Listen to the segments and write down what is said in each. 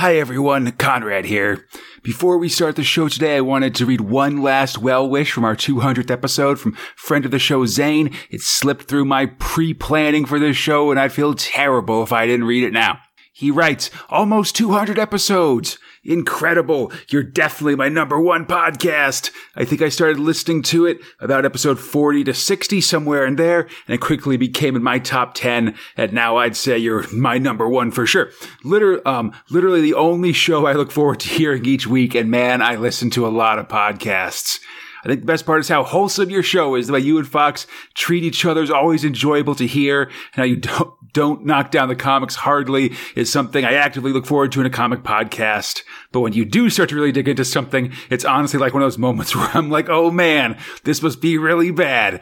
Hi everyone, Conrad here. Before we start the show today, I wanted to read one last well wish from our 200th episode from friend of the show Zane. It slipped through my pre-planning for this show and I'd feel terrible if I didn't read it now. He writes, almost 200 episodes. Incredible. You're definitely my number one podcast. I think I started listening to it about episode 40 to 60, somewhere in there, and it quickly became in my top 10. And now I'd say you're my number one for sure. Literally, um, literally the only show I look forward to hearing each week. And man, I listen to a lot of podcasts. I think the best part is how wholesome your show is. The way you and Fox treat each other is always enjoyable to hear. And how you don't, don't knock down the comics hardly is something I actively look forward to in a comic podcast. But when you do start to really dig into something, it's honestly like one of those moments where I'm like, oh man, this must be really bad.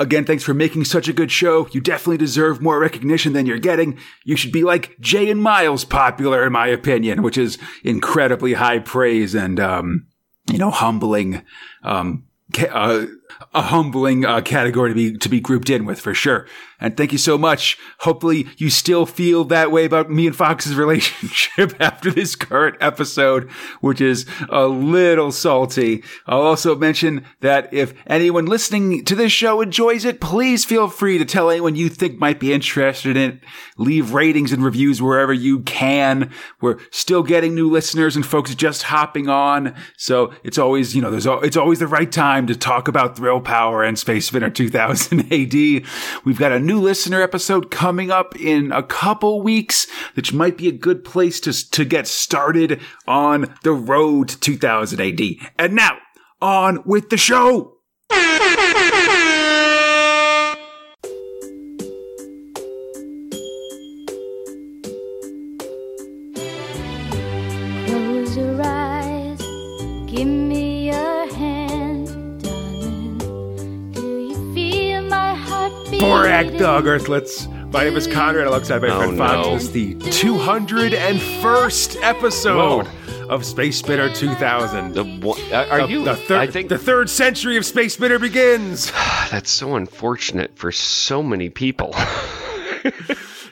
Again, thanks for making such a good show. You definitely deserve more recognition than you're getting. You should be like Jay and Miles popular, in my opinion, which is incredibly high praise and, um, you know, humbling, um, uh, a humbling uh, category to be to be grouped in with for sure. And thank you so much. Hopefully, you still feel that way about me and Fox's relationship after this current episode, which is a little salty. I'll also mention that if anyone listening to this show enjoys it, please feel free to tell anyone you think might be interested in it. Leave ratings and reviews wherever you can. We're still getting new listeners and folks just hopping on, so it's always you know there's al- it's always the right time to talk about Thrill Power and Space Spinner 2000 AD. We've got a new listener episode coming up in a couple weeks, which might be a good place to, to get started on the road to 2000 AD. And now, on with the show! Borag Earthlets. My name is Conrad alongside my Oh, friend Fox. no. This is the 201st episode of Space Spinner 2000. The one, uh, are The- you? The third, I think the third century of Space Spinner begins. that's so unfortunate for so many people.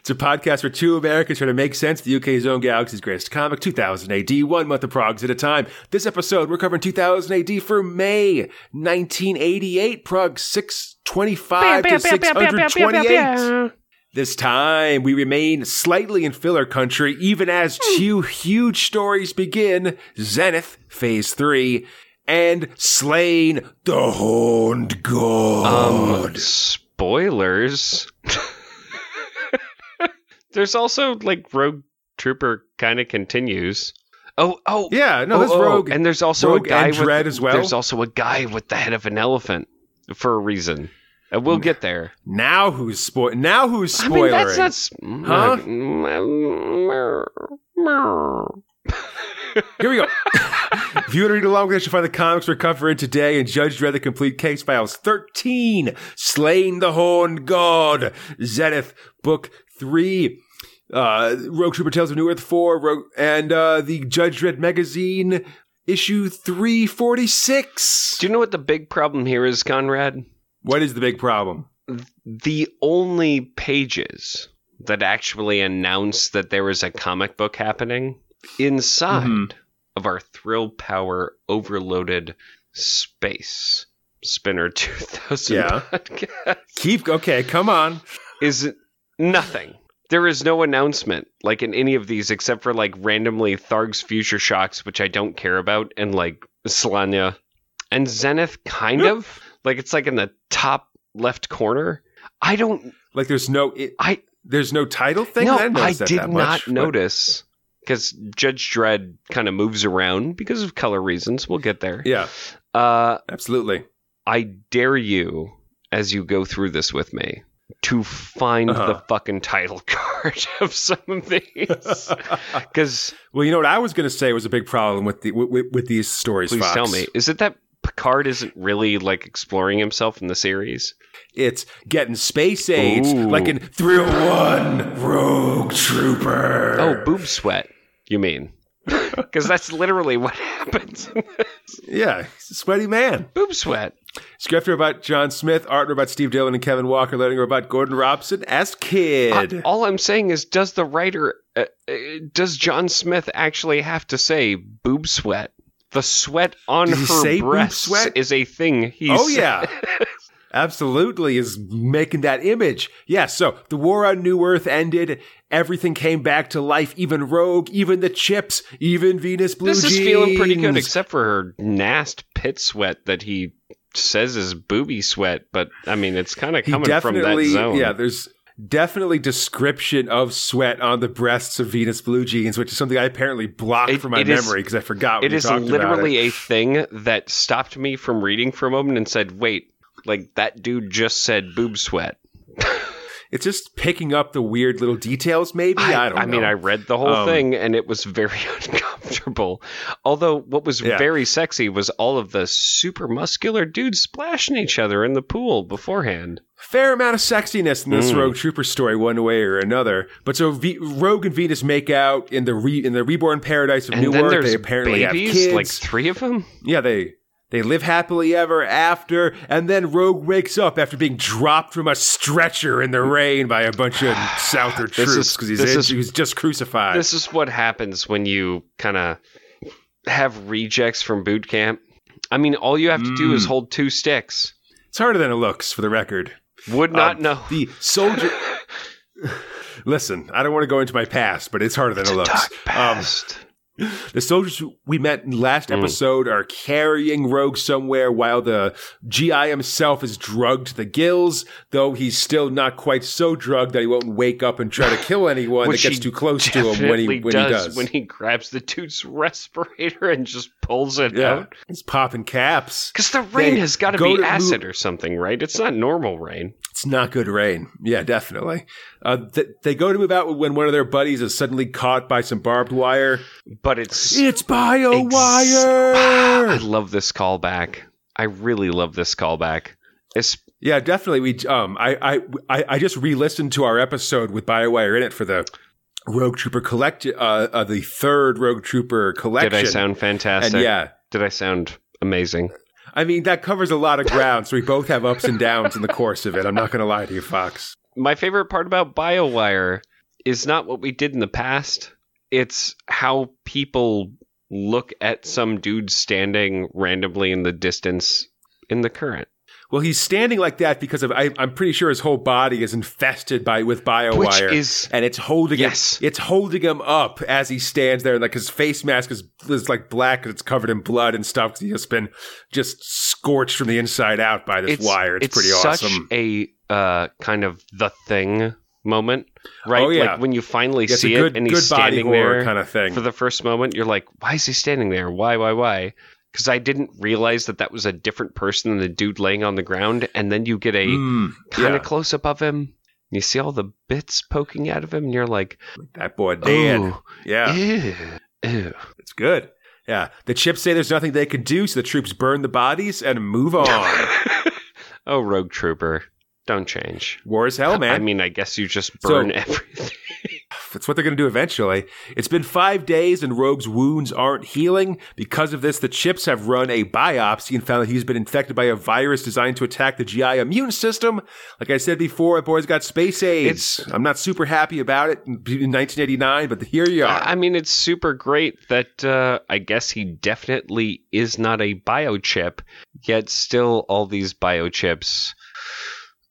It's a podcast where two Americans try to make sense of the UK's own galaxy's greatest comic, 2000 AD, one month of progs at a time. This episode, we're covering 2000 AD for May 1988, prog 625 to 628. This time, we remain slightly in filler country, even as two huge stories begin Zenith, Phase 3, and Sláine the Horned God. Um, spoilers. There's also like Rogue Trooper kind of continues. Oh, oh, yeah, no, oh, this oh, oh, Rogue. and there's also Rogue a guy and with Dredd as well? There's also a guy with the head of an elephant for a reason, and we'll get there. now who's spo- Now who's I spoiling? mean, that's not. Huh? Huh? Here we go. if you want to read along with us, you'll find the comics we're covering today in Judge Dredd The Complete Case Files 13, Sláine the Horned God, Zenith, Book 3, uh, Rogue Trooper Tales of New Earth 4, Rogue, and uh, the Judge Dredd Magazine, issue 346. Do you know what the big problem here is, Conrad? What is the big problem? the only pages that actually announce that there is a comic book happening inside Mhm. of our thrill power overloaded space spinner 2000 Yeah. podcast Keep, okay, come on. is nothing there is no announcement like in any of these except for like randomly Tharg's future shocks which I don't care about and like Solania and Zenith kind of like it's like in the top left corner I don't Like there's no, it, I there's no title thing? no, didn't I did not much, notice because Judge Dredd kind of moves around because of color reasons. We'll get there. Yeah, Uh, absolutely. I dare you, as you go through this with me, to find Uh-huh. the fucking title card of some of these. Because Well, you know what I was going to say was a big problem with the with, with these stories. please Fox. tell me, is it that Picard isn't really like exploring himself in the series? It's getting space age, Ooh. like in Thrill One, Rogue Trooper. Oh, boob sweat. You mean? because that's literally what happens. Yeah, sweaty man. Boob sweat. Script about John Smith, art about Steve Dillon and Kevin Walker, lettering about Gordon Robson as kid. Uh, all I'm saying is, does the writer, uh, uh, does John Smith actually have to say boob sweat? The sweat on Did he her breasts sweat? is a thing. He's, oh yeah. Absolutely is making that image. Yeah, so the war on New Earth ended. Everything came back to life. Even Rogue, even the chips, even Venus Bluegenes. This is feeling pretty good, except for her nasty pit sweat that he says is booby sweat. But I mean, it's kind of coming from that zone. yeah. There's definitely description of sweat on the breasts of Venus Bluegenes, which is something I apparently blocked It- from my memory because I forgot. It about literally it. a thing that stopped me from reading for a moment and said, "Wait, like that dude just said boob sweat." It's just picking up the weird little details. Maybe I, don't. know. mean, I read the whole Um, thing and it was very uncomfortable. Although what was Yeah. very sexy was all of the super muscular dudes splashing each other in the pool beforehand. fair amount of sexiness in this Mm. Rogue Trooper story, one way or another. But so v- Rogue and Venus make out in the re- in the reborn paradise of And New there's They apparently babies, have kids. like three of them. yeah, they they live happily ever after. And then Rogue wakes up after being dropped from a stretcher in the rain by a bunch of Souther troops because he's this is- he just crucified. This is what happens when you kind of have rejects from boot camp. I mean, all you have to do is Mm. hold two sticks. it's harder than it looks, for the record. Would not Um, know. The soldier. Listen, I don't want to go into my past, but it's harder than It's it looks. dark Um, past. The soldiers we met in last Mm. episode are carrying Rogue somewhere while the GI himself is drugged to the gills, though he's still not quite so drugged that he won't wake up and try to kill anyone that gets too close to him when he when does, he does. when he grabs the dude's respirator and just pulls it yeah, out. he's popping caps. Because the rain They has got to be acid or something, right? It's not normal rain. It's not good rain. Yeah, definitely. Uh, th- they go to move out when one of their buddies is suddenly caught by some barbed wire. But it's It's bio Ex- I love this callback. I really love this callback. It's Yeah, definitely. We um, I I I, I just re-listened to our episode with BioWire in it for the Rogue Trooper collect, uh, uh the third Rogue Trooper collection. did I sound fantastic? And yeah, Did I sound amazing? I mean that covers a lot of ground, so we both have ups and downs in the course of it. I'm not going to lie to you, Fox. My favorite part about BioWire is not what we did in the past. It's how people look at some dude standing randomly in the distance in the current. Well, he's standing like that because of I, I'm pretty sure his whole body is infested by with BioWire. Is and it's holding Yes. him. It's holding him up as he stands there, and like his face mask is, is like black and it's covered in blood and stuff. He's just been just scorched from the inside out by this wire. It's, pretty such awesome. a uh, kind of the thing moment, right? Oh, yeah. Like when you finally It's see good, it and he's standing there kind of thing. for the first moment, you're like, why is he standing there? Why, why, why? Because I didn't realize that that was a different person than the dude laying on the ground, and then you get a Mm, kind yeah, of close up of him. You see all the bits poking out of him, and you're like, that boy. "Oh, Yeah, ew, ew." it's good. Yeah, the chips say there's nothing they can do, so the troops burn the bodies and move on. oh, Rogue Trooper, don't change. War is hell, man. I mean, I guess you just So- burn everything. That's what they're going to do eventually. It's been five days and Rogue's wounds aren't healing. Because of this, the chips have run a biopsy and found that he's been infected by a virus designed to attack the GI immune system. Like I said before, my boy's got space AIDS. I'm not super happy about it in 1989, but here you are. I mean, it's super great that uh, I guess he definitely is not a biochip, yet still all these biochips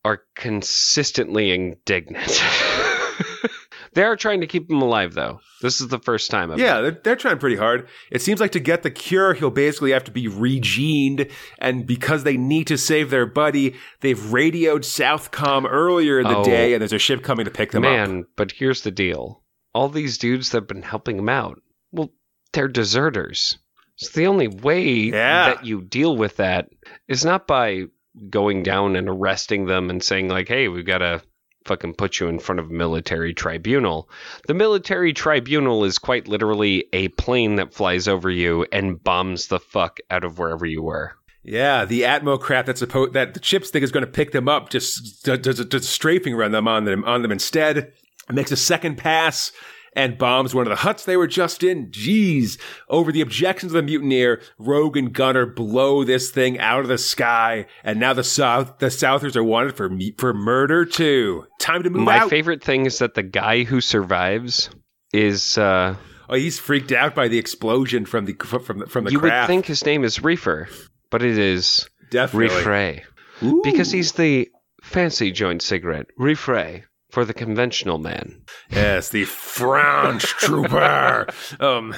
are consistently indignant. they are trying to keep him alive, though. This is the first time. Of Yeah, they're, they're trying pretty hard. It seems like to get the cure, he'll basically have to be regened. And because they need to save their buddy, they've radioed Southcom earlier in the Oh. day, and there's a ship coming to pick them up. Man, but here's the deal. All these dudes that have been helping him out, well, they're deserters. So the only way Yeah. that you deal with that is not by going down and arresting them and saying like, "Hey, we've got to fucking put you in front of a military tribunal." The military tribunal is quite literally a plane that flies over you and bombs the fuck out of wherever you were. Yeah, the Atmo crap that's supposed that the chips think is going to pick them up just does, a strafing run them on them on them instead. Makes a second pass, and bombs one of the huts they were just in. Jeez. Over the objections of the mutineer, Rogue and Gunner blow this thing out of the sky, and now the South the Southers are wanted for me- for murder too. Time to move out. My out. favorite thing is that the guy who survives is uh oh, he's freaked out by the explosion from the from the, from the you would think his name is Reefer, but it is Definitely. Refray. Ooh. Because he's the fancy joint cigarette, Refray, for the conventional man. Yes, the French trooper. Um,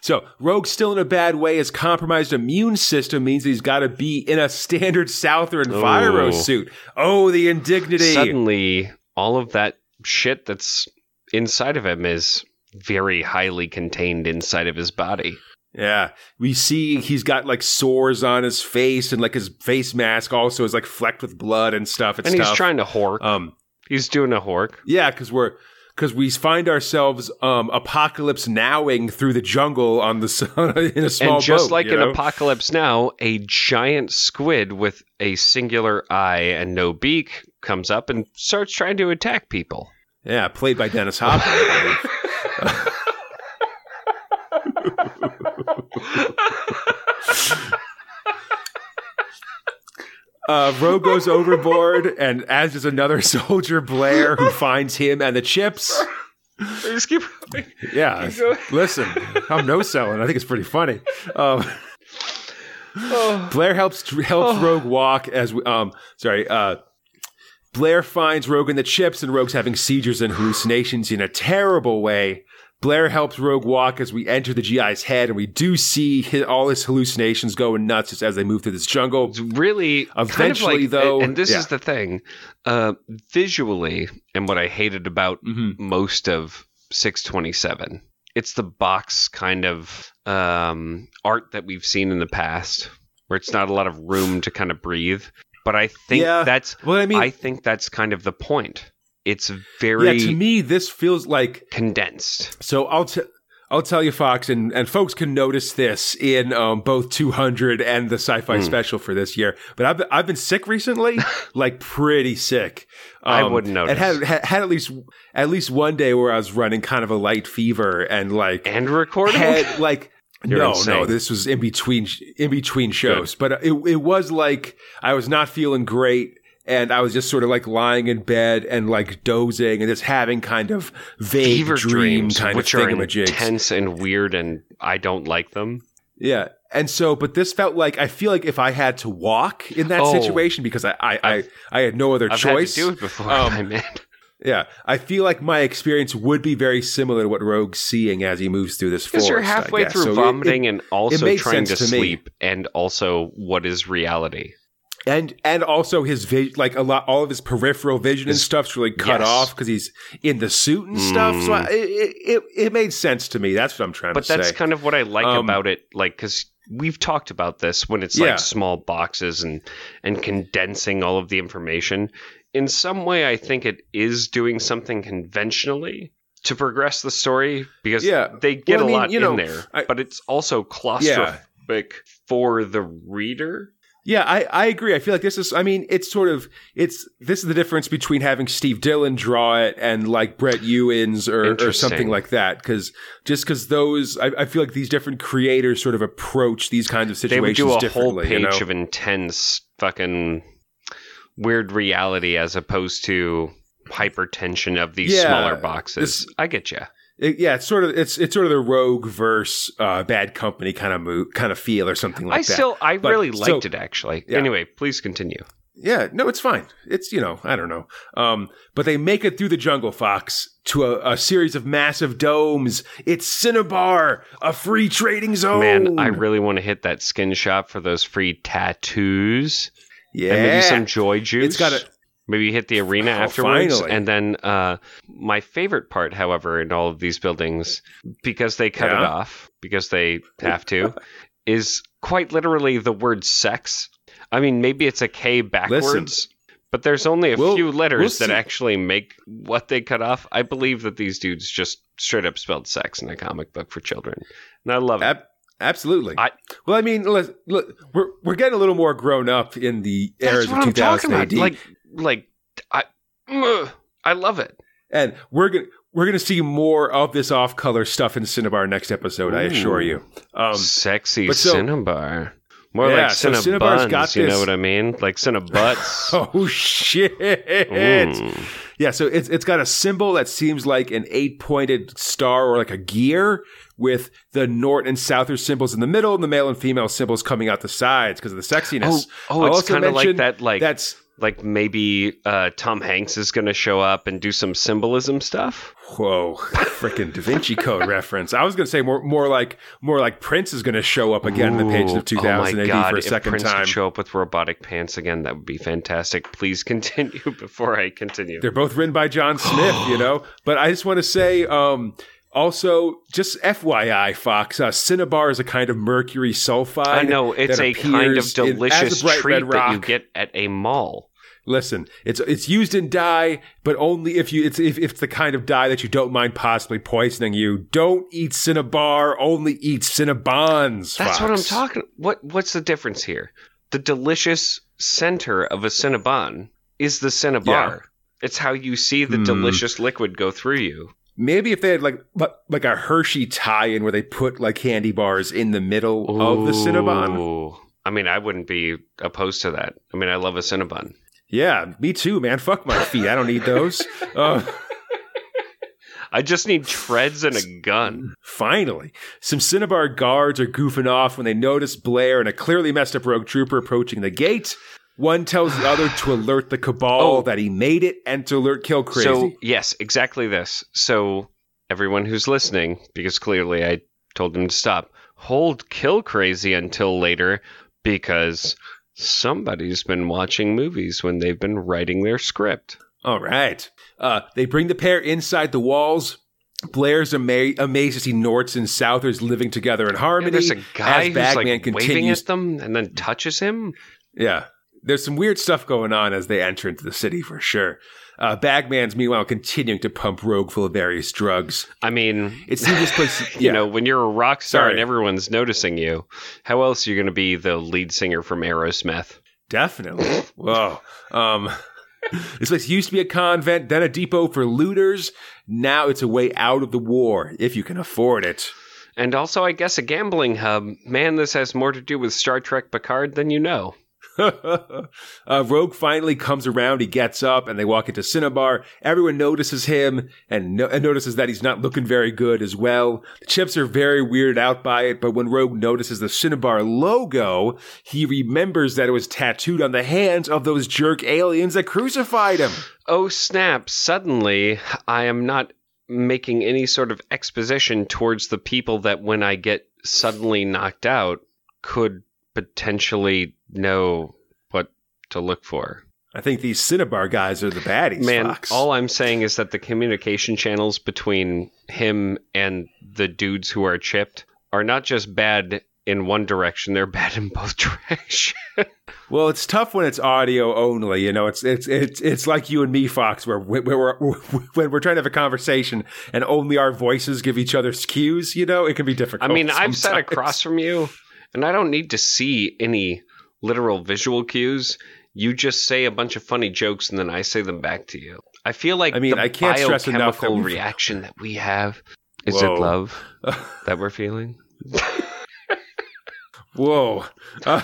so Rogue's still in a bad way. His compromised immune system means he's got to be in a standard Southern Viro Ooh. suit. Oh, the indignity! Suddenly, all of that shit that's inside of him is very highly contained inside of his body. Yeah, we see he's got like sores on his face, and like his face mask also is like flecked with blood and stuff. It's and he's tough. trying to hork. Um, he's doing a hork. yeah, because we're because we find ourselves um apocalypse nowing through the jungle on the sun in a small and just boat, like in know? Apocalypse Now, a giant squid with a singular eye and no beak comes up and starts trying to attack people. Yeah, played by Dennis Hopper. I believe. Uh, Rogue goes overboard, and as does another soldier, Blair, who finds him and the chips. Just keep going. Yeah, Keep listen, I'm no selling. I think it's pretty funny. Um, Oh. Blair helps helps Oh. Rogue walk as we, um sorry uh Blair finds Rogue in the chips and Rogue's having seizures and hallucinations in a terrible way. Blair helps Rogue walk as we enter the GI's head and we do see hi all his hallucinations going nuts as, as they move through this jungle. It's really kind of Eventually, like- though- and this yeah. is the thing uh, visually and what i hated about Mhm. most of 627 it's the box kind of um, art that we've seen in the past where it's not a lot of room to kind of breathe but i think Yeah. that's Well, I mean, i think that's kind of the point it's very yeah, to me this feels like condensed So I'll t- I'll tell you, Fox, and, and folks can notice this in um, both 200 and the sci-fi Hmm. special for this year. But I've been, I've been sick recently, like pretty sick. I Um, wouldn't And notice. had, had had at least at least one day where I was running kind of a light fever and like and recording had like. You're no, insane. no, this was in between in between shows, but it it was like I was not feeling great, and I was just sort of like lying in bed and like dozing and just having kind of vague fever dream dreams kind which of are intense and weird and i don't like them Yeah. And so, but this felt like I feel like if I had to walk in that Oh. situation because I I, I, I had no other i've choice. had to do it before Um, i mean Yeah, I feel like my experience would be very similar to what Rogue's seeing as he moves through this Because you're halfway through So vomiting it- and also trying to, to me. sleep, and also what is reality. And and also his vi- like a lot, all of his peripheral vision and His- stuff's really cut yes. off because he's in the suit and stuff. So I, Mm. it, it it made sense to me. That's what I'm trying But to say. But that's kind of what I like Um, about it, like because we've talked about this when it's Yeah. like small boxes and and condensing all of the information. In some way, I think it is doing something conventionally to progress the story because Yeah. they get Well, I a mean, lot you know, in there, I- but it's also claustrophobic for the reader. Yeah, I, I agree. I feel like this is, I mean, it's sort of, it's, this is the difference between having Steve Dillon draw it and like Brett Ewins or, or something like that. Cause just cause those, I, I feel like these different creators sort of approach these kinds of situations They would do a whole page you know? of intense fucking weird reality as opposed to hypertension of these Yeah, smaller boxes. this- I get you. It- yeah, it's sort of, it's, it's sort of the rogue verse, uh, bad company kind of move, kind of feel or something like I that. still, I But really so- liked it actually. Yeah. Anyway, please continue. Yeah, no, it's fine. It's you know, I don't know. Um, but they make it through the jungle, Fox, to a, a series of massive domes. It's Cinnabar, a free trading zone. Man, I really want to hit that skin shop for those free tattoos yeah. and maybe some joy juice. It's got a Maybe hit the arena Oh, afterwards. finally. And then uh, my favorite part, however, in all of these buildings, because they cut it off, because they have to, is quite literally the word sex. I mean, maybe it's a K backwards, but there's only a We'll- few letters we'll that actually make what they cut off. I believe that these dudes just straight up spelled sex in a comic book for children. And I love it. Ab- absolutely. I- well, I mean, look, we're we're getting a little more grown up in the eras of what 2000 AD. Like, like, I, ugh, I love it. and we're gonna we're going to see more of this off color stuff in Cinnabar next episode, I assure you. Um, Sexy so- Cinnabar. More Yeah, like so Cinnabuns, Cinnabar's got you know what I mean? Like Cinnabutts. oh, shit. Mm. Yeah, so it's it's got a symbol that seems like an eight pointed star or like a gear with the north and souther symbols in the middle and the male and female symbols coming out the sides because of the Oh, sexiness. oh, I'll it's kind of like that, like that's like maybe uh, Tom Hanks is going to show up and do some symbolism stuff. whoa, freaking Da Vinci Code reference. I was going to say more more like more like Prince is going to show up again in the pages of 2000 oh my AD God, for a if second Prince time. Could show up with robotic pants again. That would be fantastic. Please continue before I continue. They're both written by John Smith, you know. But I just want to say, um, also, just FYI, Fox, uh, Cinnabar is a kind of mercury sulfide. I know it's a kind of in- delicious bright treat that you get at a mall. Listen, it's it's used in dye, but only if you it's if, if it's the kind of dye that you don't mind possibly poisoning you. Don't eat Cinnabar. Only eat Cinnabons. That's what I'm talking. What What's the difference here? The delicious center of a Cinnabon is the Cinnabar. It's how you see the Hmm. delicious liquid go through you. Maybe if they had like like a Hershey tie-in where they put like candy bars in the middle of the Cinnabon. I mean, I wouldn't be opposed to that. I mean, I love a Cinnabon. Yeah, me too, man. Fuck my feet. I don't need those. Uh, I just need treads and a gun. finally, some Cinnabar guards are goofing off when they notice Blair and a clearly messed up rogue trooper approaching the gate. One tells the other to alert the Cabal Oh. that he made it and to alert Kill Crazy. So, yes, exactly this. So, everyone who's listening, because clearly I told them to stop, hold Kill Crazy until later because somebody's been watching movies when they've been writing their script. All right. Uh, they bring the pair inside the walls. Blair's ama- amazed to see Norts and Southers living together in Yeah, harmony. there's a guy as who's Bagman like waving continues at them and then touches him. Yeah. There's some weird stuff going on as they enter into the city for sure. Uh, Bagman's meanwhile continuing to pump Rogue full of various drugs. I mean, It seems this place, you know, when you're a rock star Sorry. and everyone's noticing you, how else are you going to be the lead singer from Aerosmith? Definitely. Whoa. Um, this place used to be a convent, then a depot for looters. Now it's a way out of the war, if you can afford it. And also, I guess, a gambling hub. Man, this has more to do with Star Trek Picard than you know. uh, Rogue finally comes around. He gets up and they walk into Cinnabar. Everyone notices him and, no- and notices that he's not looking very good as well. The chips are very weirded out by it, but when Rogue notices the Cinnabar logo, he remembers that it was tattooed on the hands of those jerk aliens that crucified him. Oh, snap. Suddenly, I am not making any sort of exposition towards the people that, when I get suddenly knocked out, could potentially know what to look for. I think these Cinnabar guys are the baddies. Man, Fox. all I'm saying is that the communication channels between him and the dudes who are chipped are not just bad in one direction, they're bad in both directions. Well, it's tough when it's audio only. You know, it's it's it's it's like you and me, Fox, where, where we're when we're trying to have a conversation and only our voices give each other cues. You know, it can be difficult. I mean, I've sat across from you, and I don't need to see any literal visual cues. You just say a bunch of funny jokes, and then I say them back to you. I feel like I mean, I can't stress enough that reaction that we have is Whoa. it love that we're feeling. Whoa. Uh,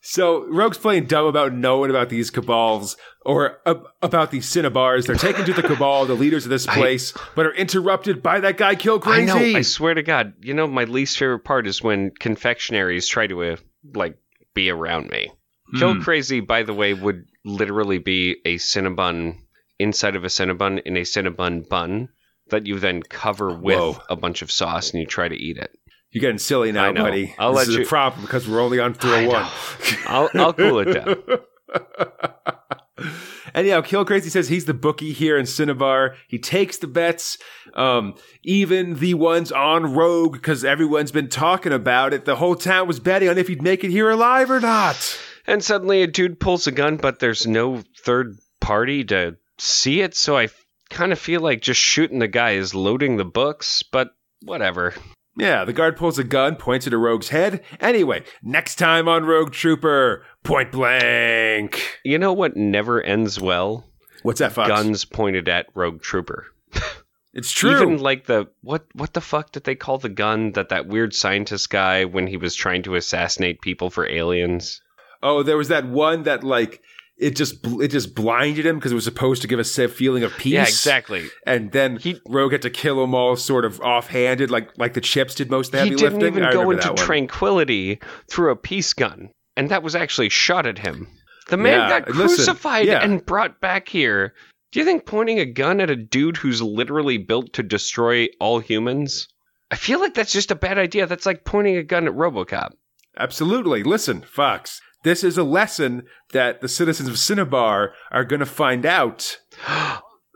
so Rogue's playing dumb about knowing about these cabals or uh, about these Cinnabars. They're taken to the cabal, the leaders of this I- place, but are interrupted by that guy Kill Crazy. I know. I swear to God. You know, my least favorite part is when confectionaries try to uh, like be around me. Kill Hmm. Crazy, by the way, would literally be a Cinnabon inside of a Cinnabon in a Cinnabon bun that you then cover with Whoa. a bunch of sauce and you try to eat it. You're getting silly now, I know. buddy. I'll this let is you- a problem because we're only on I 301. I'll, I'll cool it down. Anyhow, Kill Crazy says he's the bookie here in Cinnabar. He takes the bets, um, even the ones on Rogue, because everyone's been talking about it. The whole town was betting on if he'd make it here alive or not. And suddenly a dude pulls a gun, but there's no third party to see it. So I kind of feel like just shooting the guy is loading the books, but whatever. Yeah, the guard pulls a gun, points it at Rogue's head. Anyway, next time on Rogue Trooper, point blank. You know what never ends well? What's that, Fox? Guns pointed at Rogue Trooper. It's true. Even like the what what the fuck did they call the gun that that weird scientist guy when he was trying to assassinate people for aliens? oh, there was that one that like it just bl- it just blinded him because it was supposed to give a sa- feeling of peace. Yeah, exactly. And then He- Rogue had to kill them all, sort of offhanded, like like the chips did most of the He didn't lifting. even I go into tranquility through a peace gun, and that was actually shot at him. The man Yeah, got and listen, crucified yeah. and brought back here. Do you think pointing a gun at a dude who's literally built to destroy all humans? I feel like that's just a bad idea. That's like pointing a gun at RoboCop. Absolutely. Listen, Fox. This is a lesson that the citizens of Cinnabar are going to find out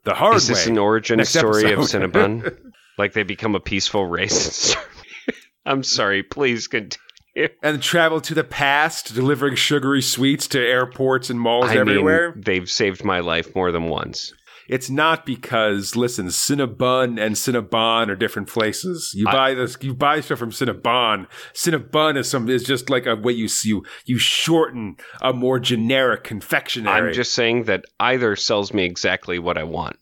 the hard way. Is this way. an origin Next story of episode. Cinnabon? like they become a peaceful race? I'm sorry. Please continue. and travel to the past, delivering sugary sweets to airports and malls I everywhere. mean, they've saved my life more than once. It's not because listen, Cinnabon and Cinnabon are different places. You I- buy this, you buy stuff from Cinnabon. Cinnabon is some is just like a way you you you shorten a more generic confectionery. I'm just saying that either sells me exactly what I want.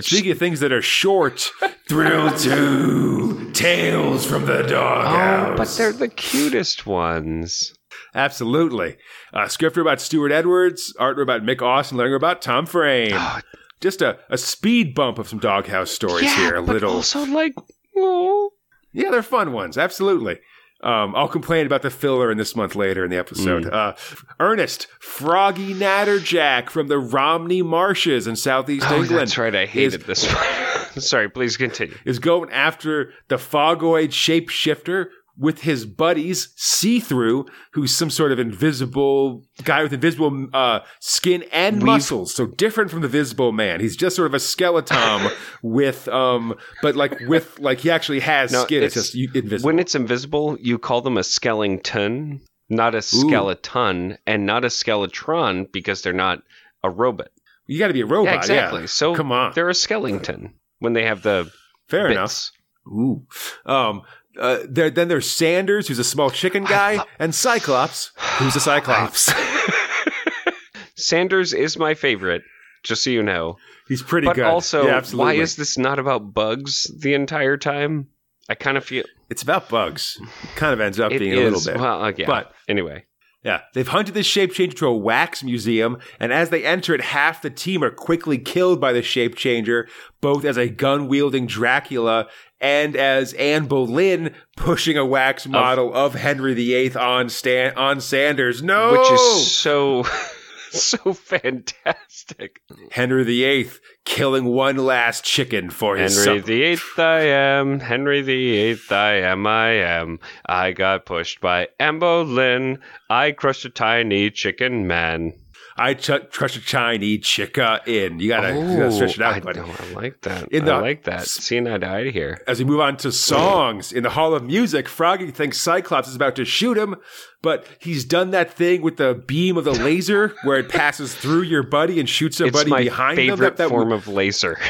Which Speaking of things that are short, Thrill Two, Tales from the Doghouse. oh, Doghouse. but they're the cutest ones. Absolutely. Uh, script about Stuart Edwards, art about Mick Austin, learning about Tom Frame. Oh, Just a, a speed bump of some doghouse stories yeah, here. A but little. also like, oh, Yeah, they're fun ones. Absolutely. Um, I'll complain about the filler in this month later in the episode. Mm. Uh, Ernest, Froggy Natterjack from the Romney Marshes in southeast oh, England. that's right. I hated this one. sorry, please continue. is going after the Fogoid shapeshifter with his buddies, See Through, who's some sort of invisible guy with invisible uh, skin and We've- muscles. So different from the Visible Man. He's just sort of a skeleton with, um, but like with, like he actually has No, skin. It's, it's- just invisible. When it's invisible, you call them a skeleton, not a skeleton, and not a skeletron because they're not a robot. you got to be a robot. yeah, exactly. Yeah. So come on, they're a skeleton when they have the fair bits. enough. Ooh. Um, uh, there, then there's Sanders, who's a small chicken guy, and Cyclops, who's a Cyclops. Sanders is my favorite, just so you know. He's pretty but good. also, Yeah, why is this not about bugs the entire time? I kind of feel It's about bugs. It kind of ends up being is. a little bit. Well, uh, yeah. But- anyway, Yeah, they've hunted this shape changer to a wax museum, and as they enter it, half the team are quickly killed by the shape changer, both as a gun wielding Dracula and as Anne Boleyn pushing a wax model of, Henry VIII on Stan on Sanders. No, which is so so fantastic. Henry VIII killing one last chicken for his Henry son. Eighth, I am. Henry the Eighth, I am. I am. I got pushed by Anne Boleyn. I crushed a tiny chicken man. I ch- trust a Chinese chicka in. You gotta, you gotta stretch it oh, out, I, buddy. I like that. In the- I like that. Seeing eye to eye here. As we move on to songs in the Hall of Music, Froggy thinks Cyclops is about to shoot him, but he's done that thing with the beam of the laser where it passes through your buddy and shoots It's somebody my behind them. favorite That, that form of laser.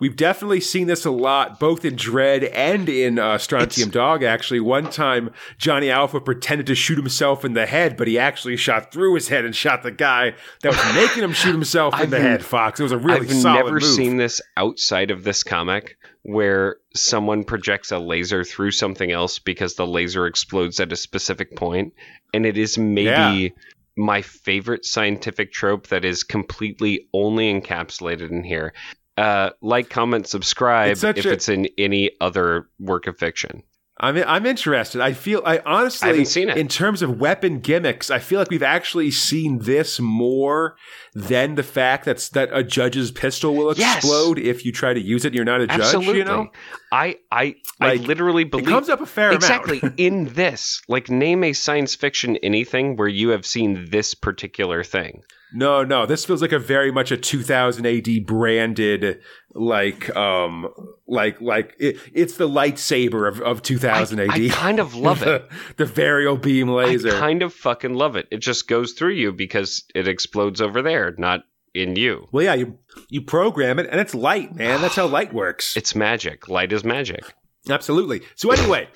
We've definitely seen this a lot, both in Dredd and in uh, Strontium Dog. Actually, one time Johnny Alpha pretended to shoot himself in the head, but he actually shot through his head and shot the guy that was making him shoot himself in the head. Fox, it was a really solid move I've solid never move. seen this outside of this comic where someone projects a laser through something else because the laser explodes at a specific. And it is maybe Yeah. my favorite scientific trope that is completely only encapsulated in here. Uh, like, comment, subscribe It's if a- it's in any other work of fiction. I'm I'm interested. I feel I honestly I seen it. in terms of weapon gimmicks, I feel like we've actually seen this more than the fact that's that a judge's pistol will Yes. explode if you try to use it and you're not a judge, Absolutely. you know? I I Like, I literally believe It comes up a fair amount exactly in this. Like name a science fiction anything where you have seen this particular thing. no, no, this feels like a very much a 2000 AD branded like um like like it, it's the lightsaber of, of 2000 AD. I kind of love it. the, the varial beam laser. I kind of fucking love it. It just goes through you because it explodes over there, not in you. well, yeah, you you program it and it's light, man. That's how light works. It's magic. Light is magic. Absolutely. So anyway,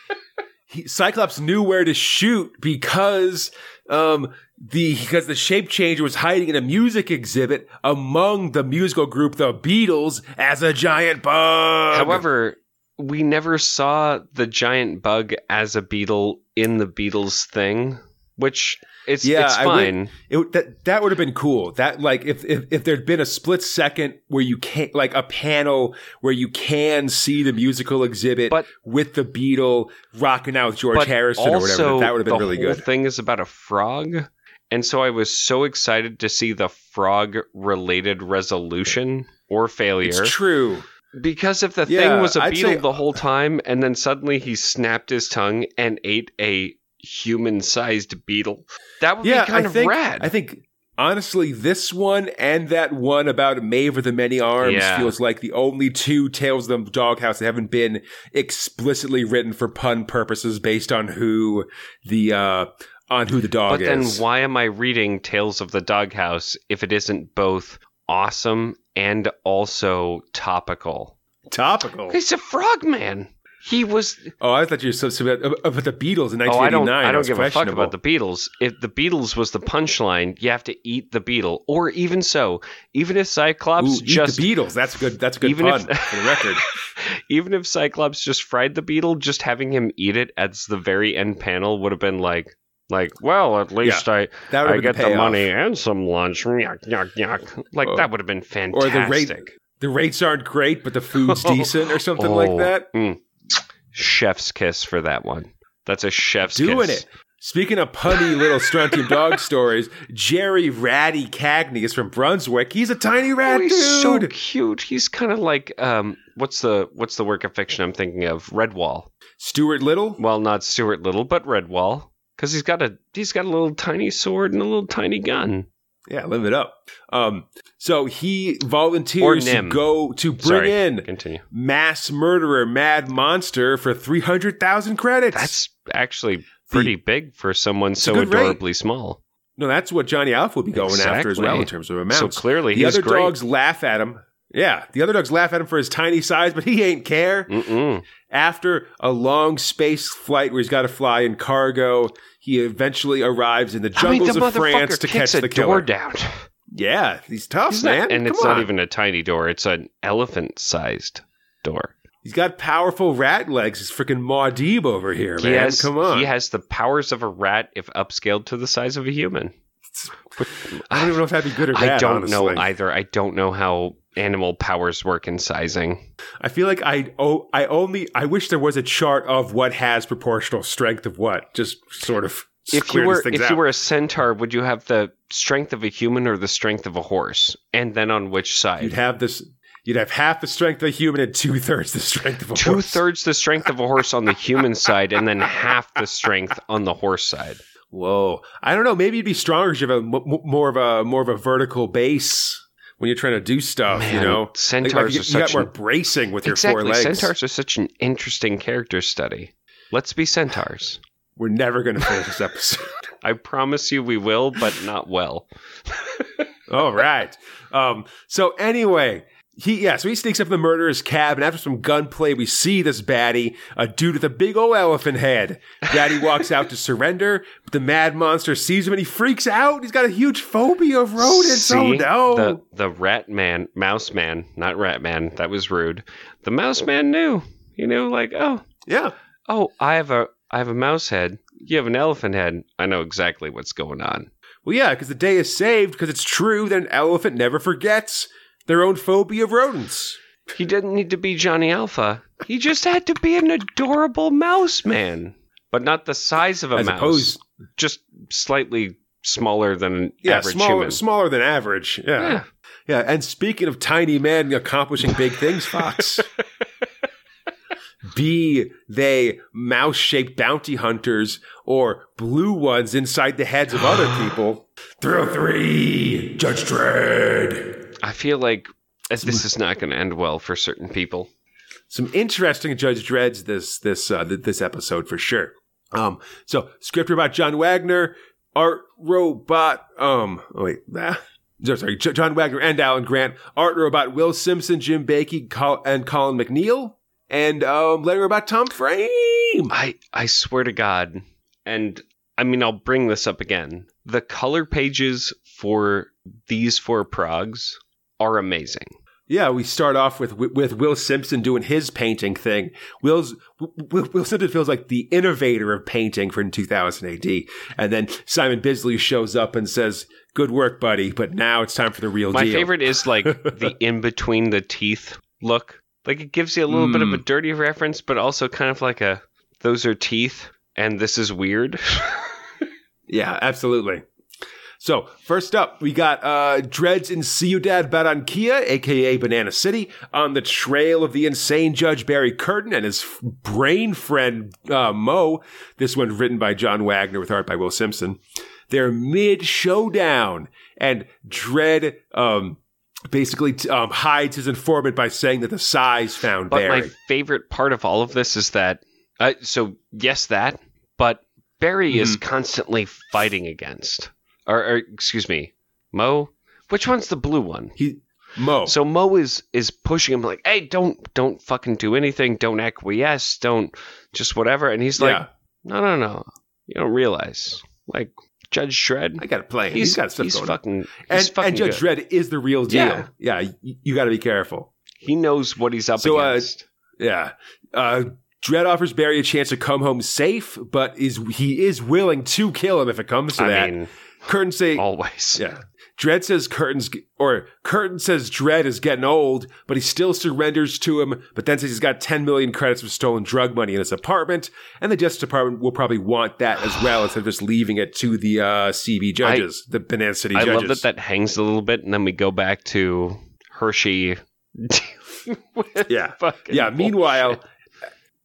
he, Cyclops knew where to shoot because um, the because the shape changer was hiding in a music exhibit among the musical group the Beatles as a giant bug. However, we never saw the giant bug as a beetle in the Beatles thing, which it's Yeah, it's I would- fine. It, that that would have been cool. That like if, if if there'd been a split second where you can't like a panel where you can see the musical exhibit But- with the beetle rocking out with George Harrison or whatever. That would have been the really good. thing is about a frog, and so I was so excited to see the frog-related resolution or failure. It's true. Because if the Yeah, thing was a I'd beetle say- the whole time, and then suddenly he snapped his tongue and ate a human-sized beetle, that would Yeah, be kind I of think rad. I think honestly, this one and that one about Maeve with the many arms Yeah. feels like the only two Tales of the Doghouse that haven't been explicitly written for pun purposes based on who the uh on who the dog but then why am I reading Tales of the Doghouse if it isn't both awesome and also topical? Topical. He's a frogman. He was. Oh, I thought you were so, so about, uh, about the Beatles in 1989. Oh, I don't. I don't give a fuck about the Beatles. If the Beatles was the punchline, you have to eat the beetle. Or even so, even if Cyclops Ooh, eat just the Beatles. That's good. That's a good even pun if for the record. even if Cyclops just fried the beetle, just having him eat it as the very end panel would have been like, like, well, at least I That I get been the money and some lunch. Yuck, yuck, yuck. Like Oh. that would have been fantastic. Or the rate. The rates aren't great, but the food's decent, or something like Oh, that. mm. Chef's kiss for that one. That's a chef's Doing kiss. it. Speaking of punny little Strontium dog stories, Jerry Ratty Cagney is from Brunswick. He's a tiny rat Oh, he's so cute. He's kind of like um, what's the what's the work of fiction I'm thinking of? Redwall. Stuart Little. Well, not Stuart Little, but Redwall, because he's got a he's got a little tiny sword and a little tiny gun. Yeah, live it up. Um, so he volunteers to go to bring Sorry, in Continue. mass murderer Mad Monster for three hundred thousand credits. That's actually pretty big for someone so good rate. adorably small. no, that's what Johnny Alpha would be going after as well in terms of amount. So clearly, the he's other great. dogs laugh at him. Yeah, the other dogs laugh at him for his tiny size, but he ain't care. Mm-mm. After a long space flight where he's got to fly in cargo, he eventually arrives in the I mean, jungles the of France to catch the door down. Yeah, he's tough, He's man. not, and Come it's not even a tiny door; it's an elephant-sized door. He's got powerful rat legs. He's freaking Muad'Dib over here, He man. has, Come on. he has the powers of a rat if upscaled to the size of a human. I don't even know if that'd be good or bad. I don't know either. I don't know how animal powers work in sizing. I feel like I oh I only I wish there was a chart of what has proportional strength of what. Just sort of If you were if out. you were a centaur, would you have the strength of a human or the strength of a horse? And then on which side? you'd have this. You'd have half the strength of a human and two thirds the strength of a Two horse. thirds the strength of a horse on the human side, and then half the strength on the horse side. Whoa! I don't know. Maybe you'd be stronger if you have a m- more of a more of a vertical base when you're trying to do stuff. you know, centaurs like are you, you such got more bracing with your four exactly. legs. Centaurs are such an interesting character study. Let's be centaurs. We're never going to finish this episode. I promise you we will, but not well. All right. Um, so anyway, he yeah, so he sneaks up in the murderer's cab, and after some gunplay, we see this baddie, a dude with a big old elephant head. Baddie walks out to surrender, but the mad monster sees him and he freaks out. He's got a huge phobia of rodents. oh See, no! The the rat man, mouse man, not rat man. That was rude. The mouse man knew. He knew, like, oh, yeah. oh, I have a I have a mouse head. You have an elephant head. I know exactly what's going on. Well, yeah, because the day is saved because it's true that an elephant never forgets their own phobia of rodents. He didn't need to be Johnny Alpha. He just had to be an adorable mouse man, but not the size of a As mouse. opposed, just slightly smaller than yeah, average smaller, human. smaller than average. Yeah. Yeah. yeah. And speaking of tiny men accomplishing big things, Fox, be they mouse shaped bounty hunters or blue ones inside the heads of other people. Thrill three, Judge Dredd. I feel like this is not going to end well for certain people. Some interesting Judge Dredds this this uh, th- this episode for sure. Um, so script about John Wagner, art robot. Um, oh wait, ah, no, sorry, J- John Wagner and Alan Grant, art robot Will Simpson, Jim Baikie, Col- and Colin MacNeil, and um, letter about Tom Frame. I I swear to God, and I mean, I'll bring this up again. The color pages for these four progs are amazing. Yeah, we start off with with Will Simpson doing his painting thing. Will's Will, Will Simpson feels like the innovator of painting for 2000 AD, and then Simon Bisley shows up and says, "Good work, buddy, but now it's time for the real My deal." My favorite is like the in between the teeth look. Like it gives you a little bit of a Mm. dirty reference, but also kind of like a those are teeth and this is weird. Yeah, absolutely. So first up, we got uh, Dredd's in Ciudad Barranquilla, aka Banana City, on the trail of the insane Judge Barry Curtin and his brain friend uh, Mo. This one written by John Wagner with art by Will Simpson. They're mid showdown, and Dredd um, basically t- um, hides his informant by saying that the size found But Barry. my favorite part of all of this is that, uh, so yes, that, but Barry is Mm-hmm. constantly fighting against, or, or excuse me, Mo. Which one's the blue one? he Mo. So Mo is is pushing him like, "Hey, don't don't fucking do anything. Don't acquiesce. Don't just whatever." And he's like, yeah, "No, no, no. You don't realize. Like Judge Dredd, I got to play. he's he's got stuff he's going. fucking he's and, fucking and Judge good. Dredd is the real deal. Yeah. Yeah, you, you got to be careful. He knows what he's up So, uh, against. Yeah. Uh, Dredd offers Barry a chance to come home safe, but is he is willing to kill him if it comes to I that. mean, Curtin say, always. yeah. Dredd says Curtin's or Curtin says Dredd is getting old, but he still surrenders to him. But then says he's got 10 million credits of stolen drug money in his apartment, and the Justice Department will probably want that as well instead of just leaving it to the uh, CB judges, the Banana City I judges. love that that hangs a little bit, and then we go back to Hershey. Yeah. yeah. Meanwhile, bullshit.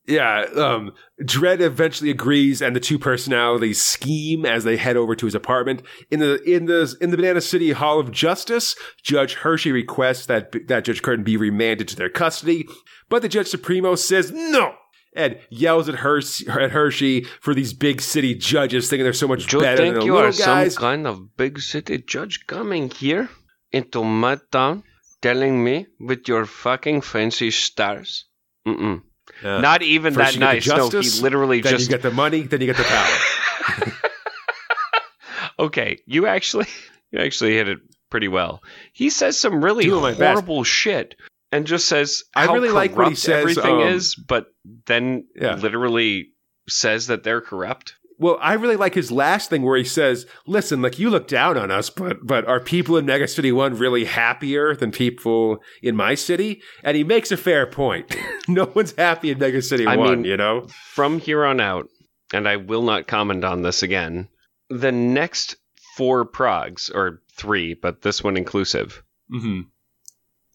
Yeah, um, Dredd eventually agrees, and the two personalities scheme as they head over to his apartment in the in the in the Banana City Hall of Justice. Judge Hershey requests that that Judge Curtin be remanded to their custody, but the Judge Supremo says no. And yells at Hershey, at Hershey for these big city judges, thinking they're so much Do better than think the you little are guys. some kind of big city judge coming here into my town, telling me with your fucking fancy stars? Mm-mm. Yeah. Not even First that you get the nice. No, he justice, literally then just you get the money, then you get the power. okay. You actually, you actually hit it pretty well. He says some really Doing horrible shit, and just says I really like what he says, Everything um, is, but then Yeah. literally says that they're corrupt. Well, I really like his last thing where he says, "Listen, like you look down on us, but but are people in Mega City One really happier than people in my city?" And he makes a fair point. no one's happy in Mega City I One, mean- you know. from here on out, and I will not comment on this again, the next four progs, or three, but this one inclusive, hmm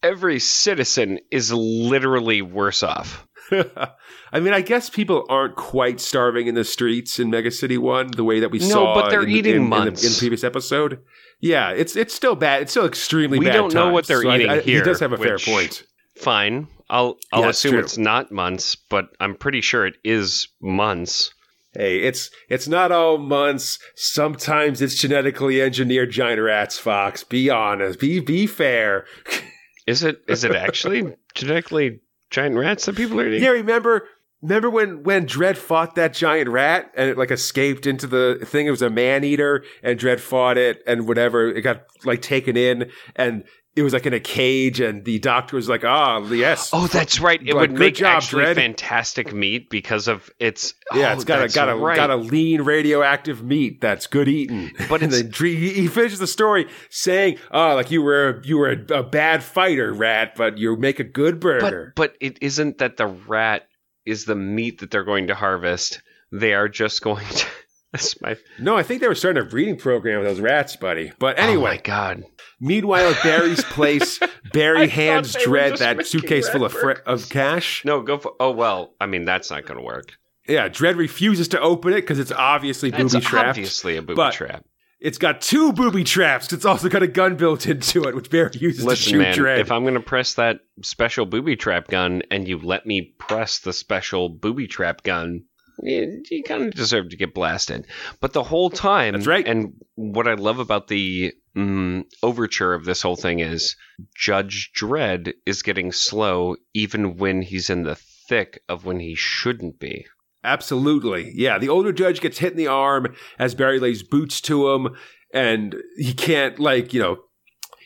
every citizen is literally worse off. I mean, I guess people aren't quite starving in the streets in Mega City One the way that we No, saw. but they're in, eating in, in, the, months. in the previous episode. Yeah, it's it's still bad. It's still extremely bad. We bad. don't know what they're So eating I- here, He does have a fair point. Fine. I'll I'll Yeah, assume true. it's not months, but I'm pretty sure it is months. Hey, it's it's not all months. Sometimes it's genetically engineered giant rats, Fox. Be honest. Be be fair. Is it is it actually genetically giant rats that people are eating? Yeah, remember remember when when Dredd fought that giant rat and it like escaped into the thing? It was a man eater, and Dredd fought it and whatever. It got like taken in, and it was like in a cage, and the doctor was like, "Ah, yes." Oh, that's right. It But would make job, actually Dredd. fantastic meat because of its. Yeah, oh, it's got a got a right. got a lean radioactive meat that's good eating. But and then he he finishes the story saying, "Oh, like you were you were a, a bad fighter, rat, but you make a good burger." But but it isn't that the rat is the meat that they're going to harvest. They are just going to. That's my. no, I think they were starting a breeding program with those rats, buddy. But Oh my anyway, god. meanwhile at Barry's place, Barry hands thought they were Dredd just that suitcase full of rat fr- of cash. No, go for. Oh well. I mean, that's not going to work. Yeah, Dredd refuses to open it because it's obviously booby trapped. obviously a booby trap. It's got two booby traps. It's also got a gun built into it, which Barry uses to shoot man. Dredd. If I'm going to press that special booby trap gun, and you let me press the special booby trap gun, you, you kind of deserve to get blasted. But the whole time, That's right. And what I love about the mm, overture of this whole thing is Judge Dredd is getting slow, even when he's in the thick of when he shouldn't be. Absolutely. Yeah. The older judge gets hit in the arm as Barry lays boots to him, and he can't, like, you know,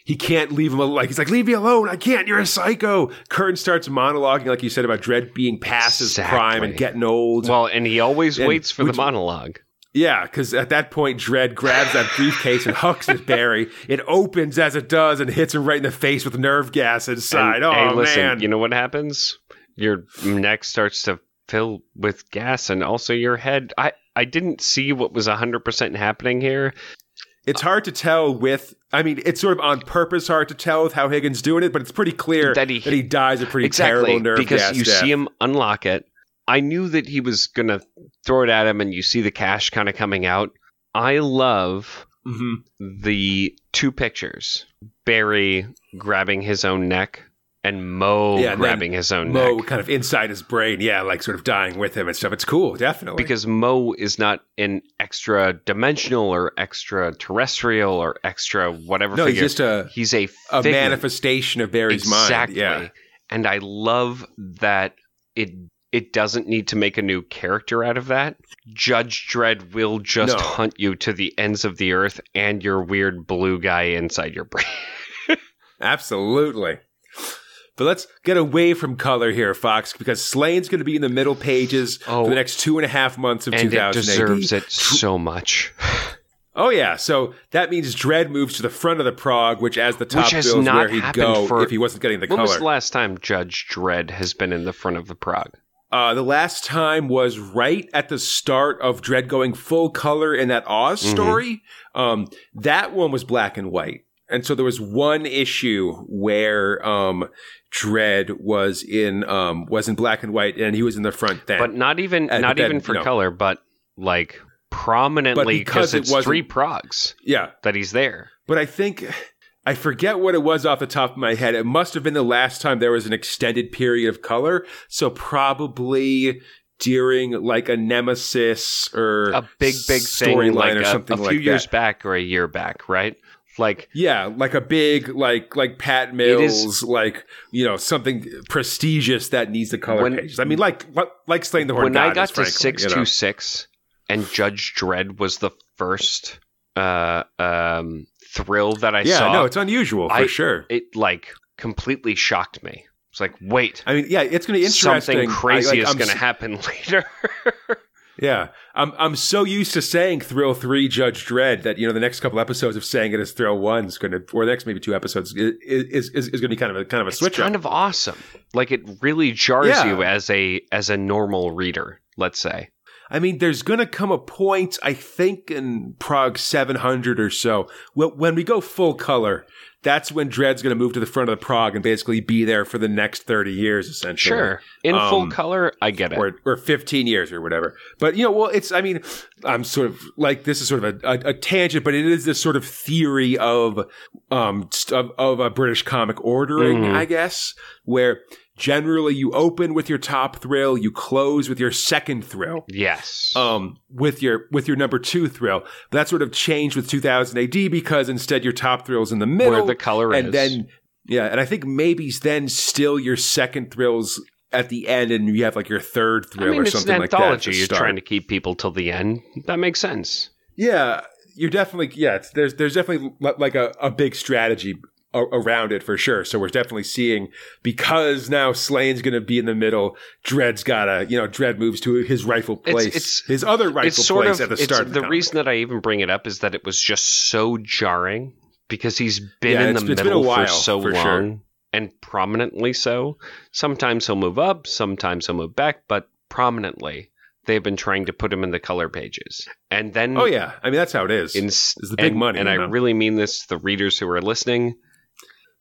he can't leave him alone. Like, he's like, leave me alone. I can't. You're a psycho. Kern starts monologuing, like you said, about Dredd being past his prime and getting old. Well, and he always And waits for the monologue. yeah, because at that point, Dredd grabs that briefcase and hucks at Barry. It opens as it does and hits him right in the face with nerve gas inside. And, oh, hey, listen, man. you know what happens? Your neck starts to fill with gas, and also your head. I I didn't see what was hundred percent happening here. It's hard to tell with. I mean, it's sort of on purpose hard to tell with how Higgins doing it, but it's pretty clear That that he- he, dies a pretty exactly terrible nerve because gas you death. see him unlock it. I knew that he was gonna throw it at him, and you see the cash kind of coming out. I love Mhm. the two pictures: Barry grabbing his own neck, and Mo Yeah, and grabbing his own Mo neck. kind of inside his brain, yeah, like sort of dying with him and stuff. It's cool, definitely. because Mo is not an extra dimensional or extraterrestrial or extra whatever. no, he's just a he's a a figment. manifestation of Barry's exactly. mind. Yeah, And I love that it it doesn't need to make a new character out of that. Judge Dredd will just No. hunt you to the ends of the earth and your weird blue guy inside your brain. absolutely. But let's get away from color here, Fox, because Sláine's going to be in the middle pages Oh. for the next two and a half months of and it deserves it so much. Oh yeah, so that means Dredd moves to the front of the prog, which as the top bill is where he'd go for- if he wasn't getting the when was the last time Judge Dredd has been in the front of the Prog? Uh, the last time was right at the start of Dredd going full color in that Oz Mhm. story. Um, that one was black and white. And so there was one issue where um, Dredd was in um, was in black and white, and he was in the front then. but not even Uh, not then, even for color, but like prominently because it it's wasn't- three progs yeah, that he's there. but I think I forget what it was off the top of my head. It must have been the last time there was an extended period of color. So probably during like a nemesis or A big big storyline like or a, something a few like years that. back or a year back, right? Like Yeah, like a big, like like Pat is- Mills, like you know something prestigious that needs the color When- pages. I mean, like like, Sláine the horn. when I got to frankly, six you know. and Judge Dredd was the first uh um thrill that I yeah, saw. no, it's unusual for I- sure. it like completely shocked me. It's like, wait, I mean, yeah, it's going to be interesting. something crazy I- like, is I'm going to s- happen later. Yeah, I'm I'm so used to saying Thrill oh Three, Judge Dredd that you know the next couple episodes of saying it as Thrill oh One is going to, or the next maybe two episodes is is, is, is going to be kind of a kind of a it's switch kind up. of awesome. Like it really jars Yeah. you as a as a normal reader. Let's say. I mean, there's going to come a point, I think, in Prog 700 or so, when we go full color. That's when Dredd's going to move to the front of the Prog and basically be there for the next 30 years, essentially. Sure, in full Um, color, I get it. or or 15 years or whatever. But you know, well, it's I mean, I'm sort of like this is sort of a, a, a tangent, but it is this sort of theory of um of, of a British comic ordering, Mhm. I guess, where generally you open with your top thrill, you close with your second thrill. yes. Um, with your with your number two thrill, but that sort of changed with 2000 AD because instead your top thrill's in the middle, Where the color and is. then yeah, and I think maybe then still your second thrills at the end, and you have like your third I thrill mean, or something an like that. at anthology. the You're start. trying to keep people till the end. That makes sense. yeah, you're definitely yeah. It's, there's there's definitely like a, a big strategy around it for sure. So we're definitely seeing because now Sláine's going to be in the middle. Dredd's gotta you know Dredd moves to his rightful It's- place, it's- his other rightful it's sort place of at the it's- start. of the comic. reason that I even bring it up is that it was just so jarring because he's been Yeah, in the it's middle while, for so for long sure. and prominently so. Sometimes he'll move up, sometimes he'll move back, but prominently they've been trying to put him in the color pages. And then Oh yeah, I mean that's how it is. in, It's the big and, money, and I know? really mean this the readers who are listening.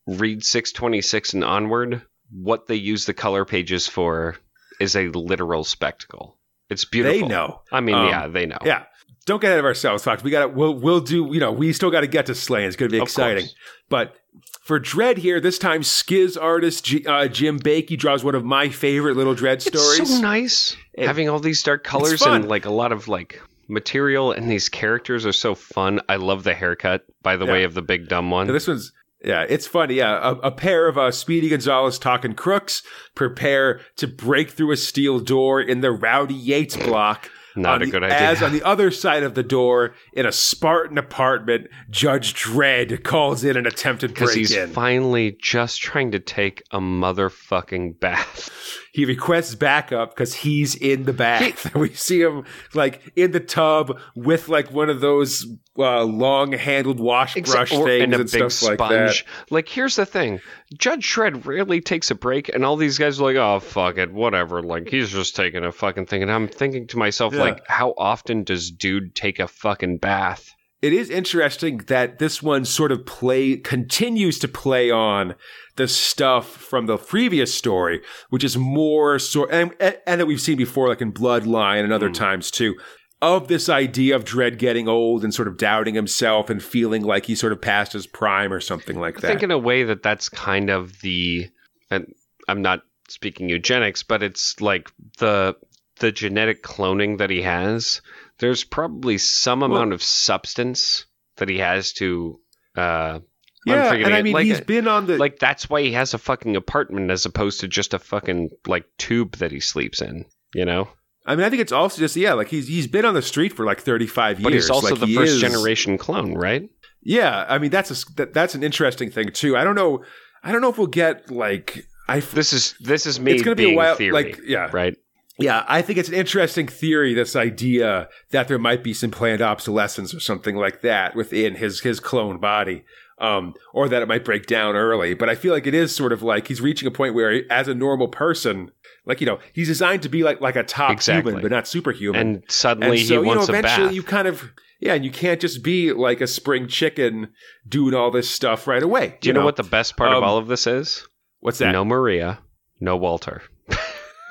Read 626 and onward. What they use the color pages for is a literal spectacle. It's beautiful. they know. I mean, Um, yeah, they know. Yeah. Don't get ahead of ourselves, Fox. We got to we'll we'll do, you know, we still got to get to Slay. It's going to be exciting. But for Dredd here, this time Skizz artist G, uh, Jim Baikie draws one of my favorite little Dredd stories. It's so nice It- having all these dark colors and like a lot of like material, and these characters are so fun. I love the haircut, by the Yeah. way, of the big dumb one. Now, this one's Yeah, it's funny. Yeah, a, a pair of uh, Speedy Gonzalez talking crooks prepare to break through a steel door in the Rowdy Yates block. Not a the- good idea. As on the other side of the door, in a Spartan apartment, Judge Dredd calls in an attempted Because break he's in. finally just trying to take a motherfucking bath. He requests backup because he's in the bath. we see him like in the tub with like one of those uh, long-handled wash brush or things and a and big stuff like that. sponge. Like, here's the thing: Judge Dredd rarely takes a break, and all these guys are like, "Oh, fuck it, whatever." Like, he's just taking a fucking thing, and I'm thinking to myself, Yeah. like, how often does dude take a fucking bath? It is interesting that this one sort of play continues to play on the stuff from the previous story, which is more sort and, and that we've seen before, like in Bloodline and other hmm. times too, of this idea of Dredd getting old and sort of doubting himself and feeling like he's sort of past his prime or something like that. I think in a way that that's kind of the, and I'm not speaking eugenics, but it's like the the genetic cloning that he has. There's probably some Well- amount of substance that he has to. Uh, yeah, I'm and I mean Like he's been on the like that's why he has a fucking apartment as opposed to just a fucking like tube that he sleeps in. You know, I mean, I think it's also just yeah, like he's he's been on the street for like thirty five years. but he's also Like, the he first is- generation clone, right? Yeah, I mean that's a that, that's an interesting thing too. I don't know. I don't know if we'll get like I. This is this is me it's gonna being be a while. theory, Like yeah, right? Yeah. I think it's an interesting theory. This idea that there might be some planned obsolescence or something like that within his his clone body. Um, or that it might break down early, but I feel like it is sort of like he's reaching a point where, as a normal person, like you know, he's designed to be like like a top Exactly. human, but not superhuman. And suddenly and so, he you know, wants a eventually bath. you kind of yeah, and you can't just be like a spring chicken doing all this stuff right away. Do you know, what the best part of Um, all of this is? what's that? No Maria, no Walter.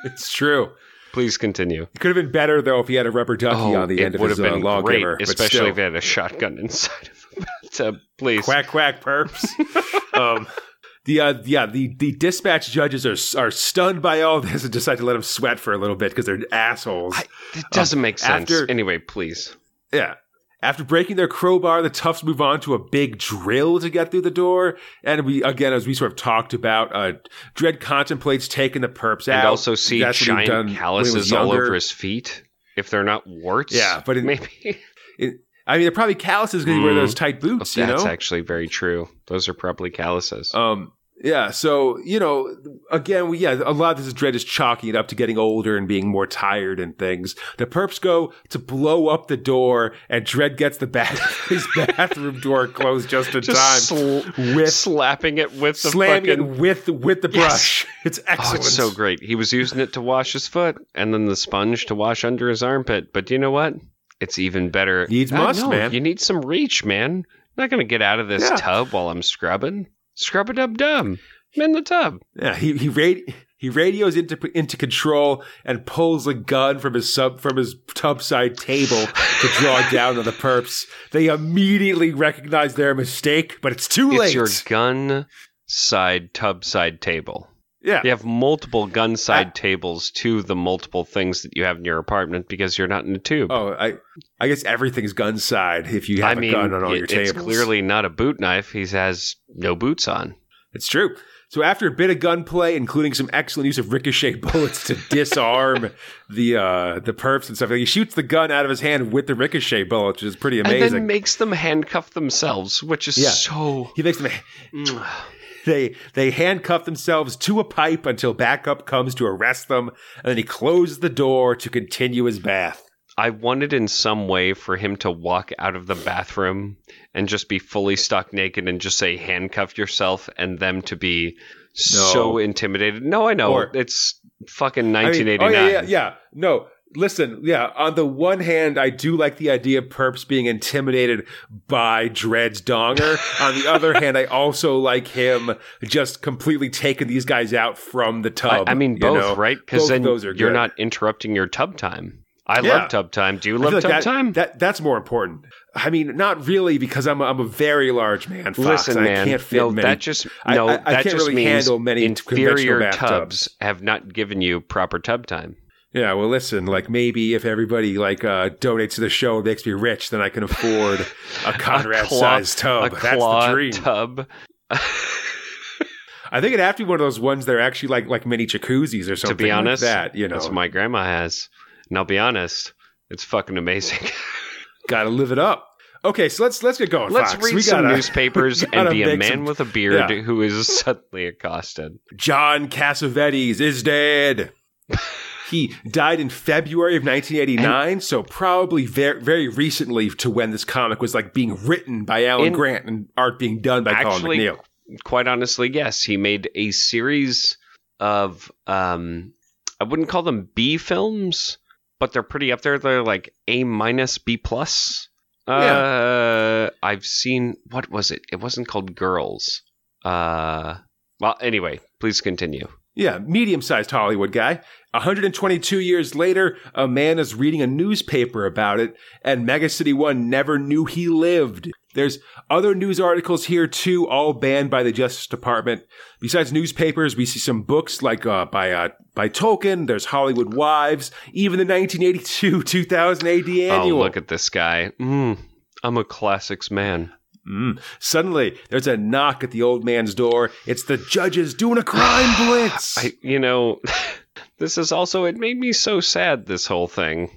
It's true. Please continue. It could have been better though if he had a rubber ducky on the end of would his have uh, lawgiver. especially if he had a shotgun inside of the bathtub. Please. quack quack perps. um, the uh, yeah the the dispatch judges are are stunned by all this and decide to let him sweat for a little bit because they're assholes. I- It doesn't make sense. after- anyway, please. Yeah. After breaking their crowbar, the toughs move on to a big drill to get through the door. And we, again, as we sort of talked about, uh, Dredd contemplates taking the perps out. And also see That's giant calluses all over his feet. If they're not warts, Yeah, but in- maybe I mean, they're probably calluses because he wear Mm. those tight boots, you that's know? actually very true. Those are probably calluses. Um, yeah. So you know, again, we, yeah, a lot of this is Dredd is chalking it up to getting older and being more tired and things. The perps go to blow up the door, and Dredd gets the bath his bathroom door closed just in Just time sl- with slapping it with the slamming fucking. it with with the Yes. brush. It's Oh, excellent. it's so great. He was using it to wash his foot, and then the sponge to wash under his armpit. But do you know what? It's even better. Needs must, no, man. You need some reach, man. I'm not gonna get out of this Yeah. tub while I'm scrubbing. Scrub a dub dub. I'm in the tub. Yeah, he he radi- he radios into into control and pulls a gun from his sub from his tub side table to draw down on the perps. They immediately recognize their mistake, but it's too late. It's your gun side tub side table. Yeah, You have multiple gun side I- tables to the multiple things that you have in your apartment because you're not in a tube. Oh, I I guess everything's gun side if you have I a mean, gun on all it- your it's tables. clearly not a boot knife. He has no boots on. It's true. So after a bit of gunplay, including some excellent use of ricochet bullets to disarm the uh, the perps and stuff, like he shoots the gun out of his hand with the ricochet bullets, which is pretty amazing. And then makes them handcuff themselves, which is Yeah. so. he makes them they they handcuff themselves to a pipe until backup comes to arrest them, and then he closes the door to continue his bath. I wanted in some way for him to walk out of the bathroom and just be fully stuck naked and just say handcuff yourself and them to be so intimidated. No, I know. Or- it's fucking I mean, 1989. oh yeah, yeah, yeah. No, listen, yeah. On the one hand, I do like the idea of perps being intimidated by Dredd's donger. on the other hand, I also like him just completely taking these guys out from the tub. I mean, you both, know? right? Because then those are you're good. not interrupting your tub time. I Yeah. love tub time. Do you love like tub that, time? That that's more important. I mean, not really because I'm a, I'm a very large man. Fox, Listen, man. I can't fit no, many. that just no. I- I that can't just really means handle many inferior tubs have not given you proper tub time. Yeah, well, listen. Like maybe if everybody like uh, donates to the show, it makes me rich, then I can afford a Conrad sized tub. a That's the dream. tub. I think it'd have to be one of those ones that are actually like like mini jacuzzis or something. to be honest, like that you know, that's what my grandma has. And I'll be honest, it's fucking amazing. gotta live it up. Okay, so let's let's get going. Let's Fox. read We some gotta- newspapers and be a man some- with a beard Yeah. who is suddenly accosted. John Cassavetes is dead. He died in February of 1989, so probably very very recently to when this comic was like being written by Alan In- Grant and art being done by Actually, Colin MacNeil. quite honestly, yes, he made a series of um I wouldn't call them B films, but they're pretty up there. They're like A minus B plus. Uh I've seen what was it? It wasn't called Girls. Uh well anyway, please continue. Yeah, medium sized Hollywood guy. 122 years later, a man is reading a newspaper about it, and Mega City One never knew he lived. There's other news articles here too, all banned by the Justice Department. Besides newspapers, we see some books like uh, by uh, by Tolkien. There's Hollywood Wives, even the 1982 2000 AD annual. Oh, look at this guy. Mm, I'm a classics man. Mm. Suddenly, there's a knock at the old man's door. It's the judges doing a crime blitz. I, you know, this is also it made me so sad. This whole thing,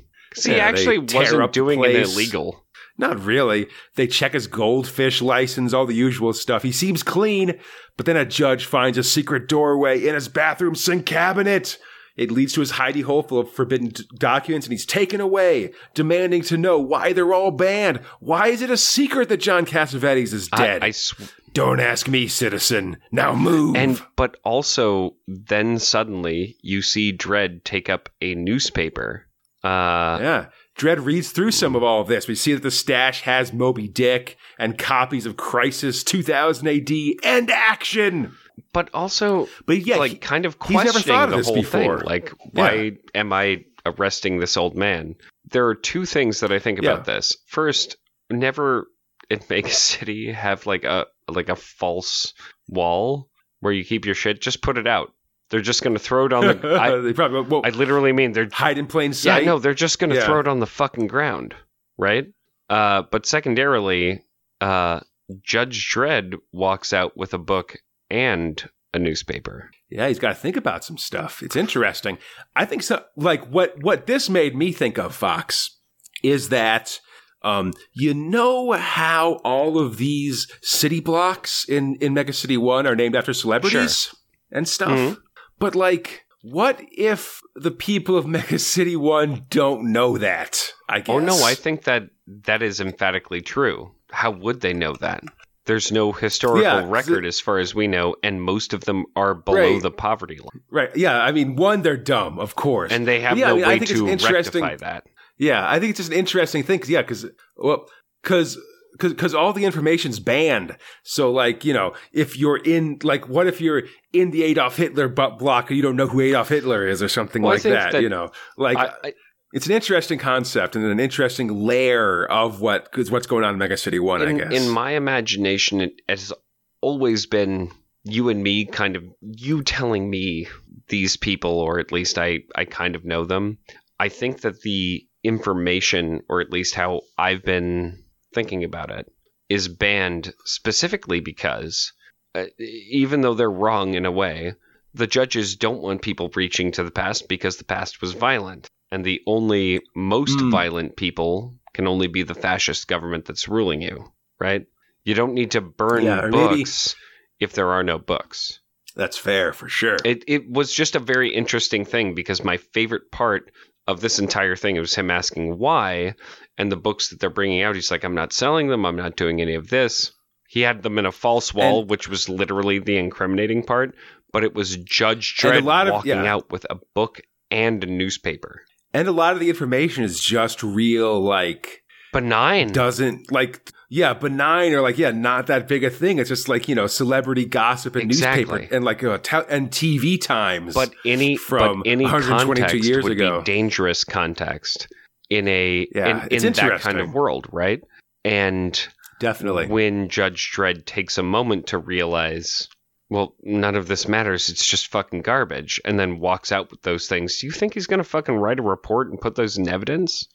he Yeah, actually wasn't doing it illegal. Not really. They check his goldfish license, all the usual stuff. He seems clean, but then a judge finds a secret doorway in his bathroom sink cabinet. It leads to his hidey hole full of forbidden d- documents, and he's taken away, demanding to know why they're all banned. Why is it a secret that John Cassavetes is I, dead? I sw- Don't ask me, citizen. Now move. and but also then suddenly you see Dredd take up a newspaper. Uh, Yeah. Dredd reads through some of all of this. We see that the stash has Moby Dick and copies of Crisis 2000 AD and action. but also But yeah, like he- kind of he's never questioning thought of the whole before. thing. Like, why am I arresting this old man? There are two things that I think about this. First, never in Mega City have like a like a false wall where you keep your shit. Just put it out. They're just going to throw it on the. I, they probably well, I literally mean they're. hide in plain sight. Yeah, no, they're just going to Yeah. throw it on the fucking ground, right? Uh, but secondarily, uh, Judge Dredd walks out with a book and a newspaper. Yeah, he's got to think about some stuff. It's interesting. I think so. Like what what this made me think of, Fox, is that um, you know how all of these city blocks in in Mega City One are named after celebrities and stuff. Mhm. But like, what if the people of Mega City One don't know that? I guess. Oh no, I think that that is emphatically true. How would they know that? There's no historical Yeah, record as far as we know, and most of them are below Right. the poverty line, right. Yeah, I mean, one, they're dumb, of course, and they have Yeah, I no mean, I way think it's to interesting- rectify that. Yeah, I think it's just an interesting thing. 'cause- yeah, because well, because because all the information's banned. So like you know, if you're in like, what if you're in the Adolf Hitler butt block and you don't know who Adolf Hitler is or something Well, like that, that- You know, like I, I, it's an interesting concept and an interesting layer of what is what's going on in Mega City One. in, I guess in my imagination, it has always been you and me, kind of you telling me these people, or at least I, I kind of know them. I think that the information, or at least how I've been thinking about it, is banned specifically because, uh, even though they're wrong in a way, the judges don't want people reaching to the past because the past was violent. And the only most Mm. violent people can only be the fascist government that's ruling you, right? You don't need to burn Yeah, or maybe- books if there are no books. that's fair for sure. It it was just a very interesting thing because my favorite part of this entire thing It was him asking why, and the books that they're bringing out, he's like, I'm not selling them, I'm not doing any of this. He had them in a false wall, And- which was literally the incriminating part, but it was Judge Dredd lot of- walking yeah. out with a book and a newspaper. and a lot of the information is just real, like Benign. doesn't like yeah benign or like yeah not that big a thing it's just like you know celebrity gossip and Exactly. newspaper and like uh, te- and tv times but any from but any 122 context years would ago. be dangerous context in a Yeah, in, in that kind of world, right? And definitely when Judge Dredd takes a moment to realize, well, none of this matters, it's just fucking garbage, and then walks out with those things, do you think he's gonna fucking write a report and put those in evidence?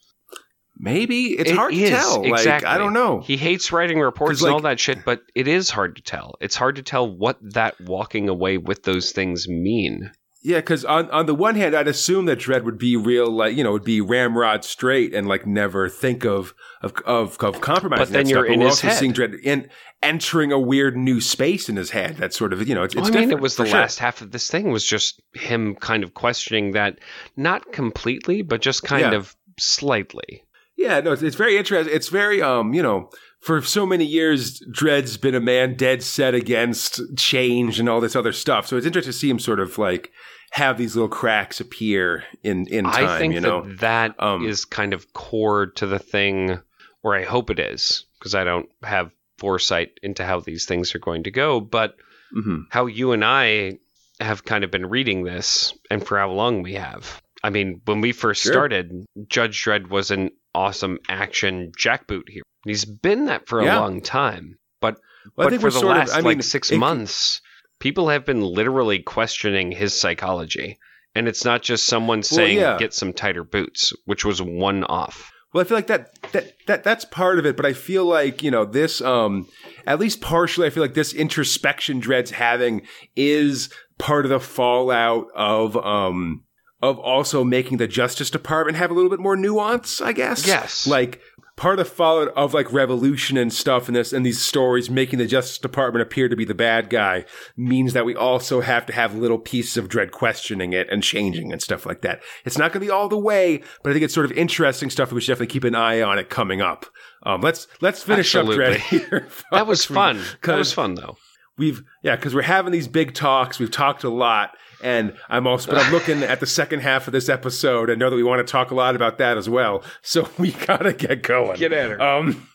Maybe it's It hard is, to tell. Exactly. Like I don't know. He hates writing reports and all that shit, but it is hard to tell. It's hard to tell what that walking away with those things mean. Yeah, because on on the one hand, I'd assume that Dredd would be real, like you know, would be ramrod straight and like never think of of of, of compromising. But then you're stuff. in we're his also head. seeing Dredd in, entering a weird new space in his head. That's sort of you know, it's, it's Well, I mean, it was the sure. last half of this thing was just him kind of questioning that, not completely, but just kind Yeah. of slightly. Yeah, no, it's, it's very interesting. It's very, um, you know, for so many years, Dredd's been a man dead set against change and all this other stuff. So it's interesting to see him sort of like have these little cracks appear in in time. I think you know, that that Um, is kind of core to the thing, or I hope it is, because I don't have foresight into how these things are going to go. But Mhm. how you and I have kind of been reading this, and for how long we have. I mean, when we first Sure. started, Judge Dredd was an awesome action jackboot hero. He's been that for a Yeah. long time, but Well, but for the sort of- last I mean, like six it- months, people have been literally questioning his psychology. And it's not just someone saying yeah. get some tighter boots, which was one off. Well, I feel like that that that that's part of it, but I feel like you know this. Um, at least partially, I feel like this introspection Dredd's having is part of the fallout of um of also making the Justice Department have a little bit more nuance. I guess. Yes. Like part of the fallout of like revolution and stuff in this and these stories making the Justice Department appear to be the bad guy means that we also have to have little pieces of Dredd questioning it and changing and stuff like that. It's not going to be all the way, but I think it's sort of interesting stuff that we should definitely keep an eye on it coming up. Um, let's let's finish Absolutely. up Dredd here. That was fun. That was fun though. We've yeah, because we're having these big talks. We've talked a lot, and I'm also but I'm looking at the second half of this episode and know that we want to talk a lot about that as well. So we gotta get going. Get at her. Um,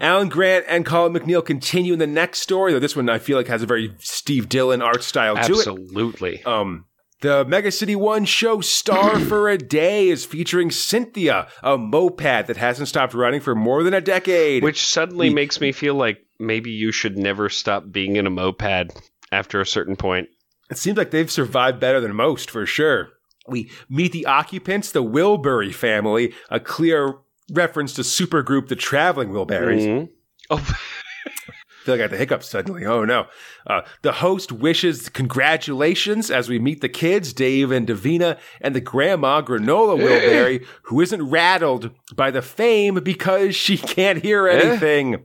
Alan Grant and Colin MacNeil continue in the next story. Though this one I feel like has a very Steve Dillon art style to it. Absolutely. Um, the Mega City One show Star for a Day is featuring Cynthia, a moped that hasn't stopped running for more than a decade. Which suddenly We- makes me feel like maybe you should never stop being in a moped after a certain point. It seems like they've survived better than most, for sure. We meet the occupants, the Wilbury family, a clear reference to supergroup the Traveling Wilburys. Mhm. Oh, I feel like I got the hiccups suddenly. Oh no. Uh, the host wishes congratulations as we meet the kids, Dave and Davina, and the grandma, Granola Wilbury, who isn't rattled by the fame because she can't hear anything.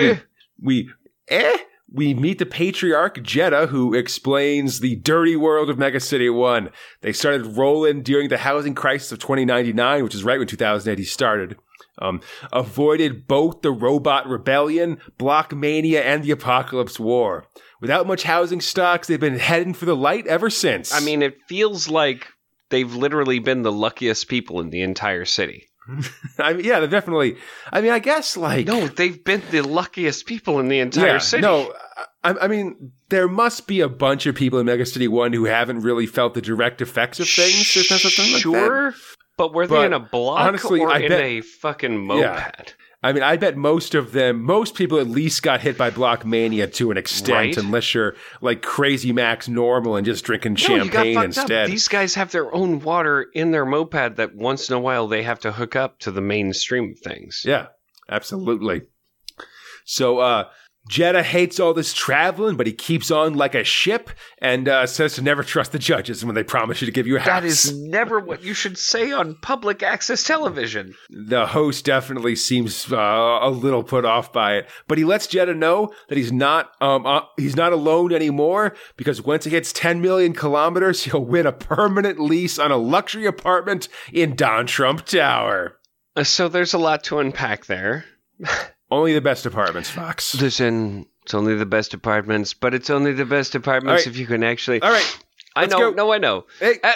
we, we, eh? We meet the patriarch, Jetta, who explains the dirty world of Mega City 1. They started rolling during the housing crisis of 2099, which is right when 2080 started. Um, avoided both the robot rebellion, block mania, and the apocalypse war. Without much housing stocks, they've been heading for the light ever since. I mean, it feels like they've literally been the luckiest people in the entire city. I mean, yeah, they're definitely. I mean, I guess like No, they've been the luckiest people in the entire yeah, city. No, I, I mean, there must be a bunch of people in Mega City One who haven't really felt the direct effects of things. something like that. sure, but were they But in a block honestly, or I in bet- a fucking moped? Yeah. I mean, I bet most of them, most people at least got hit by Block Mania to an extent, Right. unless you're like Crazy Max normal and just drinking No, champagne instead. up. These guys have their own water in their moped that once in a while they have to hook up to the mainstream of things. Yeah, absolutely. So, uh, Jetta hates all this traveling, but he keeps on like a ship and uh, says to never trust the judges when they promise you to give you a house. That is never what you should say on public access television. the host definitely seems uh, a little put off by it, but he lets Jetta know that he's not um uh, he's not alone anymore because once he hits 10 million kilometers, he'll win a permanent lease on a luxury apartment in Don Trump Tower. Uh, So there's a lot to unpack there. Only the best apartments, Fox. Listen, it's only the best apartments, but it's only the best apartments right. if you can actually. All right, I know, go. no, I know. hey, Uh,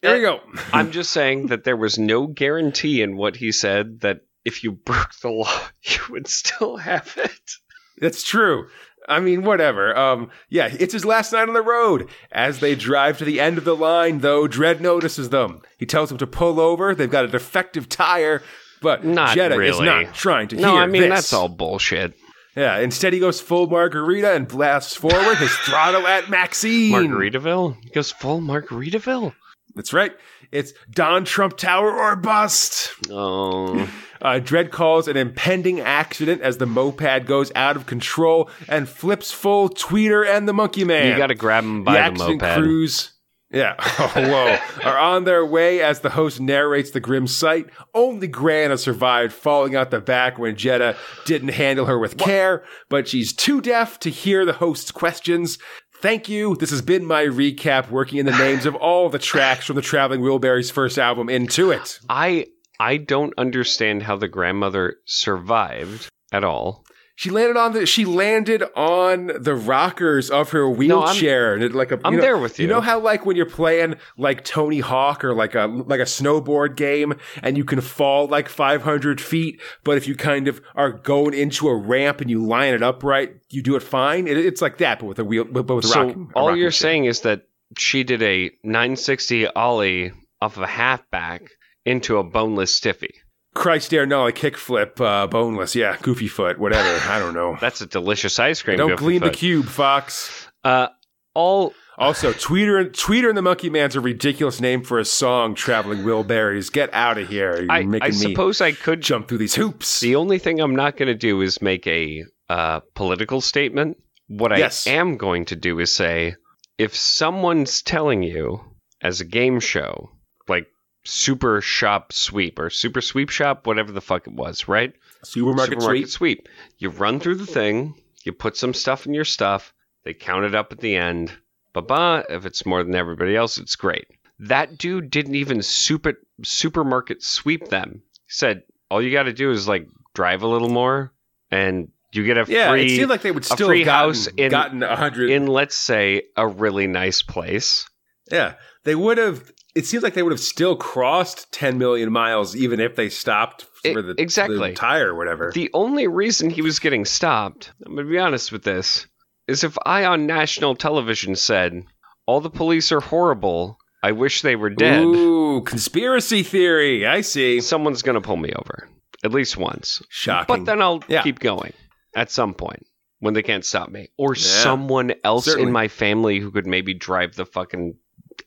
there you go. I'm just saying that there was no guarantee in what he said that if you broke the law, you would still have it. That's true. I mean, whatever. Um, yeah, it's his last night on the road. As they drive to the end of the line, though, Dredd notices them. He tells them to pull over. They've got a defective tire, but Not Jetta is not trying to No, hear I mean this. that's all bullshit. Yeah, instead he goes full margarita and blasts forward his throttle at Maxine. Margaritaville he goes full Margaritaville. That's right. It's Don Trump Tower or bust. Oh, Uh, Dredd calls an impending accident as the moped goes out of control and flips full Tweeter and the Monkey Man. you got to grab him by the, accident moped. crews. Yeah, oh, whoa, are on their way as the host narrates the grim sight. Only Gran has survived falling out the back when Jetta didn't handle her with care, but she's too deaf to hear the host's questions. Thank you. This has been my recap, working in the names of all the tracks from the Traveling Wilburys' first album, Into It. I I don't understand how the grandmother survived at all. She landed on the. She landed on the rockers of her wheelchair, and it like a. I'm know, there with you. You know how like when you're playing like Tony Hawk or like a like a snowboard game, and you can fall like 500 feet, but if you kind of are going into a ramp and you line it up right, you do it fine. It, it's like that, but with a wheel, but with a So rocking. a all you're saying is that she did a 960 ollie off of a halfback into a boneless stiffy. Christ dare no, a kickflip, uh, boneless, yeah, goofy foot, whatever. I don't know. That's a delicious ice cream. don't glean the cube, Fox. Uh, all Also, Tweeter and Tweeter and the Monkey Man's a ridiculous name for a song. Traveling Wilburys, get out of here! You're I, making I suppose I could. jump through these hoops. The only thing I'm not going to do is make a uh, political statement. What I am going to do is say, if someone's telling you as a game show, like Super Shop Sweep or Super Sweep Shop, whatever the fuck it was, right? Supermarket, supermarket sweep. sweep. You run through the thing, you put some stuff in your stuff, they count it up at the end. Ba ba. If it's more than everybody else, it's great. That dude didn't even super supermarket sweep them. He said all you got to do is like drive a little more, and you get a Yeah, free it seemed like they would still free gotten, house in- gotten a hundred. in let's say a really nice place. yeah, they would have. It seems like they would have still crossed 10 million miles, even if they stopped for the, exactly. the tire or whatever. The only reason he was getting stopped, I'm going to be honest with this, is if I on national television said, all the police are horrible, I wish they were dead, Ooh, conspiracy theory. I see. someone's going to pull me over. At least once. Shocking. But then I'll Yeah. keep going at some point when they can't stop me. Or Yeah. someone else Certainly. in my family who could maybe drive the fucking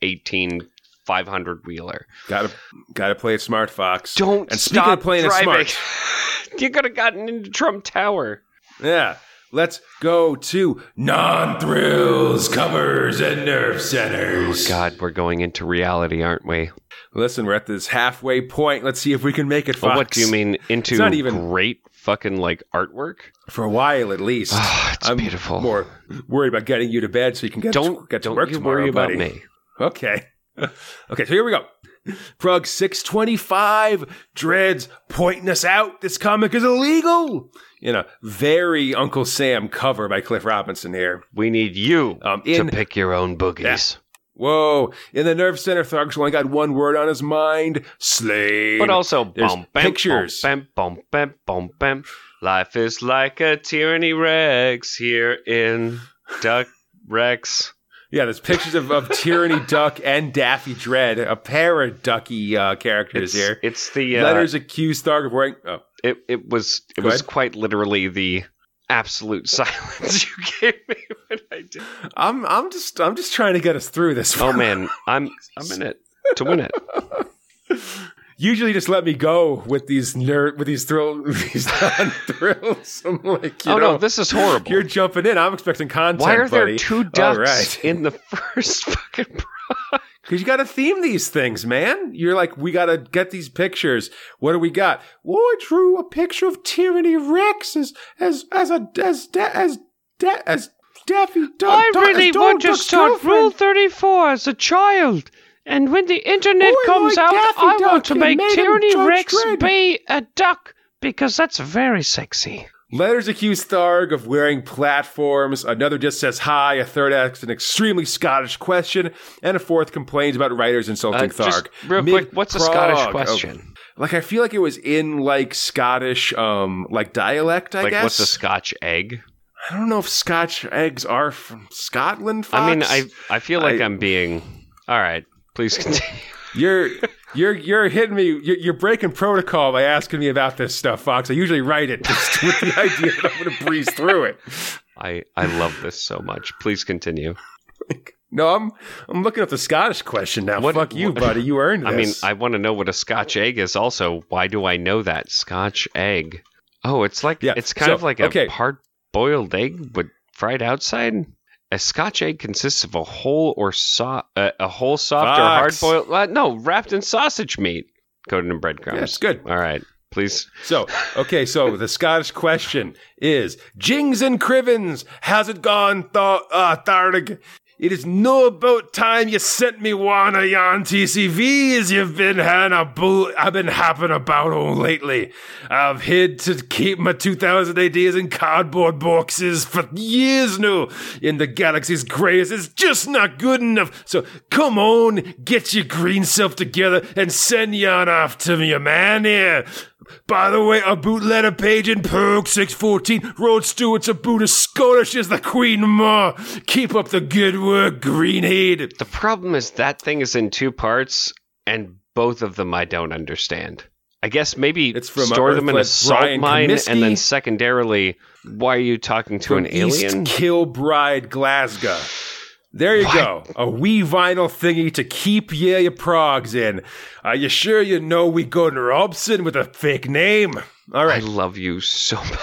18 500 wheeler. gotta gotta play it smart, Fox. Don't And speaking stop of playing it driving. smart, you could have gotten into Trump Tower. Yeah. Let's go to non thrills, covers, and nerve centers. Oh, God, we're going into reality, aren't we? Listen, we're at this halfway point. Let's see if we can make it, Well, what do you mean into not even- great fucking like artwork? For a while, at least. Ah, it's I'm beautiful. more worried about getting you to bed so you can get don't to, get to don't work you tomorrow, worry about buddy. me. Okay. Okay, so here we go. Prog 625 Dredd's pointing us out. This comic is illegal. In a very Uncle Sam cover by Cliff Robinson here. We need you Um, in to pick your own boogies. Whoa. In the Nerve Center, Tharg's only got one word on his mind slave. But also, There's bum, bam, pictures. Bum, bum, bam, bum, bam. Life is like a tyranny Rex here in Duck Rex. Yeah, there's pictures of, of Tyranny Duck and Daffy Dread, a pair of ducky uh, characters It's, here. it's the uh, Letters accuse Tharg of wearing. Oh, It it was it Go was ahead. quite literally the absolute silence you gave me when I did. I'm I'm just I'm just trying to get us through this. Oh man, I'm I'm in it to win it. Usually, just let me go with these nerd with these thrill these non thrills. I'm like, you oh know, no, this is horrible. you're jumping in. I'm expecting content. Why are there two ducks right. in the first fucking? Pro- Because you got to theme these things, man. You're like, we got to get these pictures. What do we got? Well, I drew a picture of Tyranny Rex as as as a as da, as da, as Daffy Duck. I really as want to start. Rule 34 as a child. And when the internet Oh, comes like out, Daffy I Duck want to make made Tyranny Rex Dredd. be a duck because that's very sexy. Letters accuse Tharg of wearing platforms. Another just says hi. A third asks an extremely Scottish question, and a fourth complains about writers insulting Uh, just Tharg. real quick, what's a Scottish Mid-prog. question? Like I feel like it was in like Scottish, um, like dialect. I like guess. what's a Scotch egg? I don't know if Scotch eggs are from Scotland. Fox. I mean, I I feel like I- I, am being all right. Please continue. you're you're you're hitting me. You're, you're breaking protocol by asking me about this stuff, Fox. I usually write it just with the idea that I'm going to breeze through it. I I love this so much. Please continue. No, I'm I'm looking up the Scottish question now. What- Fuck you, what- buddy. You earned this. I mean, I want to know what a Scotch egg is. Also, why do I know that Scotch egg? Oh, it's like Yeah, it's kind so, of like a hard boiled egg, but fried outside. A Scotch egg consists of a whole or so- uh, a whole soft or hard boiled. Uh, no, wrapped in sausage meat, coated in breadcrumbs. yeah, good. All right, please. So, okay, so the Scottish question is Jings and Crivens, has it gone, th- uh, Thardig? It is no about time you sent me one of yon TCVs you've been having a bull I've been happing about on lately. I've hid to keep my 2000 ideas in cardboard boxes for years now. In the galaxy's greatest, it's just not good enough. So come on, get your green self together and send yon off to me, man here. By the way, a bootletter page in Perk 614. Rod Stewart's about as Scottish as the Queen Ma. Keep up the good work, Greenhead. The problem is that thing is in two parts, and both of them I don't understand. I guess maybe It's from, uh, store them in a salt Brian mine, Comiskey. and then secondarily, why are you talking to From an alien? East Kilbride, Glasgow. There you go. A wee vinyl thingy to keep ye your progs in. Are you sure you know we got Robson with a fake name? All right. I love you so much.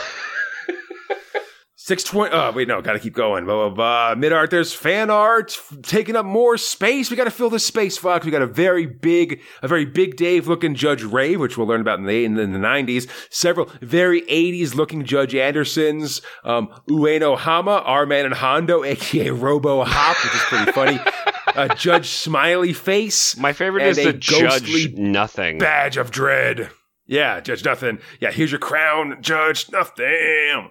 620. Oh, wait, no, gotta keep going. Blah, blah, blah. Mid art, there's fan art taking up more space. We gotta fill this space, Fox. We got a very big, a very big Dave looking Judge Ray, which we'll learn about in the, in the, in the 90s. Several very 80s looking Judge Andersons. Um, Ueno Hama, our man in Hondo, aka Robo Hop, which is pretty funny. uh, Judge Smiley Face. My favorite is a the judge nothing. badge of Dredd. Yeah, Judge Nothing. Yeah, here's your crown, Judge Nothing.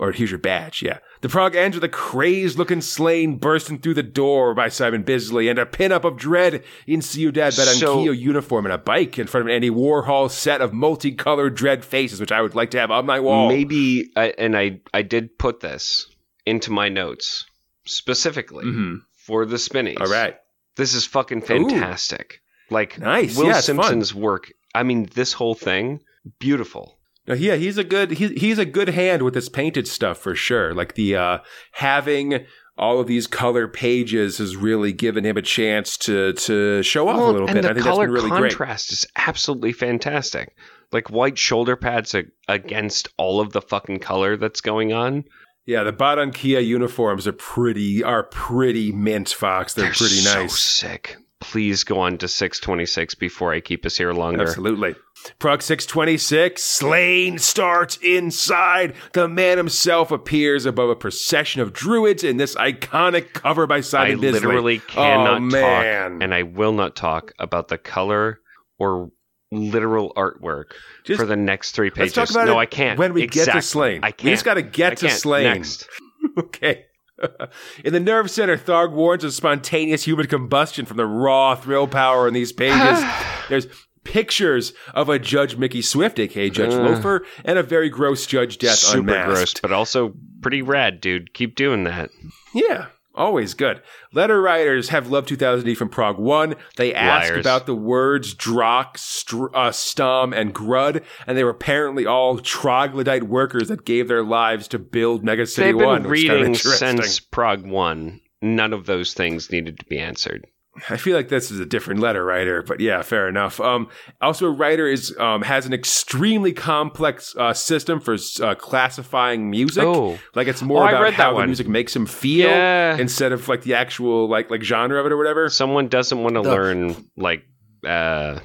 Or here's your badge, yeah. The prog ends with a crazed looking Sláine bursting through the door by Simon Bisley and a pinup of Dredd in Ciudad So- Betanquillo uniform and a bike in front of an Andy Warhol set of multicolored Dredd faces, which I would like to have on my wall. Maybe, I, and I, I did put this into my notes specifically Mhm. for the spinnies. All right. This is fucking fantastic. Like Nice. Will Yeah, it's fun. Simpson's work. I mean, this whole thing, beautiful. No, yeah, he's a good he's he's a good hand with this painted stuff for sure. Like the uh having all of these color pages has really given him a chance to to show off a little and bit. the I think that's color been really great. contrast is absolutely fantastic. Like white shoulder pads against all of the fucking color that's going on. Yeah, the Badan Kia uniforms are pretty are pretty mint, Fox. They're, pretty so nice. sick. Please go on to 626 before I keep us here longer. Absolutely. Prog 626, Sláine starts inside. The man himself appears above a procession of druids in this iconic cover by I Simon Bisley. literally cannot oh, man. talk, and I will not talk about the color or literal artwork Just- for the next three Let's pages. talk about no, I can't. when we get to Exactly. Sláine. I can't. just got to get to. Sláine. Next. okay. In the nerve center, Tharg warns of spontaneous human combustion from the raw thrill power in these pages. There's pictures of a Judge Mickey Swift, aka Judge Ugh. Loafer, and a very gross Judge Death Super unmasked. gross, but also pretty rad, dude. Keep doing that. Yeah, always good. Letter writers have loved 2000 from Prog 1. They asked Liars. about the words Drokk, str- uh, Stomm, and Grud, and they were apparently all troglodyte workers that gave their lives to build Mega City They've been 1. which is kind of reading since Prog 1. None of those things needed to be answered. I feel like this is a different letter writer, but yeah, fair enough. Um, also, a writer is um, has an extremely complex uh, system for uh, classifying music. Oh. like it's more Oh, I about read that how the one. music makes him feel Yeah. instead of like the actual like like genre of it or whatever. Someone doesn't want to The- learn, like, uh,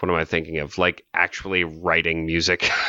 what am I thinking of? Like, actually writing music.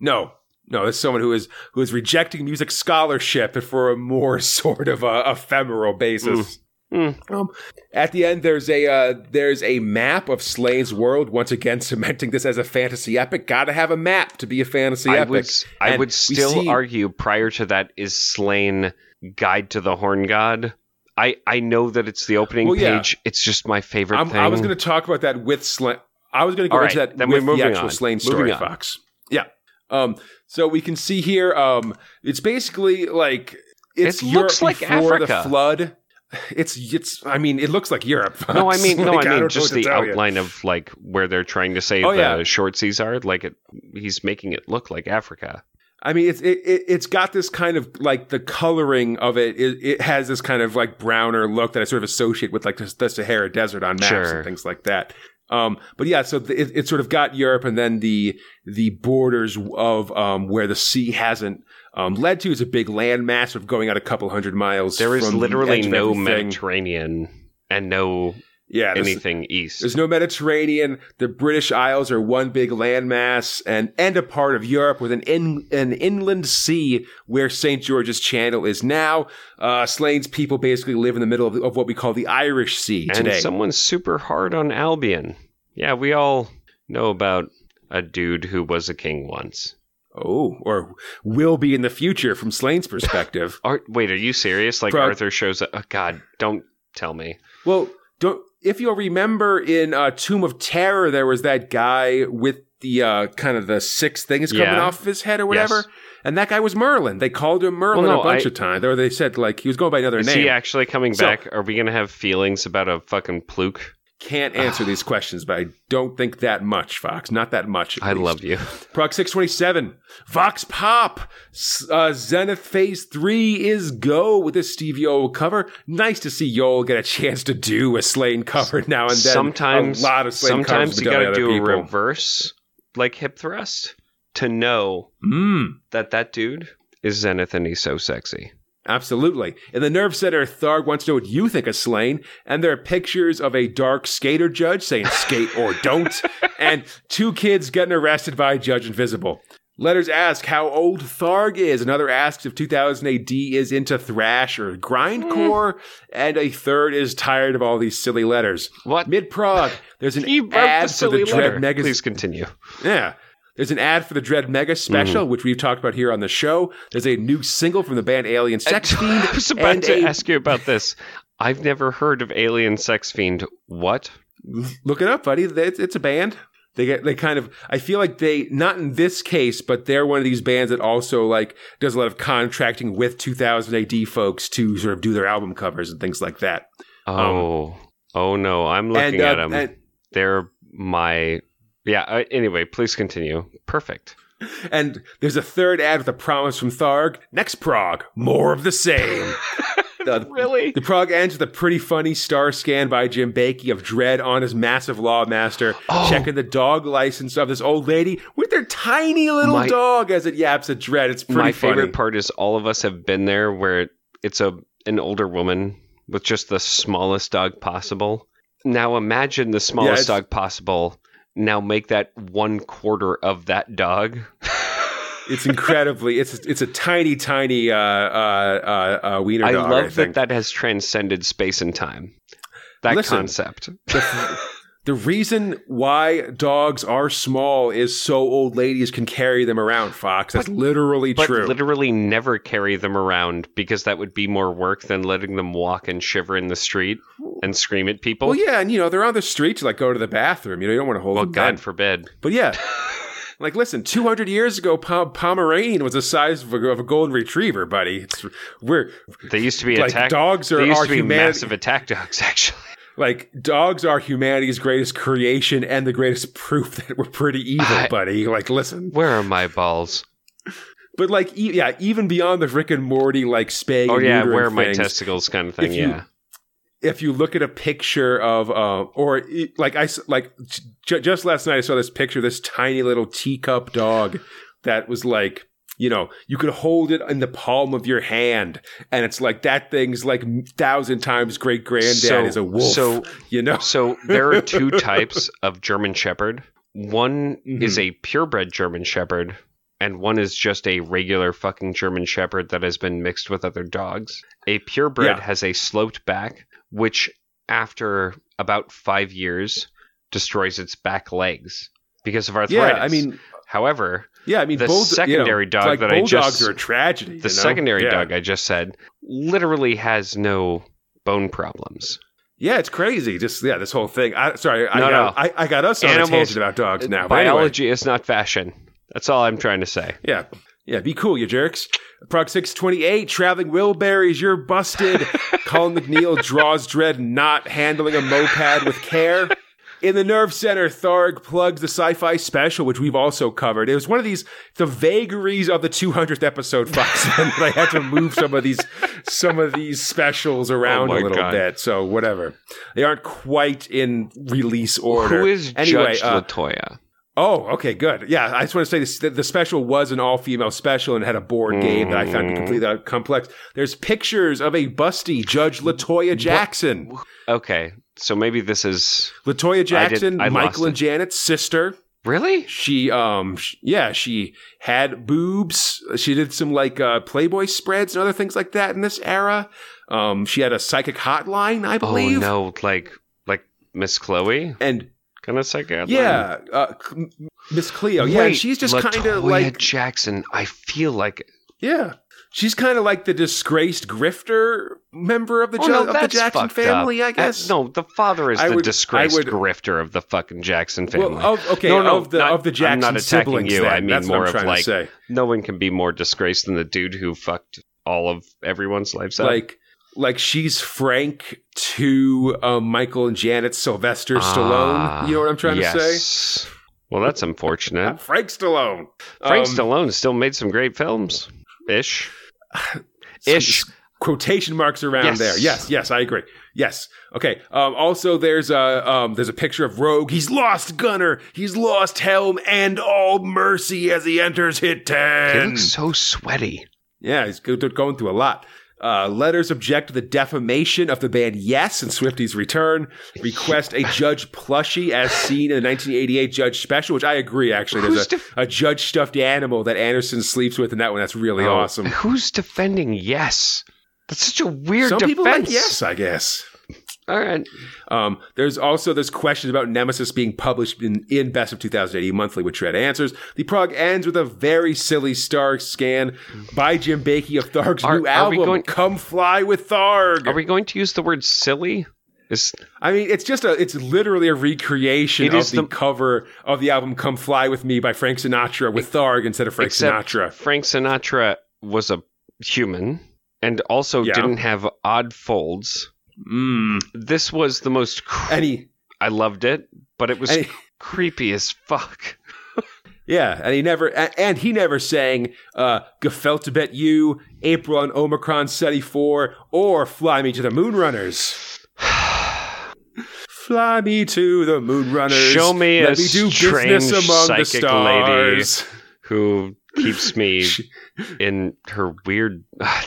No, no, it's someone who is who is rejecting music scholarship for a more sort of uh, ephemeral basis. Mm. Um, at the end, there's a uh, there's a map of Sláine's world. Once again, cementing this as a fantasy epic. Got to have a map to be a fantasy I epic. would, I would still see- argue prior to that is Sláine Guide to the Horn God. I, I know that it's the opening Well, yeah. page. It's just my favorite I'm- thing. I was going to talk about that with Sláine. I was going to go All into right, that then with we're the actual on. Sláine Moving story, on. Fox. Yeah. Um. So we can see here. Um. It's basically like it's It Europe looks like before Africa. the flood. It's it's. I mean, it looks like Europe. no, I mean, no, Like, I mean just the tell you. outline of like where they're trying to say Oh, the yeah. short seas are. Like it, he's making it look like Africa. I mean, it's it, it it's got this kind of like the coloring of it. It, it has this kind of like browner look that I sort of associate with like the, the Sahara Desert on maps Sure. and things like that. Um, but yeah, so it, it sort of got Europe, and then the the borders of um, where the sea hasn't um, led to is a big landmass of going out a couple hundred miles. There is the literally edge no. Mediterranean and no Yeah, anything east. There's no Mediterranean. The British Isles are one big landmass and and a part of Europe with an in, an inland sea where St. George's Channel is now. Uh, Sláine's people basically live in the middle of, of what we call the Irish Sea and today. someone's super hard on Albion. Yeah, we all know about a dude who was a king once. Oh, or will be in the future from Sláine's perspective. Art, wait, are you serious? Like Pro- Arthur shows up? Oh, God, don't tell me. well, don't if you'll remember in uh, Tomb of Terror, there was that guy with the uh, kind of the six things coming Yeah. off his head or whatever. Yes. And that guy was Merlin. They called him Merlin Well, no, a bunch I- of times. Or they said like he was going by another Is name. he actually coming So- back? Are we gonna have feelings about a fucking pluke? Can't answer these questions, but I don't think that much, Fox. Not that much. I least. love you. Prog 627. Vox Pop. Uh, Zenith Phase 3 is go with this Steve Yeowell cover. Nice to see Yeowell get a chance to do a Sláine cover now and then. sometimes, a lot of Sláine sometimes you gotta done by do a people. reverse, like hip thrust, to know Mm, that that dude is Zenith and he's so sexy. Absolutely. In the Nerve Center, Tharg wants to know what you think of Sláine, and there are pictures of a dark skater judge saying skate or don't, and two kids getting arrested by Judge Invisible. Letters ask how old Tharg is. Another asks if 2000 AD is into thrash or grindcore, hmm. and a third is tired of all these silly letters. What? Mid prog, there's an ad the for the Dredd. Please continue. Yeah. There's an ad for the Dredd Mega special, which we've talked about here on the show. There's a new single from the band Alien Sex Fiend. I was about to a... ask you about this. I've never heard of Alien Sex Fiend. What? Look it up, buddy. It's, a band. They get they kind of I feel like they not in this case, but they're one of these bands that also like does a lot of contracting with 2000 AD folks to sort of do their album covers and things like that. Oh, oh no! I'm looking and, uh, at them. and They're my. Yeah. Uh, anyway, please continue. Perfect. and there's a third ad with a promise from Tharg. Next prog, more of the same. The- Really? The prog ends with a pretty funny star scan by Jim Baikie of Dredd on his massive Lawmaster, Oh. checking the dog license of this old lady with their tiny little My- dog as it yaps at Dredd. It's pretty My funny. favorite part is all of us have been there, where it's a an older woman with just the smallest dog possible. Now imagine the smallest it's- dog possible. Now make that one quarter of that dog. It's incredibly. It's it's a tiny, tiny uh, uh, uh, uh, wiener I dog. love I that that has transcended space and time. That Listen, concept. the, the reason why dogs are small is so old ladies can carry them around. Fox. That's literally But true. literally never carry them around because that would be more work than letting them walk and shiver in the street and scream at people. well, yeah, and you know they're on the street to like go to the bathroom. You know, you don't want to hold Well, them. God forbid. But yeah. Like, listen, 200 years ago, Pom- Pomeranian was the size of a, of a golden retriever, buddy. It's, we're They used to be Like, attack dogs are They used to be humanity- massive attack dogs, actually. Like dogs are humanity's greatest creation and the greatest proof that we're pretty evil, I- buddy. Like, listen, Where are my balls? but like, e- yeah, even beyond the Rick and Morty like spaying. Oh yeah, where are my things, testicles kind of thing. if you- yeah. if you look at a picture of uh or like I like j- just last night I saw this picture this tiny little teacup dog that was like you know you could hold it in the palm of your hand and it's like that thing's like thousand times great granddad So- is a wolf so- you know So there are two types of German Shepherd. One Mhm. is a purebred German Shepherd, and one is just a regular fucking German Shepherd that has been mixed with other dogs. A purebred Yeah. has a sloped back, which after about five years destroys its back legs because of arthritis. yeah I mean however, yeah I mean The bull- secondary you know, dog like that I just- are a tragedy the you know? secondary Yeah. dog I just said literally has no bone problems. yeah it's crazy just yeah this whole thing I sorry I No, got, no. I, I got us on Animals- a tangent about dogs now but anyway. Biology is not fashion. That's all I'm trying to say. Yeah. Yeah, be cool, you jerks. Prog 628, Traveling Wilburys, you're busted. Colin MacNeil draws Dredd not handling a moped with care. In the Nerve Center, Tharg plugs the sci-fi special, which we've also covered. It was one of these the vagaries of the 200th episode, Foxman. that I had to move some of these some of these specials around Oh a little God. bit. So whatever, they aren't quite in release order. Who is anyway? Judge uh, Latoya? Oh, okay, good. Yeah, I just want to say this, the, the special was an all-female special and had a board game that I found Mm. completely complex. There's pictures of a busty Judge Latoya Jackson. Okay, so maybe this is Latoya Jackson, I lost Michael and. Janet's sister. really. She, um, yeah, she had boobs. She did some like uh, Playboy spreads and other things like that in this era. Um, she had a psychic hotline, I believe. Oh believe. no, like like Miss Chloe, And kind of psychic. yeah, uh, Miss Cleo. Yeah, she's just kind of like Jackson. I feel like Yeah. She's kind of like the disgraced grifter member of the, Oh, Ja- no, of the Jackson family, up. I guess. Uh, no, the father is I the would- disgraced would- grifter of the fucking Jackson family. Well, of, okay, No, no, of the not- of the I'm Jackson not attacking siblings. you. then. I mean That's more I'm of like- no one can be more disgraced than the dude who fucked all of everyone's lives up. Like, like she's Frank to um, Michael and Janet Sylvester Ah, Stallone. You know what I'm trying to say? Well, that's unfortunate. Frank Stallone. Frank Um, Stallone still made some great films. Ish. Ish. Quotation marks around Yes. there. Yes, yes, I agree. Yes. Okay. Um, also, there's a um, there's a picture of Rogue. He's lost Gunnar. He's lost Helm and all mercy as he enters hit ten. He looks so sweaty. Yeah, he's go- going through a lot. Uh, letters object to the defamation of the band Yes and Swifty's return. Request a Judge plushie as seen in the 1988 Judge special, which I agree, actually. There's a, def- a Judge stuffed animal that Anderson sleeps with in that one. That's really Oh, awesome. Who's defending yes? That's such a weird Some defense. people like Yes, I guess. All right. Um, there's also there's questions about Nemesis being published in, in Best of 2000 AD Monthly with Shred Answers. The prog ends with a very silly Star scan by Jim Baikie of Tharg's Are- new are album, going- Come Fly with Tharg. Are we going to use the word silly? Is I mean, it's just a, it's literally a recreation of the, the- cover of the album "Come Fly with Me" by Frank Sinatra with Tharg instead of Frank Sinatra. Frank Sinatra was a human and also Yeah. didn't have odd folds. Mm. This was the most. Cr- And he, I loved it, but it was he, creepy as fuck. yeah, and he never, and he never sang uh, "Gefeltebet You," "April on Omicron '74," or "Fly Me to the Moonrunners." Fly me to the Moonrunners. Show me Let a me do strange business among the psychic lady. Who keeps me in her weird?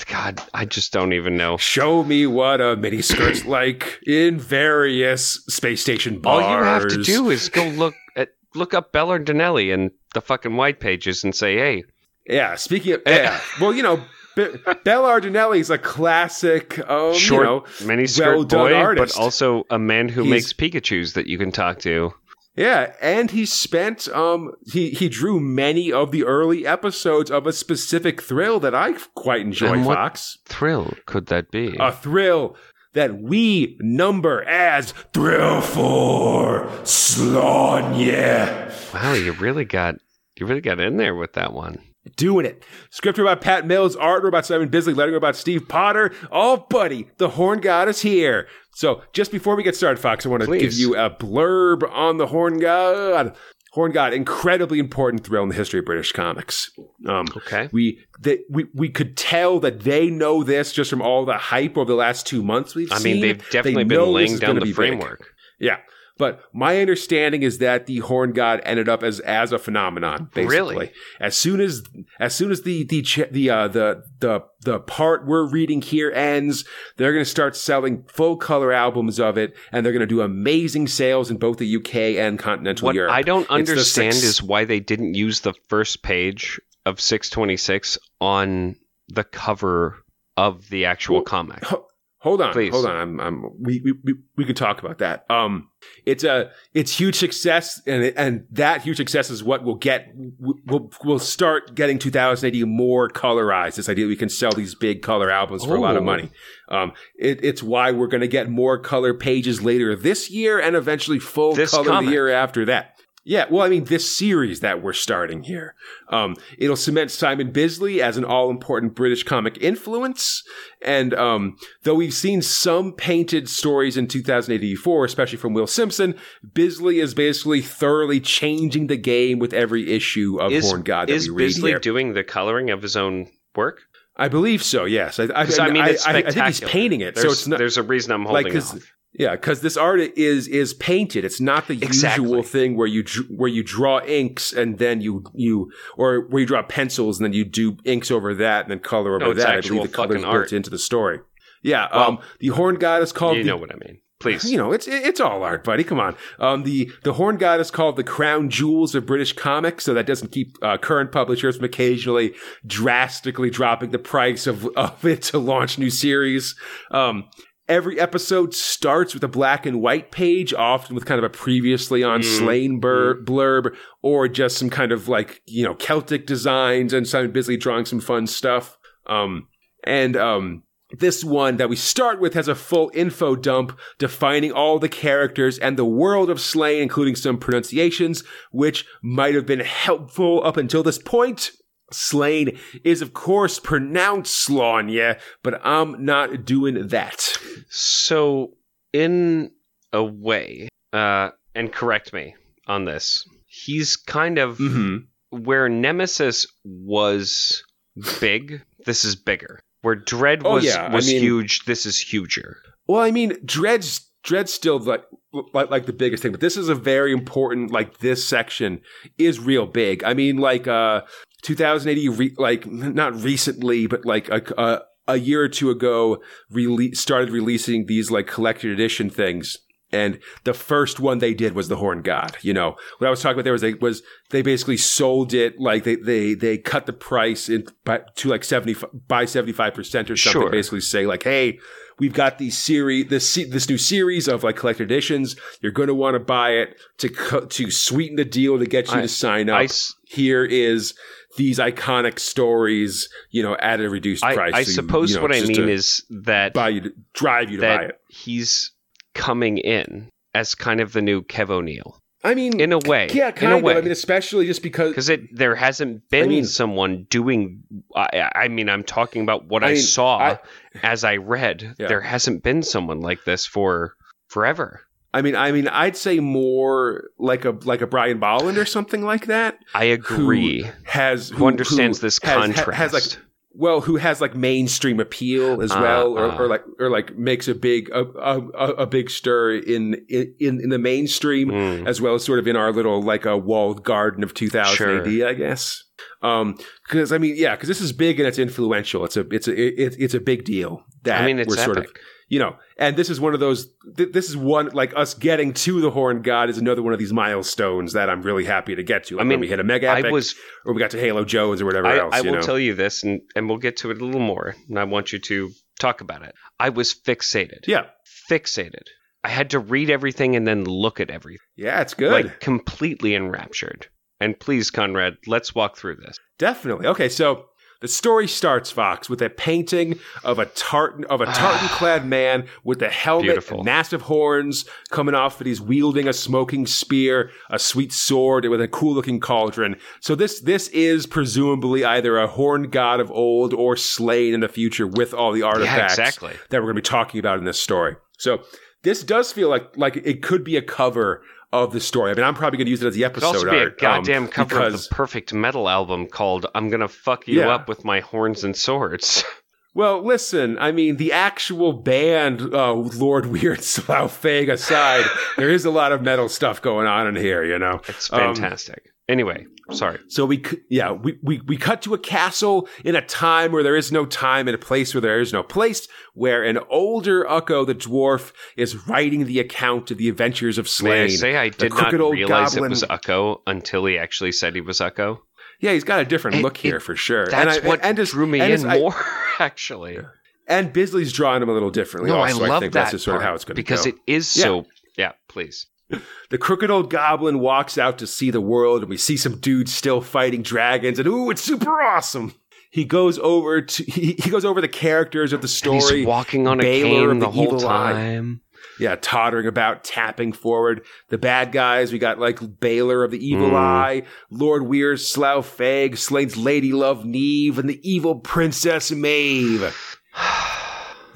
God, I just don't even know. Show me what a mini skirt's like in various space station bars. All you have to do is go look at look up Belardinelli in the fucking white pages and say, "Hey, Yeah, speaking of, yeah, well, you know, Be- Ardinelli is a classic, um, short you know, mini skirt well-done boy, artist. but also a man who He's- makes Pikachu's that you can talk to." Yeah, and he spent, um, he he drew many of the early episodes of a specific thrill that I quite enjoy. And what- Fox, Thrill could that be? a thrill that we number as Thrill Four Slonya. wow, you really got you really got in there with that one. doing it. Script about Pat Mills, art about Simon Bisley, letter about Steve Potter. Oh, buddy, the Horn God is here. So, just before we get started, Fox, I want to Please. give you a blurb on the Horn God. Horn God, incredibly important thrill in the history of British comics. Um, Okay. we, they, we we could tell that they know this just from all the hype over the last two months we've seen. I seen. mean, they've definitely They been laying down the be big. framework. Yeah. But my understanding is that the horn god ended up as as a phenomenon. Basically, Really? as soon as as soon as the the the uh, the the the part we're reading here ends, they're going to start selling full color albums of it, and they're going to do amazing sales in both the UK and continental What Europe. I don't understand six- is why they didn't use the first page of 626 on the cover of the actual Well, comic. Ho- Hold on, Please. hold on. I'm, I'm, we, we, we, we can talk about that. Um, it's a, it's huge success, and it, and that huge success is what will get, we'll, we'll start getting 2080 more colorized. This idea we can sell these big color albums for a lot of Oh. money. Um, it, it's why we're going to get more color pages later this year, and eventually full This color comic. the year after that. Yeah, well, I mean, this series that we're starting here, um, it'll cement Simon Bisley as an all-important British comic influence. And um, though we've seen some painted stories in 2084, especially from Will Simpson, Bisley is basically thoroughly changing the game with every issue of Is, Horn God that is we read Bisley doing the coloring of his own work? I believe so. Yes, I, I, I mean, it's I, I spectacular. think he's painting it, There's, so it's not there's a reason I'm holding because off. Yeah, because this art is is painted. It's not the Exactly. usual thing where you where you draw inks and then you you or where you draw pencils and then you do inks over that and then color over No, it's that. I believe the built art. into the story. Yeah, Well, um, the horn god is called You the, know what I mean. Please. you know, it's it's all art, buddy. Come on. Um, the the horn god is called the crown jewels of British comics, so that doesn't keep uh, current publishers from occasionally drastically dropping the price of of it to launch new series. Um, every episode starts with a black and white page, often with kind of a previously on Mm. Sláine bur- blurb, or just some kind of like you know Celtic designs and Simon Bisley drawing some fun stuff. Um, and um, this one that we start with has a full info dump defining all the characters and the world of Sláine, including some pronunciations, which might have been helpful up until this point. Sláine is, of course, pronounced Slanya, but I'm not doing that. So, in a way, uh, and correct me on this, he's kind of Mm-hmm. where Nemesis was big. This is bigger. Where Dredd Oh, was I was mean- huge. This is huger. Well, I mean, Dredd's Dredd's still like, like like the biggest thing, but this is a very important. Like this section is real big. I mean, like uh, 2000 AD, re- like not recently, but like a, a a year or two ago, rele- started releasing these like collected edition things. And the first one they did was the Horn God. You know what I was talking about there was they was they basically sold it like they they they cut the price in by, to like seventy by seventy five percent or something. Sure. Basically say like, hey, we've got these series this this new series of like collected editions. You're going to want to buy it to co- to sweeten the deal to get you I- to sign up. I, Here is these iconic stories, you know, at a reduced I, price. I So suppose you know, what I mean is that buy you to, drive you to buy it. he's coming in as kind of the new Kev O'Neill I mean, in a way. yeah, kind in a of. way. I mean, especially just because because it there hasn't been mean- someone doing I, I mean i'm talking about what i, I mean, saw I- as i read Yeah. there hasn't been someone like this for forever I mean, I mean, I'd say more like a like a Brian Bolland or something like that. i agree Has who, understands this has- contrast Has, like well, who has like mainstream appeal as Uh, well, or, uh. or like or like makes a big a, a, a a big stir in in in the mainstream Mm. as well as sort of in our little like a walled garden of 2000 Sure. AD, I guess. Um, because I mean, yeah, because this is big and it's influential. It's a it's a it, it's a big deal that i mean it's we're epic sort of you know, and this is one of those. Th- this is one like us getting to the Horn God is another one of these milestones that I'm really happy to get to. Like I mean, when we hit a mega i was or we got to Halo Jones or whatever i, else. I will know? tell you this and, and we'll get to it a little more and i want you to talk about it i was fixated yeah, fixated i had to read everything and then look at everything yeah, it's good. like completely enraptured and please conrad let's walk through this Definitely. Okay, so the story starts, Fox, with a painting of a tartan of a ah. tartan-clad man with a helmet, Beautiful. and massive horns coming off, and he's wielding a smoking spear, a sweet sword, and with a cool-looking cauldron. So this this is presumably either a horned god of old or Sláine in the future with all the artifacts exactly. that we're going to be talking about in this story. So this does feel like like it could be a cover of the story. I mean, I'm probably going to use it as the episode. Could also be a art, um, goddamn cover of the perfect metal album called "I'm Gonna Fuck You Yeah. Up with My Horns and Swords." Well, listen, I mean, the actual band, uh, Lord Weird Slough Feg aside, there is a lot of metal stuff going on in here, you know? It's Um, fantastic. Anyway, sorry. So we, yeah, we, we, we cut to a castle in a time where there is no time and a place where there is no place, where an older Ukko, the dwarf, is writing the account of the adventures of Sláine. May I say I did not old realize goblin- it was Ukko until he actually said he was Ukko. Yeah, he's got a different It- look here it- for sure. That's and I, what and his- drew me and in his- I- more, actually. and Bisley's drawing him a little differently. No, I also, love think that that's just sort of how it's going to go. because it is Yeah. so. Yeah, please. The crooked old goblin walks out to see the world, and we see some dudes still fighting dragons, and ooh, it's super awesome. He goes over to he, he goes over the characters of the story. he's walking on a Balor of cane the the whole Evil Eye. time. yeah, tottering about, tapping forward. The bad guys, we got like Balor of the Evil Mm. Eye, Lord Weird Slough Feg, Sláine's Lady Love Neve, and the evil Princess Maeve.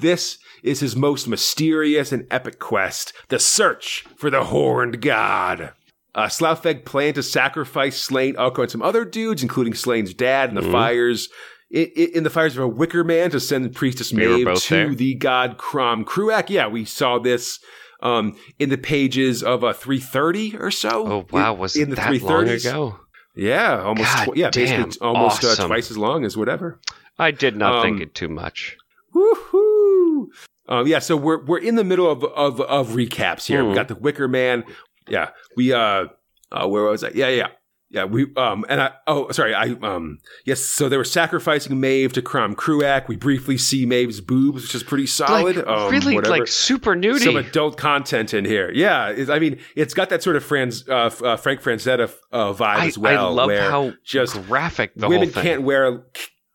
This is his most mysterious and epic quest the search for the Horned God. Uh, Slough-Feg planned to sacrifice Sláine, Ukko, and some other dudes, including Sláine's dad, in the Mhm. fires. In the fires of a Wicker Man to send Priestess Maeve to there? the god Crom Cruach. Yeah, we saw this um, in the pages of uh, 330 or so. Oh wow, was in it the that long ago? Yeah, almost. Tw- yeah, damn, basically almost uh, twice as long as whatever. I did not think Um, it too much. Woohoo! Um, yeah, so we're we're in the middle of of, of recaps here. We Hmm. got the Wicker Man. Yeah, we uh, uh where was I? Yeah, yeah, yeah. We um, and I oh sorry, I um yes. So they were sacrificing Maeve to Crom Cruach. We briefly see Maeve's boobs, which is pretty solid. like, um, really, whatever. like super nudie. Some adult content in here. Yeah, it's- I mean, it's got that sort of Franz, uh, uh, Frank Frazetta uh, vibe I, as well. I love where how just graphic the women whole thing. can't wear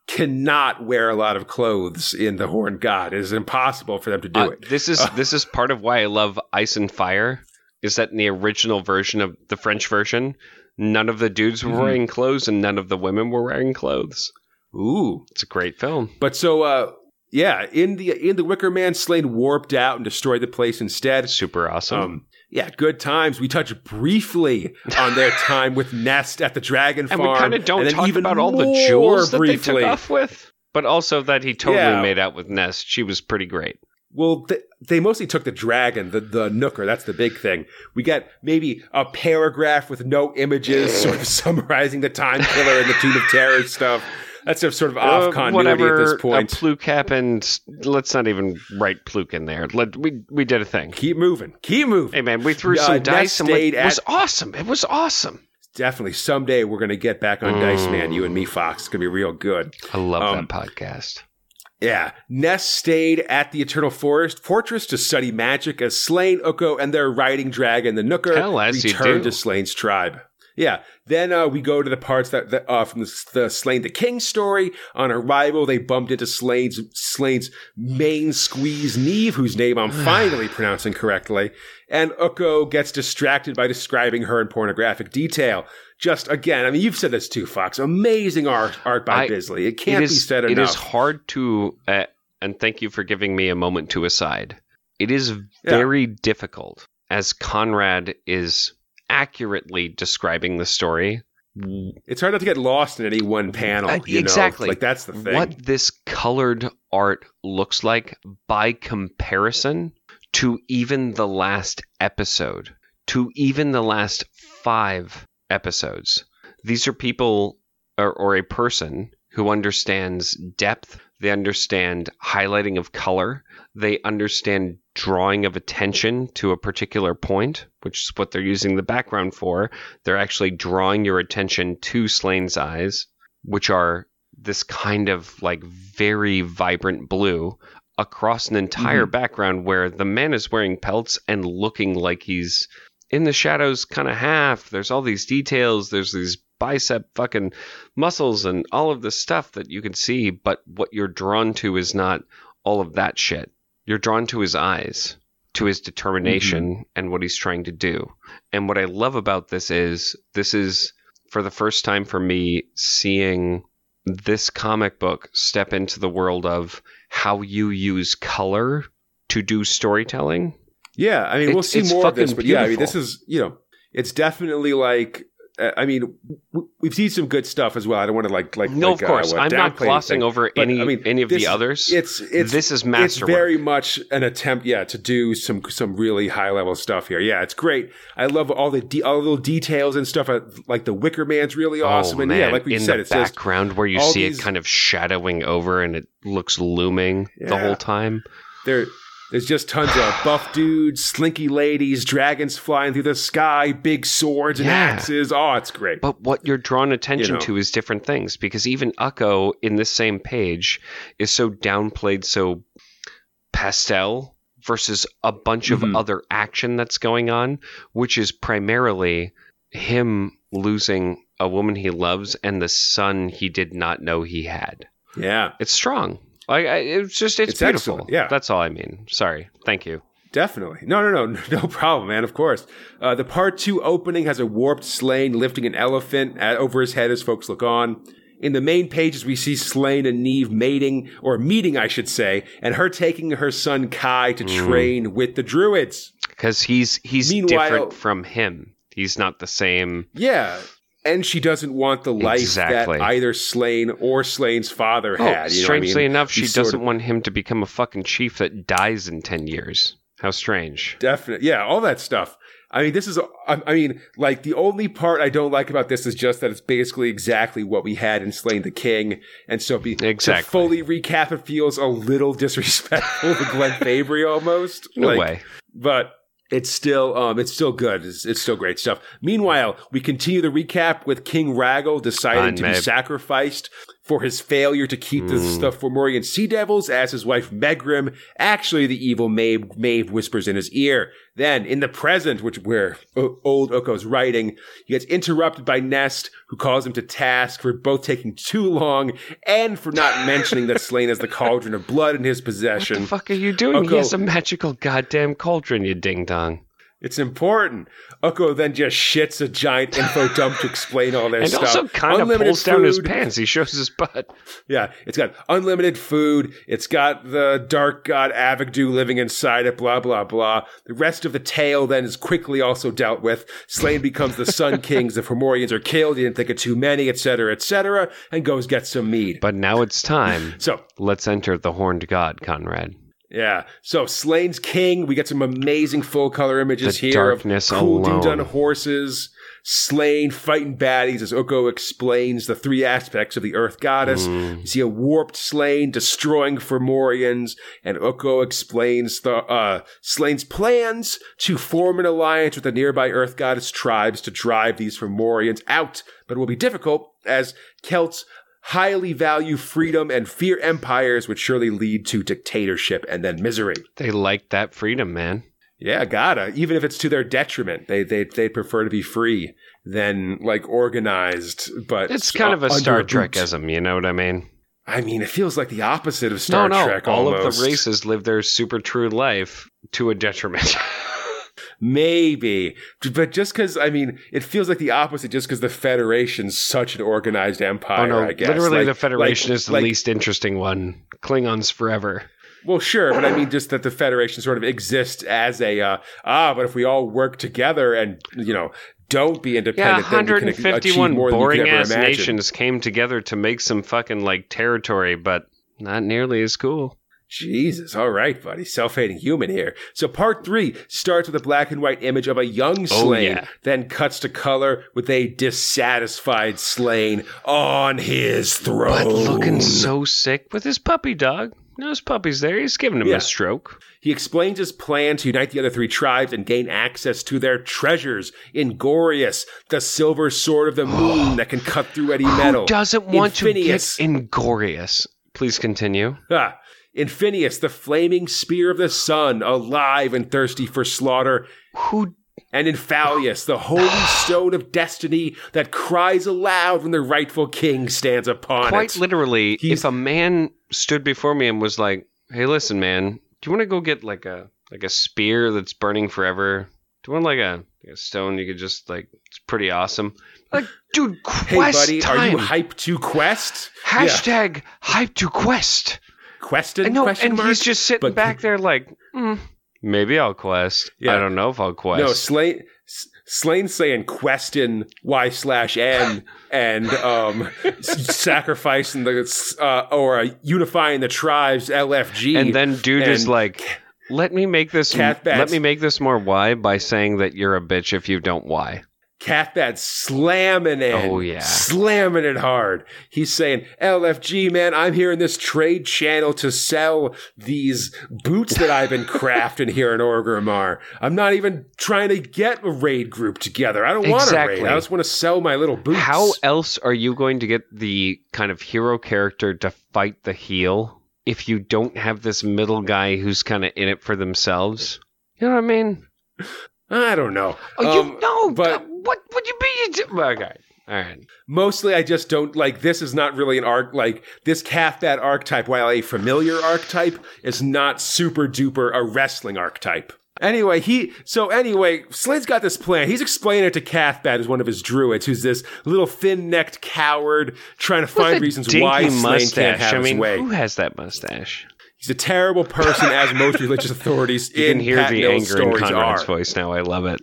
cannot wear a lot of clothes in the horned god it is impossible for them to do Uh, it This is this is part of why I love Ice and Fire. Is that in the original version of the French version, none of the dudes were Mhm. wearing clothes and none of the women were wearing clothes. ooh It's a great film. but so uh yeah in the in the wicker man Sláine warped out and destroyed the place instead Super awesome. um yeah good times we touch briefly on their time with nest at the dragon and farm we kind of don't talk even about all the more jewels that briefly. they took off with, but also that he totally Yeah. made out with Nest. She was pretty great. Well, th- they mostly took the dragon, the, the Knucker. That's the big thing. We get maybe a paragraph with no images, sort of summarizing the time killer and the Tomb of Terror stuff. That's a sort of off Uh, whatever, at this point. A Pluke happened. Let's not even write Pluke in there. Let we we did a thing. Keep moving. Keep moving. Hey man, we threw Uh, some dice and like, stayed it was awesome. It was awesome. Definitely someday we're going to get back on Dice Man, you and Mm. me, Fox. It's going to be real good. I love Um, that podcast. Yeah. Ness stayed at the Eternal Forest Fortress to study magic as Sláine, Ukko, and their riding dragon, the Knucker, Hell, returned to Sláine's tribe. Yeah. Then uh, we go to the parts that, that uh, from the, the Sláine the King story. On arrival, they bumped into Sláine's Sláine's main squeeze Neve, whose name I'm finally pronouncing correctly. And Ukko gets distracted by describing her in pornographic detail. Just again, I mean, you've said this too, Fox. Amazing art art by I- Bisley. It can't it is, be said enough. It is hard to, uh, and thank you for giving me a moment to aside. It is very difficult as Conrad is accurately describing the story. It's hard not to get lost in any one panel. Uh, know? exactly. Like that's the thing. What this colored art looks like by comparison to even the last episode, to even the last five episodes. These are people or, or a person who understands depth, they understand highlighting of color, they understand drawing of attention to a particular point, which is what they're using the background for. They're actually drawing your attention to Sláine's eyes, which are this kind of like very vibrant blue across an entire mm-hmm. background where the man is wearing pelts and looking like he's in the shadows kind of half. There's all these details. There's these bicep fucking muscles and all of this stuff that you can see but what you're drawn to is not all of that shit you're drawn to his eyes to his determination mm-hmm. and what he's trying to do and what i love about this is this is for the first time for me seeing this comic book step into the world of how you use color to do storytelling. Yeah, I mean, we'll see more of this, but yeah, I mean, this is you know, it's definitely like. Uh, I mean, we've seen some good stuff as well. I don't want to like like No, like, of course, uh, I'm not glossing anything. over But, any I mean, any of this- the others. It's it's this is it's very much an attempt, yeah, to do some some really high level stuff here. Yeah, it's great. I love all the de- all the little details and stuff. uh, Like the Wicker Man's really awesome, oh, and man. yeah, like we in said, the it's background where you see these- it kind of shadowing over and it looks looming the whole time. there. There's just tons of buff dudes, slinky ladies, dragons flying through the sky, big swords and Yeah. axes. Oh, it's great. But what you're drawn attention know. to is different things because even Ukko in this same page is so downplayed, so pastel versus a bunch Mhm. of other action that's going on, which is primarily him losing a woman he loves and the son he did not know he had. Yeah. It's strong. Like I, it's just it's, It's beautiful. excellent, yeah. that's all I mean. Sorry. Thank you. Definitely. No, no, no, no problem, man. Of course. Uh, the part two opening has a warped Sláine lifting an elephant at, over his head as folks look on. In the main pages, we see Sláine and Neve mating, or meeting, I should say, and her taking her son Kai to train with the druids. Because he's he's Meanwhile- different from him. He's not the same. Yeah. And she doesn't want the life Exactly. that either Sláine or Sláine's father Oh, had. you know I strangely mean? enough, she He's doesn't of- want him to become a fucking chief that dies in ten years. How strange. Definitely. Yeah, all that stuff. I mean, this is, I I mean, like, the only part I don't like about this is just that it's basically exactly what we had in Sláine the King. And so, be, Exactly. to fully recap, it feels a little disrespectful to Glenn Fabry almost. No Like, way. But it's still, um, it's still good. It's, it's still great stuff. Meanwhile, we continue the recap with King Ragel deciding to be sacrificed for his failure to keep the, mm. stuff for Fomorian sea devils as his wife Megrim. Actually, the evil Maeve, Maeve whispers in his ear. Then, in the present, which where o- old Ukko's writing, he gets interrupted by Nest, who calls him to task for both taking too long and for not mentioning that Sláine has the cauldron of blood in his possession. What the fuck are you doing? Oko- He has a magical goddamn cauldron, you ding dong. It's important. Ukko then just shits a giant info dump to explain all their And stuff. also kind of pulls down his food. pants. He shows his butt. Yeah, it's got unlimited food. It's got the dark god Avagddu living inside it, blah, blah, blah. The rest of the tale then is quickly also dealt with. Sláine becomes the Sun Kings. The Fomorians are killed. He didn't think of too many, etc., etc., and goes get some mead. But now it's time. So, Let's enter the horned god, Conrad. Yeah. So Sláine's King, we get some amazing full color images The here of cool alone. done horses, Sláine fighting baddies as Ukko explains the three aspects of the Earth Goddess. Mm. You see a warped Sláine destroying Fomorians, and Ukko explains the uh, Sláine's plans to form an alliance with the nearby Earth Goddess tribes to drive these Fomorians out. But it will be difficult as Celts highly value freedom and fear empires, which surely lead to dictatorship and then misery. They like that freedom, man. Yeah, gotta. Even if it's to their detriment, they they they prefer to be free than like organized. But It's kind of a Star. Trekism, you know what I mean? I mean, it feels like the opposite of Star no, no. Trek. All almost. of the races live their super true life to a detriment. maybe, but just because I mean, it feels like the opposite. Just because the Federation's such an organized empire. oh no, I guess. literally Like- the Federation like- is the like- least interesting one. Klingons forever. Well, sure, but I mean, just that the Federation sort of exists as a uh, ah. But if we all work together and you know don't be Yeah, independent, then achieve 151 more than we boring ass nations came together to make some fucking like territory, but not nearly as cool. Jesus, all right, buddy. Self hating human here. So, part three starts with a black and white image of a young Oh, Sláine, yeah. then cuts to color with a dissatisfied Sláine on his throne. But looking so sick with his puppy dog. No, his puppy's there. He's giving him Yeah. a stroke. He explains his plan to unite the other three tribes and gain access to their treasures. Ingorius, the silver sword of the moon that can cut through any metal. Who doesn't want Infinius. to get Ingorious? Please continue. Ah, Infinius, the flaming spear of the sun, alive and thirsty for slaughter. Who and in Infalius, the holy stone of destiny that cries aloud when the rightful king stands upon quite it. literally, He's- if a man stood before me and was like, "Hey, listen, man, do you want to go get like a like a spear that's burning forever? Do you want like a, like a stone you could just like? It's pretty awesome. Like, dude, hey, quest buddy, time. are you hyped to quest? Hashtag hype to quest. Quested? No, question and mark? he's just sitting But- back there like, mm, maybe I'll quest. Yeah. I don't know if I'll quest. No, Sláine. S- Sláine saying question Y slash N and um, sacrificing the uh, or uh, unifying the tribes LFG and then dude is like, let me make this. Let me make this more Y by saying that you're a bitch if you don't Y. Cathbad slamming it. Oh, yeah. Slamming it hard. He's saying, LFG, man, I'm here in this trade channel to sell these boots that I've been crafting here in Orgrimmar. I'm not even trying to get a raid group together. I don't want a raid. I just want to sell my little boots. How else are you going to get the kind of hero character to fight the heel if you don't have this middle guy who's kind of in it for themselves? You know what I mean? I don't know. Oh, Um, you know, but what would you be? Okay, all right. Mostly, I just don't like. This is not really an arc. Like this Cathbad archetype, while a familiar archetype, is not super duper a wrestling archetype. Anyway, he so anyway, Slade's got this plan. He's explaining it to Cathbad, who's one of his druids, who's this little thin-necked coward trying to find reasons why Sláine can't have I mean, his way. who has that mustache? He's a terrible person, as most religious authorities You in can hear Pat the Mills anger in Conrad's are. voice now. I love it.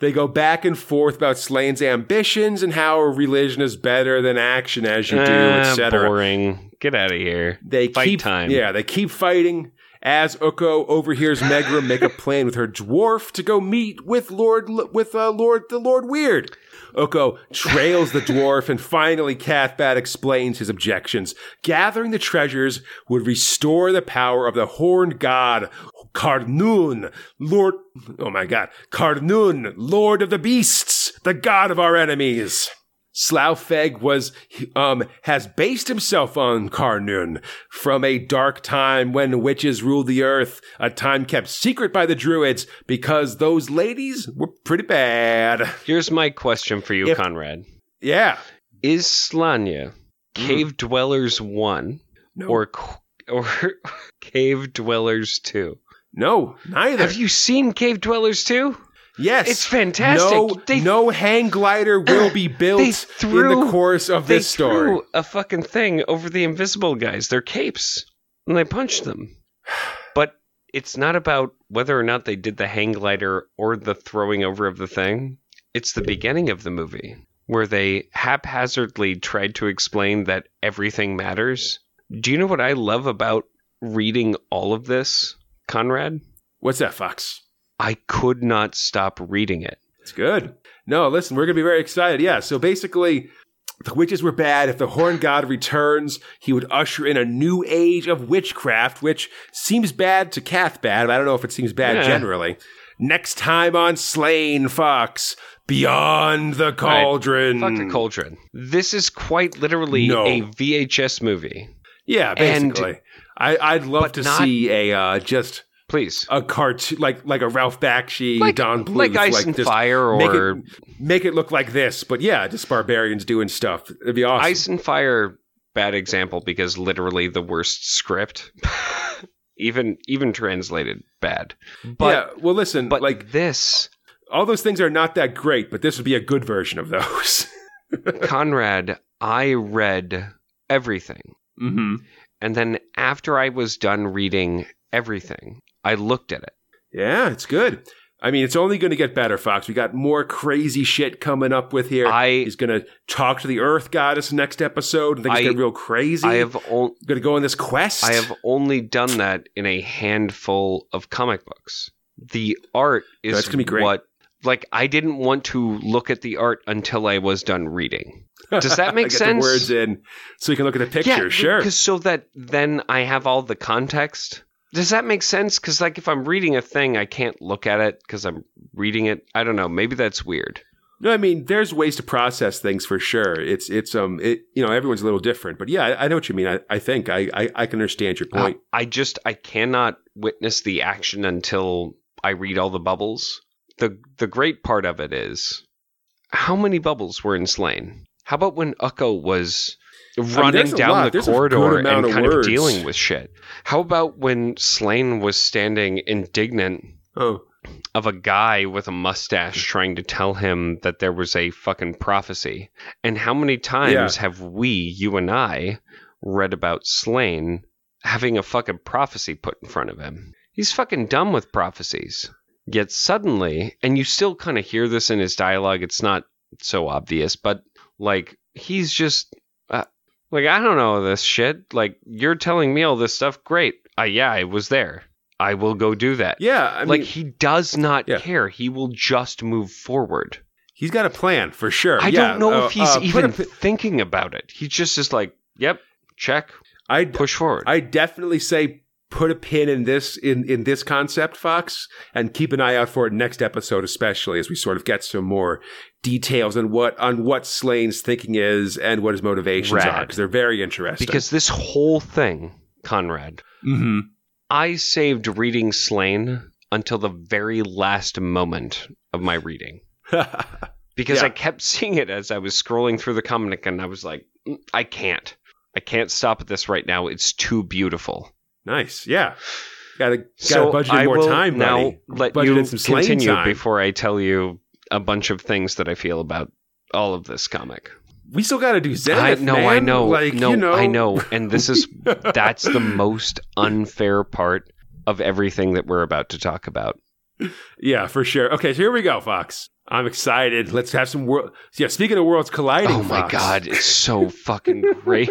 They go back and forth about Sláine's ambitions and how religion is better than action, as you do, Ah, etc. boring. Get out of here. They Fight keep time. Yeah, they keep fighting. As Ukko overhears Megra make a plan with her dwarf to go meet with Lord with uh, Lord the Lord Weird. Ukko trails the dwarf, and finally Cathbad explains his objections. Gathering the treasures would restore the power of the horned god Carnun, Lord. Oh my God, Carnun, Lord of the beasts, the god of our enemies. Slough Feg was um has based himself on Carnun from a dark time when witches ruled the earth, a time kept secret by the druids because those ladies were pretty bad. Here's my question for you, If- Conrad. Yeah. Is Slanya Cave Dwellers 1 No. or or Cave Dwellers 2? No, neither. Have you seen Cave Dwellers 2? yes. It's fantastic. No, They- no hang glider will be built in the course of this story. They threw a fucking thing over the invisible guys, their capes, and they punched them. But it's not about whether or not they did the hang glider or the throwing over of the thing. It's the beginning of the movie where they haphazardly tried to explain that everything matters. Do you know what I love about reading all of this, Conrad? What's that, Fox? I could not stop reading it. It's good. No, listen, we're going to be very excited. Yeah, so basically, the witches were bad. If the horn god returns, he would usher in a new age of witchcraft, which seems bad to Cathbad, but I don't know if it seems bad Yeah. generally. Next time on Sláine Fox, Beyond the Cauldron. Fuck the cauldron. This is quite literally No. a VHS movie. Yeah, And- basically. I, I'd love but to not- see a uh, just Please. a cartoon like like a Ralph Bakshi, like, Don Bluth, like Ice and just Fire make or it, make it look like this. But yeah, just barbarians doing stuff. It'd be awesome. Ice and Fire. Bad example because literally the worst script, even even translated bad. But yeah, well, listen, but like this all those things are not that great, but this would be a good version of those. Conrad, I read everything, mm-hmm. And then after I was done reading everything, I looked at it. Yeah, it's good. I mean, it's only going to get better, Fox. We got more crazy shit coming up with here. I He's going to talk to the Earth Goddess next episode and things I- get real crazy. I have on, going to go on this quest. I have only done that in a handful of comic books. The art is That's gonna be great. what like I didn't want to look at the art until I was done reading. Does that make sense? Words in, so you can look at the picture. yeah, sure. Because so that then I have all the context. Does that make sense? Because like if I'm reading a thing, I can't look at it because I'm reading it. I don't know. Maybe that's weird. No, I mean, there's ways to process things for sure. It's it's um, it, you know, everyone's a little different, but yeah, I, I know what you mean. I, I think I, I I can understand your point. Uh, I just I cannot witness the action until I read all the bubbles. the The great part of it is how many bubbles were in Sláine. How about when Ukko was running there's a down the There's corridor and of kind words. of dealing with shit? How about when Sláine was standing indignant oh, of a guy with a mustache trying to tell him that there was a fucking prophecy. And how many times have we, you and I, read about Sláine having a fucking prophecy put in front of him? He's fucking dumb with prophecies. Yet suddenly, and you still kind of hear this in his dialogue, it's not so obvious, but like, he's just. Uh, like, I don't know this shit. Like, you're telling me all this stuff. Great. Uh, yeah, I was there. I will go do that yeah. I mean, like he does not Yeah. care. He will just move forward. he's got a plan for sure. I Yeah, don't know uh, if he's uh, even a thinking about it. He just is like, "Yep, check, I push forward." I definitely say put a pin in this in in this concept, Fox, and keep an eye out for it next episode, especially as we sort of get some more details on what on what Sláine's thinking is and what his motivations are, because they're very interesting. because this whole thing, Conrad, hmm I saved reading Sláine until the very last moment of my reading because Yeah. I kept seeing it as I was scrolling through the comic, and I was like, "Mm, I can't, I can't stop at this right now. It's too beautiful. nice, yeah. Gotta gotta So budget more will time, now buddy. let Budget you in some Sláine continue time. before I tell you a bunch of things that I feel about all of this comic. we still gotta do Zenith. I know, I know, Like no, you know, I know, and this is that's the most unfair part of everything that we're about to talk about. Yeah, for sure. Okay, so here we go, Fox. I'm excited. Let's have some world. Yeah, speaking of worlds colliding, Oh my Fox. god, it's so fucking great!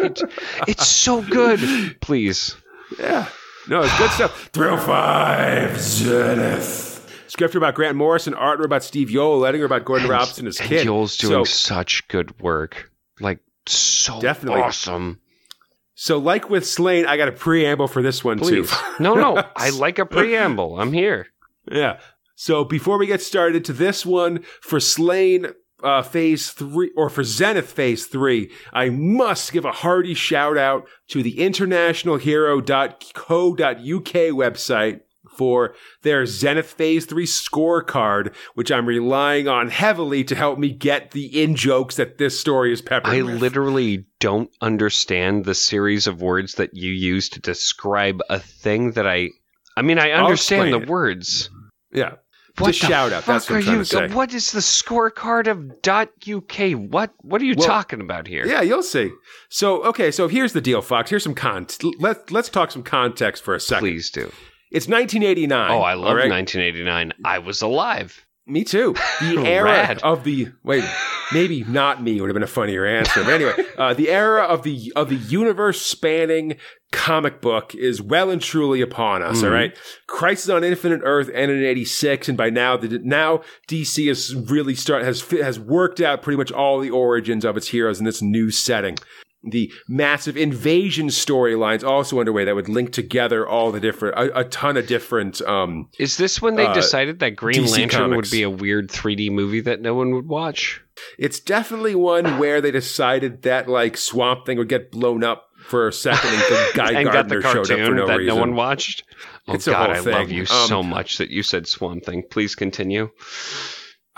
it's so good. Please, Yeah. No, it's good stuff. Thrill five, Zenith. Script about Grant Morrison, art about Steve Yeowell, editing about Gordon Robson as and kid. Yeowell's doing So, such good work, like so Definitely. awesome. so, like with Sláine, I got a preamble for this one Please, too. no, no, I like a preamble. I'm here. Yeah. So before we get started to this one for Sláine uh, Phase Three or for Zenith Phase Three, I must give a hearty shout out to the internationalhero.co.uk website for their Zenith Phase 3 scorecard, which I'm relying on heavily to help me get the in jokes that this story is peppered I with. literally don't understand the series of words that you use to describe a thing that I. I mean, I understand the it. words. yeah. What Just the shout out. That's what I'm are trying you? to say. What is the scorecard of dot .uk? What What are you Well, talking about here? Yeah, you'll see. So, okay, so here's the deal, Fox. Here's some con. Let, let's talk some context for a second. Please do. It's 1989. Oh, I love all right? 1989. I was alive. Me too. The era of the wait, maybe not me would have been a funnier answer. But anyway, uh, the era of the of the universe spanning comic book is well and truly upon us. all Mhm. right, Crisis on Infinite Earth ended in '86, and by now the now DC has really start has has worked out pretty much all the origins of its heroes in this new setting. The massive invasion storylines also underway that would link together all the different a, a ton of different um Is this when they Uh, decided that Green DC Lantern Comics. would be a weird 3D movie that no one would watch? It's definitely one where they decided that like Swamp Thing would get blown up for a second and the Guy and got the Gardner showed up for cartoon no that reason. no one watched. Oh It's a God, I love you Um, so much that you said Swamp Thing. Please continue.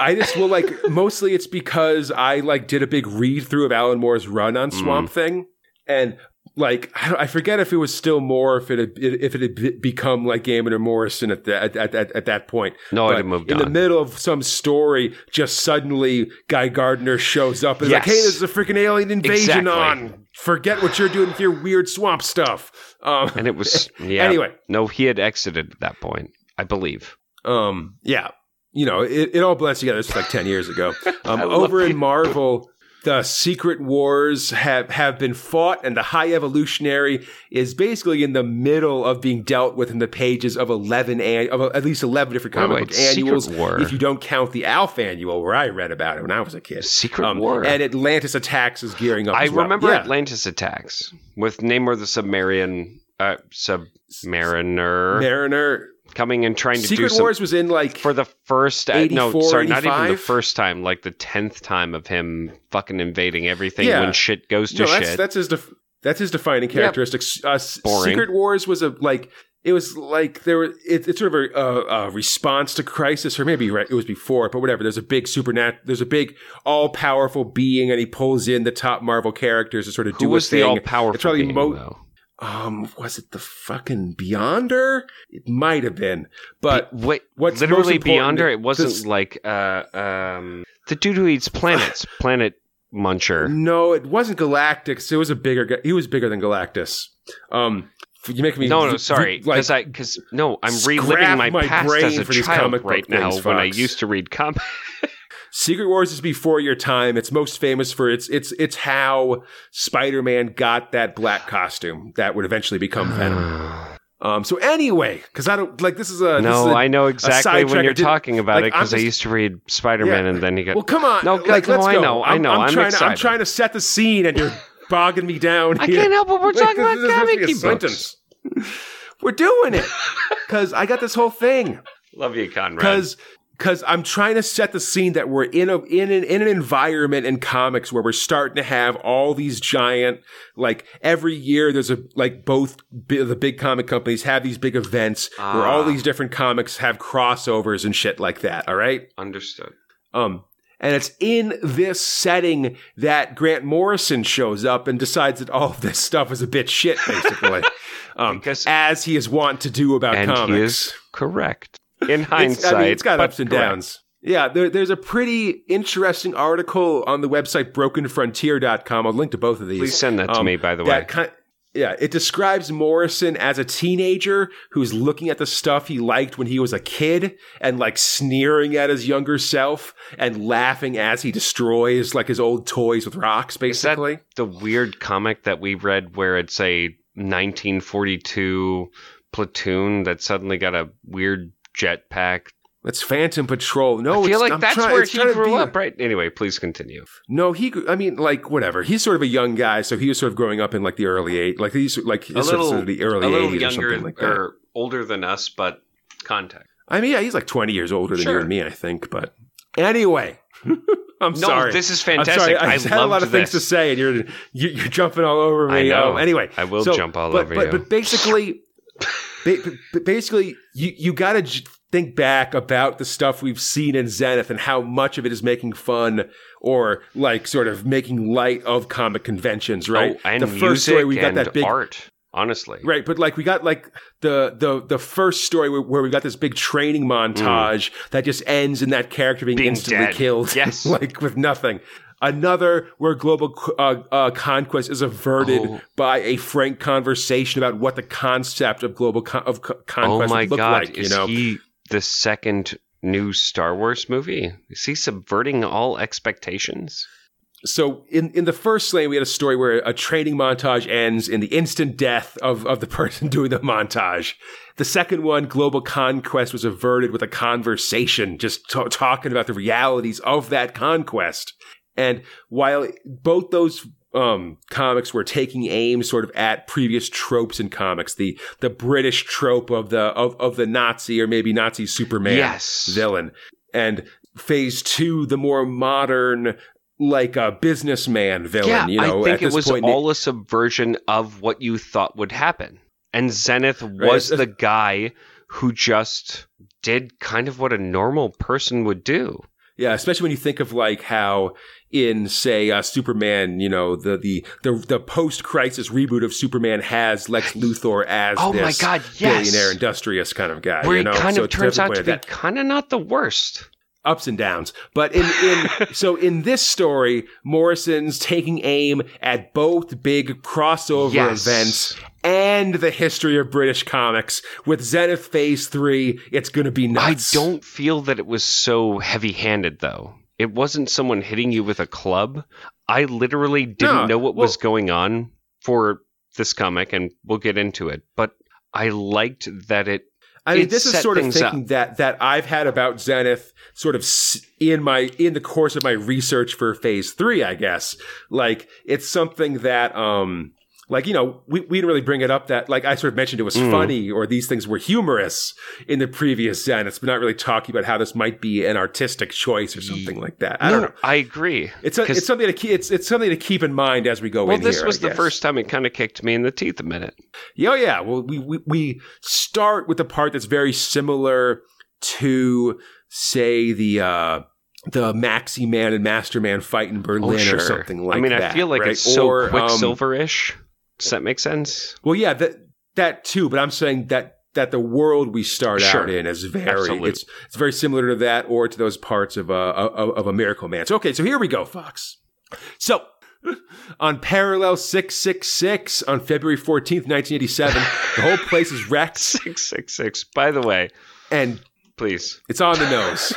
I just will like mostly it's because I like did a big read through of Alan Moore's run on Swamp Mm. Thing, and like I, don't- I forget if it was still Moore, if it had, if it had become like Gaiman or Morrison at the, at, at, at, at that point. No, But had moved in the middle of some story, just suddenly Guy Gardner shows up and is like, Yes. "Hey, there's a freaking alien invasion Exactly. on. Forget what you're doing with your weird swamp stuff." Um, and it was yeah. Anyway. no, he had exited at that point, I believe. Um, yeah, you know, it, it all blends together. This was like ten years ago. Um, over in. Marvel, the secret wars have have been fought, and the High Evolutionary is basically in the middle of being dealt with in the pages of eleven an- of at least eleven different comic book annuals. If you don't count the Alf annual, where I read about it when I was a kid. Secret Um, War. and Atlantis Attacks is gearing up. I as well. remember Yeah. Atlantis attacks with Namor the submarian uh, Submariner Mariner. Coming and trying to Secret do some Secret Wars was in like for the first uh, no 84, sorry not even the first time like the tenth time of him fucking invading everything Yeah. when shit goes to no, that's shit. that's his def- that's his defining characteristics. Uh, Boring. Secret Wars was a like it was like there were it, it's sort of a, a, a response to Crisis, or maybe right, it was before, but whatever. There's a big supernat, there's a big all powerful being, and he pulls in the top Marvel characters to sort of Who do was the thing. all powerful It's probably being, mo- though? Um, was it the fucking Beyonder? It might have been, but Be- wait, what's literally Beyonder. It wasn't this- like uh, um, the dude who eats planets, Planet Muncher. no, it wasn't Galactus. It was a bigger. guy. He was bigger than Galactus. Um, you make me No, no, sorry, like because I because no, I'm reliving my, my past as a child comic book right now things, when I used to read comics. Secret Wars is before your time. It's most famous for its it's it's how Spider-Man got that black costume that would eventually become Venom. Um so anyway, cuz I don't like this is a this is no, a- I know exactly when you're talking about like, it because I'm I used to read Spider-Man Yeah. and then he got Well, come on. No, like, no, let's I go. know, I I'm, know, I'm, I'm trying to I'm trying to set the scene and you're bogging me down I here. can't help it. We're Like, talking this about is supposed to be a comic books. sentence. We're doing it cuz I got this whole thing. Love you, Conrad. because because I'm trying to set the scene that we're in a in an in an environment in comics where we're starting to have all these giant like every year there's a like both bi- the big comic companies have these big events where all Ah. these different comics have crossovers and shit like that. All right. understood. Um, And it's in this setting that Grant Morrison shows up and decides that all of this stuff is a bit shit, basically. um, Because- as he is wont to do about and comics. he is correct in hindsight. I mean, it's got ups and correct. downs. Yeah, there, there's a pretty interesting article on the website brokenfrontier.com. I'll link to both of these. Please send that to Um, me, by the way. kind yeah, it describes Morrison as a teenager who's looking at the stuff he liked when he was a kid and like sneering at his younger self and laughing as he destroys like his old toys with rocks, basically. the weird comic that we read where it's a 1942 platoon that suddenly got a weird jetpack? It's Phantom Patrol. No, I feel it's, like I'm that's try- where he grew be- up, right? Anyway, please continue. No, he. I mean, like whatever. He's sort of a young guy, so he was sort of growing up in like the early eight, like he's like A little, sort of the early eighties or younger something like that. or older than us, but contact. I mean, yeah, he's like twenty years older than Sure. you and me, I think. But anyway, I'm No, sorry. this is I'm fantastic. sorry. I, I just had a lot loved of things to say, and you're you- you're jumping all over me. I know. Um, anyway, I will so- jump all but, over but, you. But basically, ba- basically, you you got to j- think back about the stuff we've seen in Zenith and how much of it is making fun or like sort of making light of comic conventions, right? Oh, and the first story we got that big art. Honestly, Right, but like we got like the the the first story where, where we got this big training montage that just ends in that character being, Mm. Being instantly dead. killed, Yes. like with nothing. Another where global uh, uh, conquest is averted Oh. by a frank conversation about what the concept of global con- of co- oh conquest my would look god, like. You is know, he the second new Star Wars movie? Is he subverting all expectations? so in, in the first slaying we had a story where a training montage ends in the instant death of, of the person doing the montage the second one global conquest was averted with a conversation just ta- talking about the realities of that conquest and while both those um, comics were taking aim sort of at previous tropes in comics the the british trope of the of, of the nazi or maybe nazi superman Yes. villain and phase two the more modern like a businessman villain yeah, you know I think it was point all a subversion of what you thought would happen. And Zenith was it's- the guy who just did kind of what a normal person would do. yeah especially when you think of like how in say uh, superman you know the the the, the post-crisis reboot of superman has lex luthor as Oh my this God, yes. billionaire industrious kind of guy Where you know he kind So of turns out to be kind of not the worst. ups and downs. But in, in so in this story, Morrison's taking aim at both big crossover Yes. events and the history of British comics. With Zenith Phase Three, it's going to be nuts. I don't feel that it was so heavy handed, though. It wasn't someone hitting you with a club. I literally didn't No, know what well- was going on for this comic, and we'll get into it. But I liked that it. I mean, it this is sort of thinking that that I've had about Zenith, sort of in my in the course of my research for Phase Three. I guess like it's something that um like you know we we didn't really bring it up that like I sort of mentioned it was Mm. funny or these things were humorous in the previous Zeniths, but not really talking about how this might be an artistic choice or something like that. I don't No, know. I agree. It's a, it's something to keep it's it's something to keep in mind as we go well, in this here, was the first time it kind of kicked me in the teeth a minute. Yeah, yeah. Well, we, we we start with the part that's very similar to, say, the uh the Maxi Man and Master Man fight in Berlin oh, sure. or something like that. I mean, that. I feel like right? it's so Or, um, Quicksilver-ish. Does that make sense? well, yeah, that that too. But I'm saying that that the world we start Sure. out in is very Absolutely. it's it's very similar to that or to those parts of uh of, of a Miracle Man. So okay, so here we go, Fox. So. On parallel 666 on February 14th, 1987, the whole place is wrecked Six six six. By the way, and please. It's on the nose.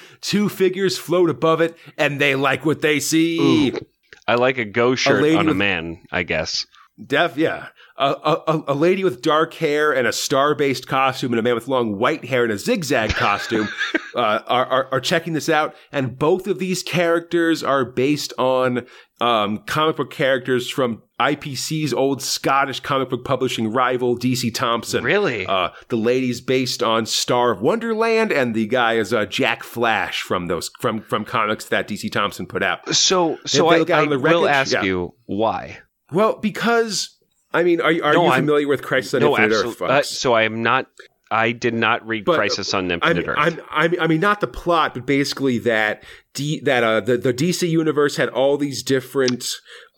Two figures float above it, and they like what they see. Ooh. I like a go shirt lady on a man. I guess. Def, yeah. A, a, a- a lady with dark hair and a star based costume, and a man with long white hair and a zigzag costume uh, are, are, are checking this out. And both of these characters are based on um, comic book characters from IPC's old Scottish comic book publishing rival, DC Thomson. Really? Uh, the lady's based on Star of Wonderland, and the guy is uh, Jack Flash from those from from comics that DC Thomson put out. So, so I, I will wreckage? ask Yeah. you why. Well, because I mean, are, you- are No, you I'm- familiar with Crisis on No, Infinite absolutely. Earth, Uh, so I am not. I did not read But, Crisis on I Infinite mean, Earth. I'm, mean, I mean, not the plot, but basically that D, that uh, the the DC universe had all these different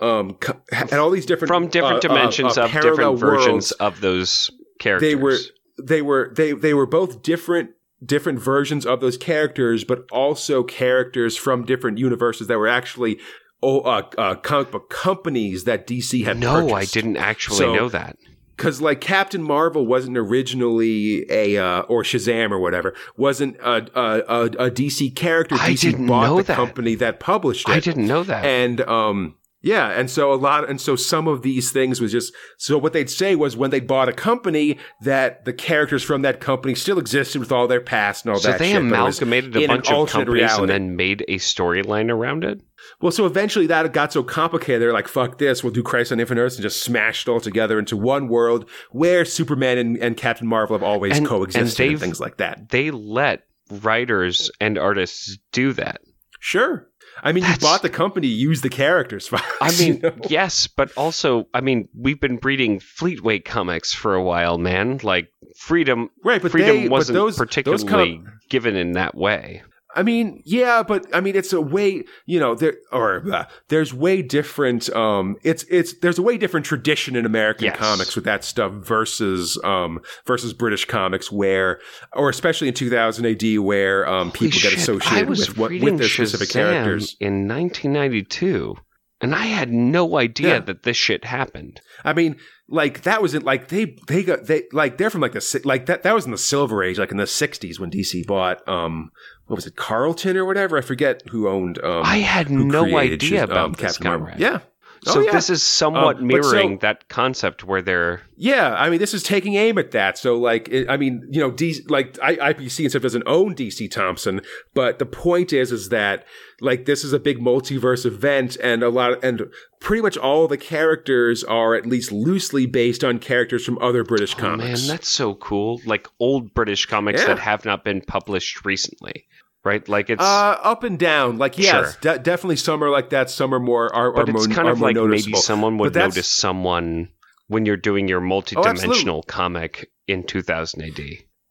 um co- had all these different From different uh, uh, dimensions uh, of different versions worlds. of those characters. They were they were they they were both different different versions of those characters, but also characters from different universes that were actually oh, uh, uh, comic book companies that DC had. no, I didn't actually So- know that. Because like Captain Marvel wasn't originally a uh, or Shazam or whatever wasn't a a, a, a DC character. I DC didn't bought know the that. company that published it. I didn't know that. And um yeah, and so a lot and so some of these things was just so what they'd say was when they bought a company that the characters from that company still existed with all their past and all so that they shit, amalgamated a bunch of companies reality. and then made a storyline around it. Well, so eventually that got so complicated, they're like, fuck this, we'll do Crisis on Infinite Earths and just smashed it all together into one world where Superman and, and Captain Marvel have always And- coexisted and and, things like that. They let writers and artists do that. Sure. I mean, That's- you bought the company, use the characters. Fox, I mean, you know? yes, but also, I mean, we've been reading Fleetway comics for a while, man. Like freedom, right, but freedom they, wasn't but those, particularly those com- given in that way. I mean, yeah, but I mean, it's a way, you know, there or uh, there's way different. Um, it's it's there's a way different tradition in American Yes. comics with that stuff versus um versus British comics, where or especially in 2000 AD, where um Holy people get shit, I associated with what with their specific Shazam characters. in 1992, and I had no idea Yeah. that this shit happened. I mean, like that wasn't like they they got they like they're from like the like that that was in the Silver Age, like in the 60s when DC bought um what was it Carlton or whatever I forget who owned um I had no idea Shaz- about um, this, Captain Marvel. Yeah. So Oh, yeah. this is somewhat Um, but so- mirroring that concept where they're Yeah, I mean, this is taking aim at that. So, like, it, I mean, you know, D, like I, IPC and stuff doesn't own DC Thomson, but the point is, is that like this is a big multiverse event, and a lot, of, and pretty much all the characters are at least loosely based on characters from other British oh comics. man, that's so cool. Like old British comics Yeah. that have not been published recently, right? Like it's uh, up and down. Like, yes, Sure. de- definitely some are like that. Some are more are, but are it's more, kind of like maybe someone would Oh, notice someone when you're doing your multi-dimensional comic in 2000 AD.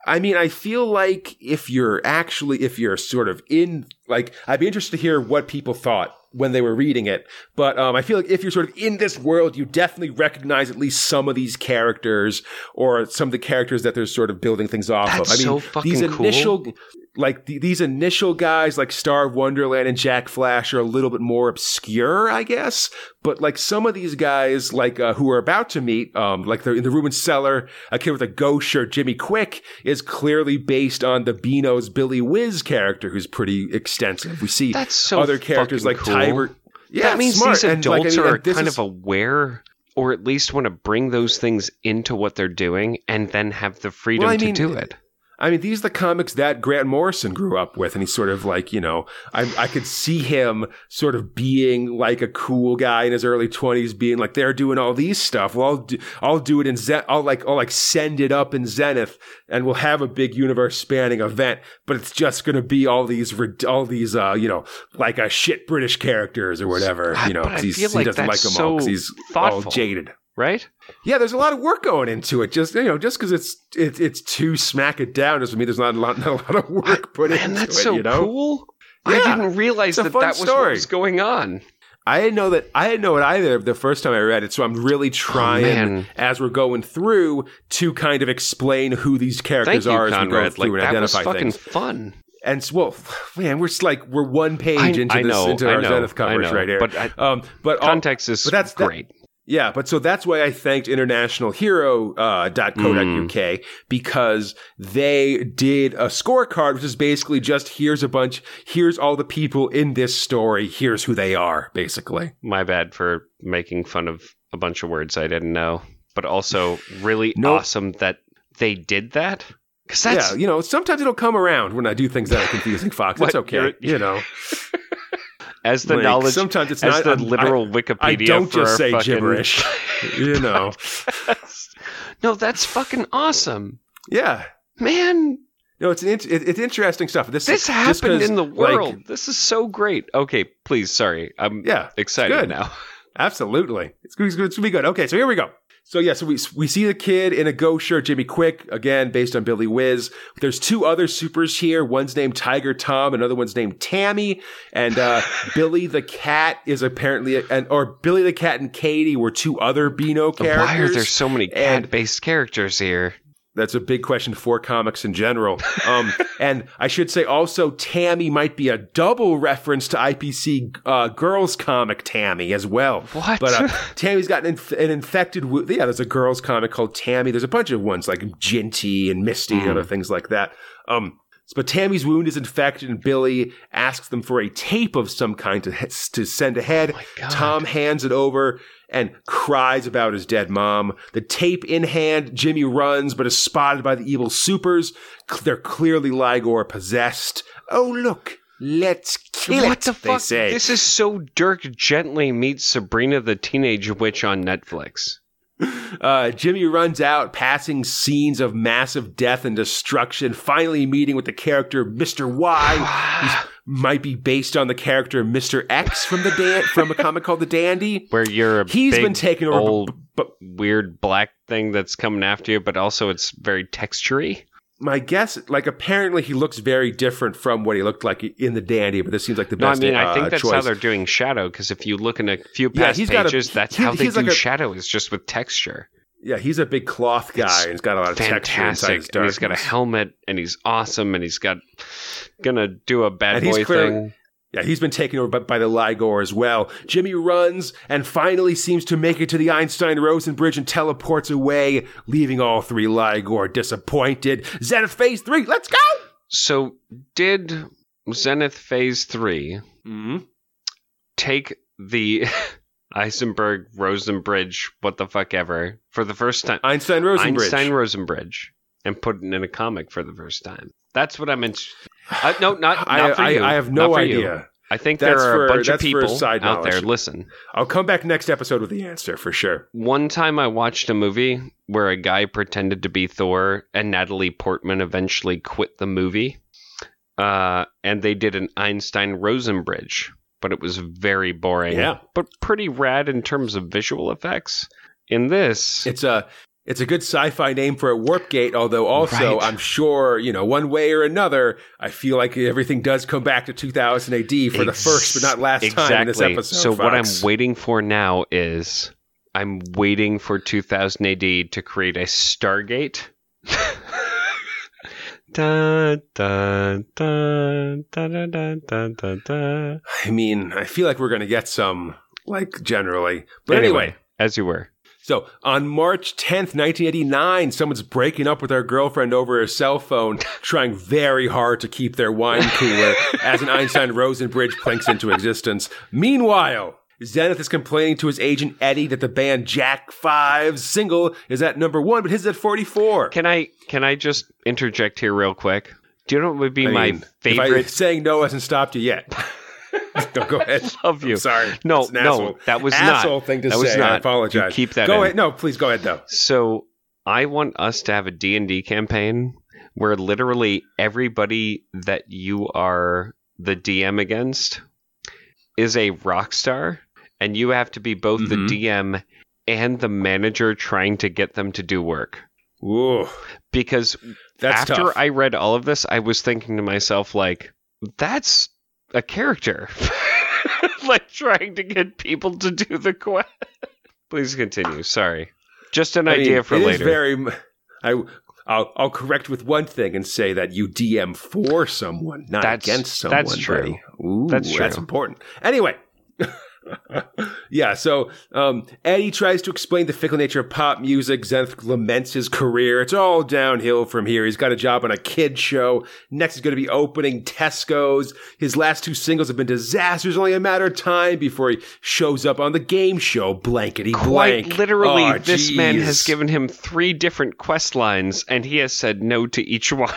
I mean, I feel like if you're actually, if you're sort of in, like, I'd be interested to hear what people thought when they were reading it. But um, I feel like if you're sort of in this world, you definitely recognize at least some of these characters or some of the characters that they're sort of building things off That's of. I mean, so fucking these cool. Like the, these initial guys, like Star of Wonderland and Jack Flash, are a little bit more obscure, I guess. But like some of these guys, like uh, who are about to meet, um, like the, in the Ruben Cellar, a kid with a ghost shirt, Jimmy Quick, is clearly based on the Beano's Billy Whizz character, who's pretty extensive. We see That's so other characters like cool. Tiber. Yeah, that means smart. these And, like, I adults mean, are kind is- of aware or at least want to bring those things into what they're doing and then have the freedom Well, I mean, to do it. I mean, these are the comics that Grant Morrison grew up with, and he's sort of like, you know, I, I could see him sort of being like a cool guy in his early twenties, being like, they're doing all these stuff. Well, I'll do, I'll do it in Zen, I'll like, I'll like send it up in Zenith, and we'll have a big universe spanning event, but it's just going to be all these, all these, uh, you know, like a shit British characters or whatever, you know, but I 'cause he's, he like doesn't like them all because so he's all jaded. Right? Yeah, there's a lot of work going into it. Just you know, just because it's it, it's too smack it down doesn't mean there's not a lot, not a lot of work put Man, into that's it. so you know, cool. I didn't realize that that was what was going on. I didn't know that. I didn't know it either the first time I read it. So I'm really trying Oh, as we're going through to kind of explain who these Thank characters you, are as we go Conrad. through Like and that was fucking things. fun. And well, man, we're just like we're one page I, into I this know, into I our know, Zenith coverage know, right here. But I, um, but all- context is but that's that- great. Yeah, but so that's why I thanked internationalhero.co.uk uh, Mm. because they did a scorecard, which is basically just here's a bunch, here's all the people in this story, here's who they are, basically. My bad for making fun of a bunch of words I didn't know, but also really Nope. awesome that they did that. Because that's yeah, you know, sometimes it'll come around when I do things that are confusing, Fox. What? It's okay, you know. as the Like, knowledge, sometimes it's not the literal I, Wikipedia. I don't for just say fucking- gibberish, you know. no, that's fucking awesome, Yeah. man. No, it's an it, it's interesting stuff. This This happened in the like, world. this is so great. Okay, please, sorry, I'm yeah, excited good. now. Absolutely. It's, it's, it's going to be good. Okay, so here we go. So yeah, so we we see the kid in a ghost shirt, Jimmy Quick, again based on Billy Whizz. There's two other supers here. One's named Tiger Tom, another one's named Tammy, and uh, Billy the cat is apparently and or Billy the cat and Katie were two other Beano characters. Why are there so many cat-based characters here? That's a big question for comics in general. Um, and I should say also, Tammy might be a double reference to IPC uh, girls comic Tammy as well. What? But uh, Tammy's got an, inf- an infected. wo- Yeah, there's a girls comic called Tammy. There's a bunch of ones like Jinty and Misty and other things like that. Um, but Tammy's wound is infected, and Billy asks them for a tape of some kind to to send ahead. God. Tom hands it over and cries about his dead mom. The tape in hand, Jimmy runs, but is spotted by the evil supers. They're clearly Lloigor possessed. Oh look, let's kill what it. the fuck? This is so Dirk Gently meets Sabrina the Teenage Witch on Netflix. Uh, Jimmy runs out, passing scenes of massive death and destruction, finally meeting with the character Mr. Y, might be based on the character Mr. X from the dan- from a comic called The Dandy. Where you're a He's big, been taken over, old, b- but weird black thing that's coming after you, but also it's very textury. my guess, like apparently he looks very different from what he looked like in The Dandy, but this seems like the No, I mean, I uh, think that's choice. how they're doing Shadow, because if you look in a few Yeah, past he's got a- pages, that's he- how they do like a- Shadow, is just with texture. Yeah, he's a big cloth guy, It's and he's got a lot of texture inside his Fantastic. And he's got a helmet, and he's awesome, and he's got gonna do a bad And boy thing. Yeah, he's been taken over by, by the Lloigor as well. Jimmy runs and finally seems to make it to the Einstein Rosen Bridge and teleports away, leaving all three Lloigor disappointed. Zenith Phase 3, let's go! So, did Zenith Phase 3 Mm-hmm. take the Eisenberg Rosenbridge, what the fuck ever, for the first time? Einstein Rosen Bridge. Einstein Rosenbridge and put it in a comic for the first time. That's what I'm in. Uh, no, not, not I, for I, you. I have no for you. idea. I think That's there are for- a bunch of people side out there. Listen, I'll come back next episode with the answer for sure. one time I watched a movie where a guy pretended to be Thor, and Natalie Portman eventually quit the movie. Uh, and they did an Einstein Rosenbridge, but it was very boring. Yeah. but pretty rad in terms of visual effects. In this, It's a it's a good sci-fi name for a warp gate, although also Right. I'm sure, you know, one way or another, I feel like everything does come back to 2000 AD for the first but not last time in this episode. So what I'm waiting for now is I'm waiting for 2000 AD to create a Stargate. I mean, I feel like we're going to get some, like, generally. But anyway, as you were. so on March 10th, 1989, someone's breaking up with their girlfriend over her cell phone, trying very hard to keep their wine cooler as an Einstein Rosen bridge plinks into existence. Meanwhile, Zenith is complaining to his agent Eddie that the band Jack Five's single is at number one, but his is at 44. Can I can I just interject here real quick? Do you know what would be I my mean, if I- favorite? saying no hasn't stopped you yet. no, go ahead. Love you. I'm sorry. No, no, asshole- that was asshole not. thing to That say. was I apologize. You keep that Go in. ahead. No, please go ahead though. So I want us to have a D&D campaign where literally everybody that you are the DM against is a rock star and you have to be both Mhm. the DM and the manager trying to get them to do work. Ooh, Because that's after tough. I read all of this, I was thinking to myself like that's a character. like trying to get people to do the quest. Please continue. Sorry. Just an I mean, idea for it is later. very. I. I'll, I'll correct with one thing and say that you DM for someone, not That's- against someone. that's true. Ooh, That's true. That's important. Anyway. yeah, so um, Eddie tries to explain the fickle nature of pop music. Zenith laments his career. It's all downhill from here. He's got a job on a kid show. Next, he's going to be opening Tesco's. His last two singles have been disasters. Only a matter of time before he shows up on the game show Blankety Quite Blank. literally, Aw, this man has given him three different quest lines, and he has said no to each one.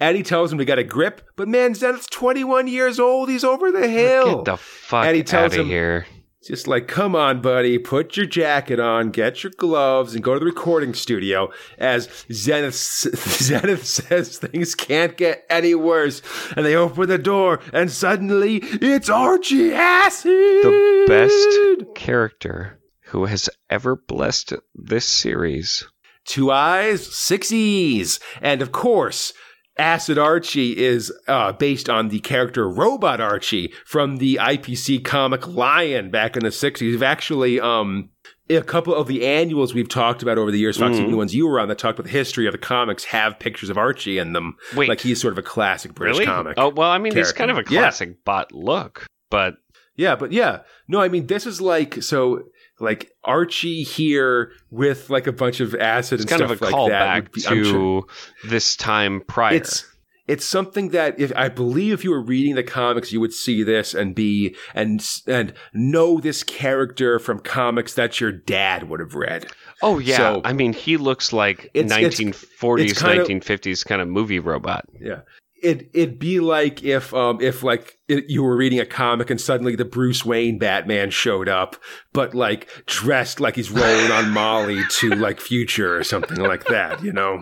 Eddie tells him to get a grip, but man, Zenith's 21 years old. He's over the hill. Get the fuck And he out tells of him- here. Just like, come on, buddy, put your jacket on, get your gloves, and go to the recording studio. As Zenith, Zenith says things can't get any worse. And they open the door, and suddenly it's Archie Acid! The best character who has ever blessed this series. Two eyes, six E's. And of course, Acid Archie is uh, based on the character Robot Archie from the IPC comic Lion back in the 60s. We've actually, um, a couple of the annuals we've talked about over the years, Fox, Mhm. the ones you were on that talked about the history of the comics, have pictures of Archie in them. Wait. Like he's sort of a classic British really? comic. Oh well, I mean, he's kind of a Yeah. classic bot look, but Yeah, but yeah. No, I mean, this is like, so, like Archie here with like a bunch of acid it's and kind of stuff a like that. would callback be- I'm to sure- this time prior. it's it's something that if I believe if you were reading the comics, you would see this and be and and know this character from comics that your dad would have read. oh yeah, so- I mean, he looks like It's- it's- 1940s, it's kind of- 1950s kind of movie robot. Yeah. It it'd be like if um if like it, you were reading a comic and suddenly the Bruce Wayne Batman showed up, but like dressed like he's rolling on Molly to like Future or something like that, you know.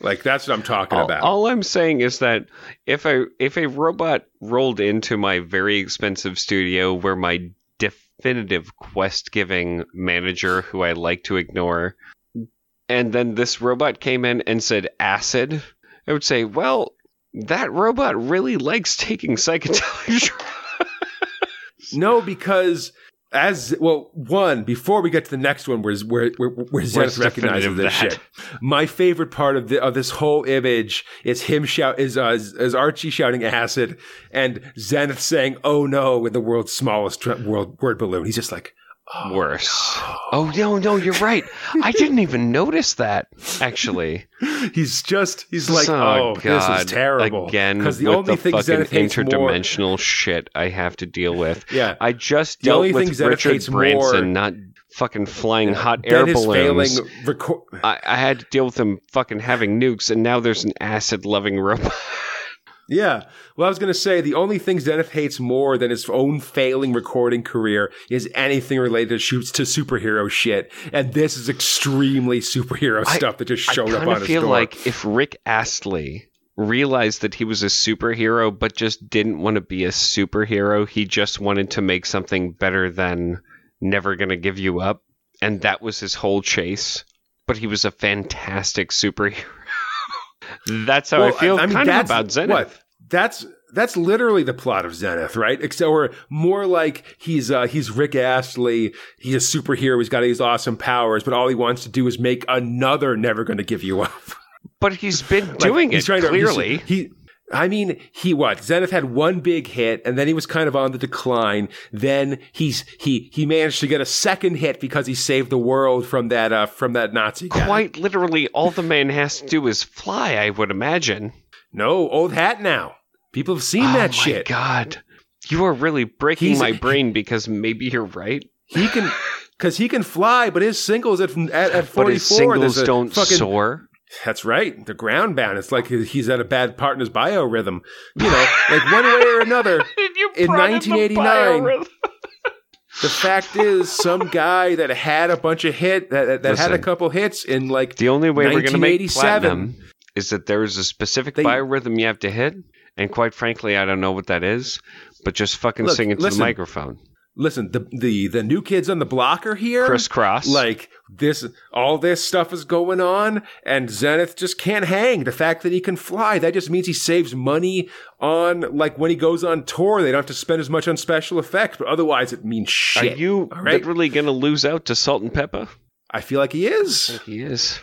Like that's what I'm talking All, about. all I'm saying is that if a if a robot rolled into my very expensive studio where my definitive quest giving manager who I like to ignore and then this robot came in and said acid, I would say, well, that robot really likes taking psychedelic drugs. No, because as well, one before we get to the next one, where where where, where Zenith Where's recognizes this that? shit. My favorite part of the, of this whole image is him shout is uh, is, is Archie shouting acid and Zenith saying "Oh no" with the world's smallest tr- world word balloon. He's just like Oh, worse. Oh no, no, you're right. I didn't even notice that actually. he's just he's like oh, oh, god, this is terrible again. because the only the thing fucking Zenith hates more interdimensional shit I have to deal with. yeah I just The only dealt thing with Zenith Richard Branson more- not fucking flying hot air balloons. record. I, I had to deal with him fucking having nukes, and now there's an acid-loving robot. Yeah. Well, I was going to say the only thing Zenith hates more than his own failing recording career is anything related to shoots to superhero shit, and this is extremely superhero I- stuff that just showed up on his feel door. like if Rick Astley realized that he was a superhero, but just didn't want to be a superhero, he just wanted to make something better than Never Gonna Give You Up, and that was his whole chase. But he was a fantastic superhero. That's how I feel I mean, kind of about Zenith. What? That's that's literally the plot of Zenith, right? Except or more like he's uh, he's Rick Astley. He's a superhero. He's got these awesome powers, but all he wants to do is make another Never Gonna Give You Up. But he's been Like, doing he's it trying to- he's- clearly. he, I mean, he what? Zenith had one big hit, and then he was kind of on the decline. Then he's he he managed to get a second hit because he saved the world from that uh from that Nazi guy. Quite literally, all the man has to do is fly. I would imagine. No, old hat now. People have seen oh that my shit. God, you are really breaking He's- my brain because maybe you're right. He can. Because he can fly, but his singles at at, at But forty his singles don't fucking, soar. That's right. They're ground bound. It's like he's at a bad part in his biorhythm. You know, like one way or another. In brought up the 1989. The fact is, some guy that had a bunch of hit that that, that had a couple hits in like The only way we're going to make 1987. platinum is that there is a specific They- biorhythm you have to hit, and quite frankly, I don't know what that is. But just fucking Look, sing it to listen. the microphone. Listen, the the the new kids on the block are here. Crisscross. Like this, all this stuff is going on, and Zenith just can't hang. The fact that he can fly, that just means he saves money on like when he goes on tour. They don't have to spend as much on special effects, but otherwise it means shit. are you right? literally going to lose out to Salt-N-Pepa? I feel like he is He is.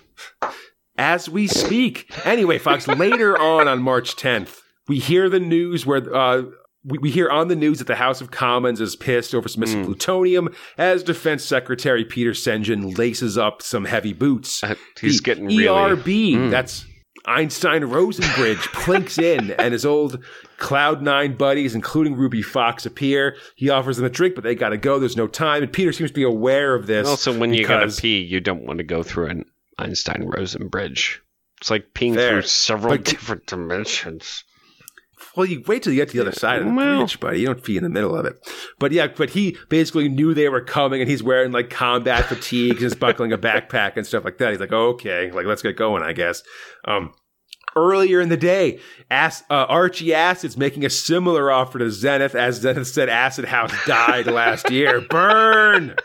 as we speak. Anyway, Fox. later on on March 10th, we hear the news where. Uh, we, we hear on the news that the House of Commons is pissed over some missing Mm. plutonium as Defense Secretary Peter St. John laces up some heavy boots. Uh, he's The getting really. ERB. Mm. That's Einstein Rosenbridge plinks in, and his old Cloud Nine buddies, including Ruby Fox, appear. He offers them a drink, but they got to go. There's no time, and Peter seems to be aware of this. Also, when you gotta pee, you don't want to go through an Einstein Rosenbridge. It's like peeing Fair. through several But- different dimensions. Well, you wait till you get to the other side of the Well- bridge, buddy. You don't be in the middle of it. But yeah, but he basically knew they were coming, and he's wearing like combat fatigues and he's buckling a backpack and stuff like that. He's like, okay, like let's get going, I guess. Um, Earlier in the day, As- uh, Archie Acid's making a similar offer to Zenith, as Zenith said Acid House died last year. Burn!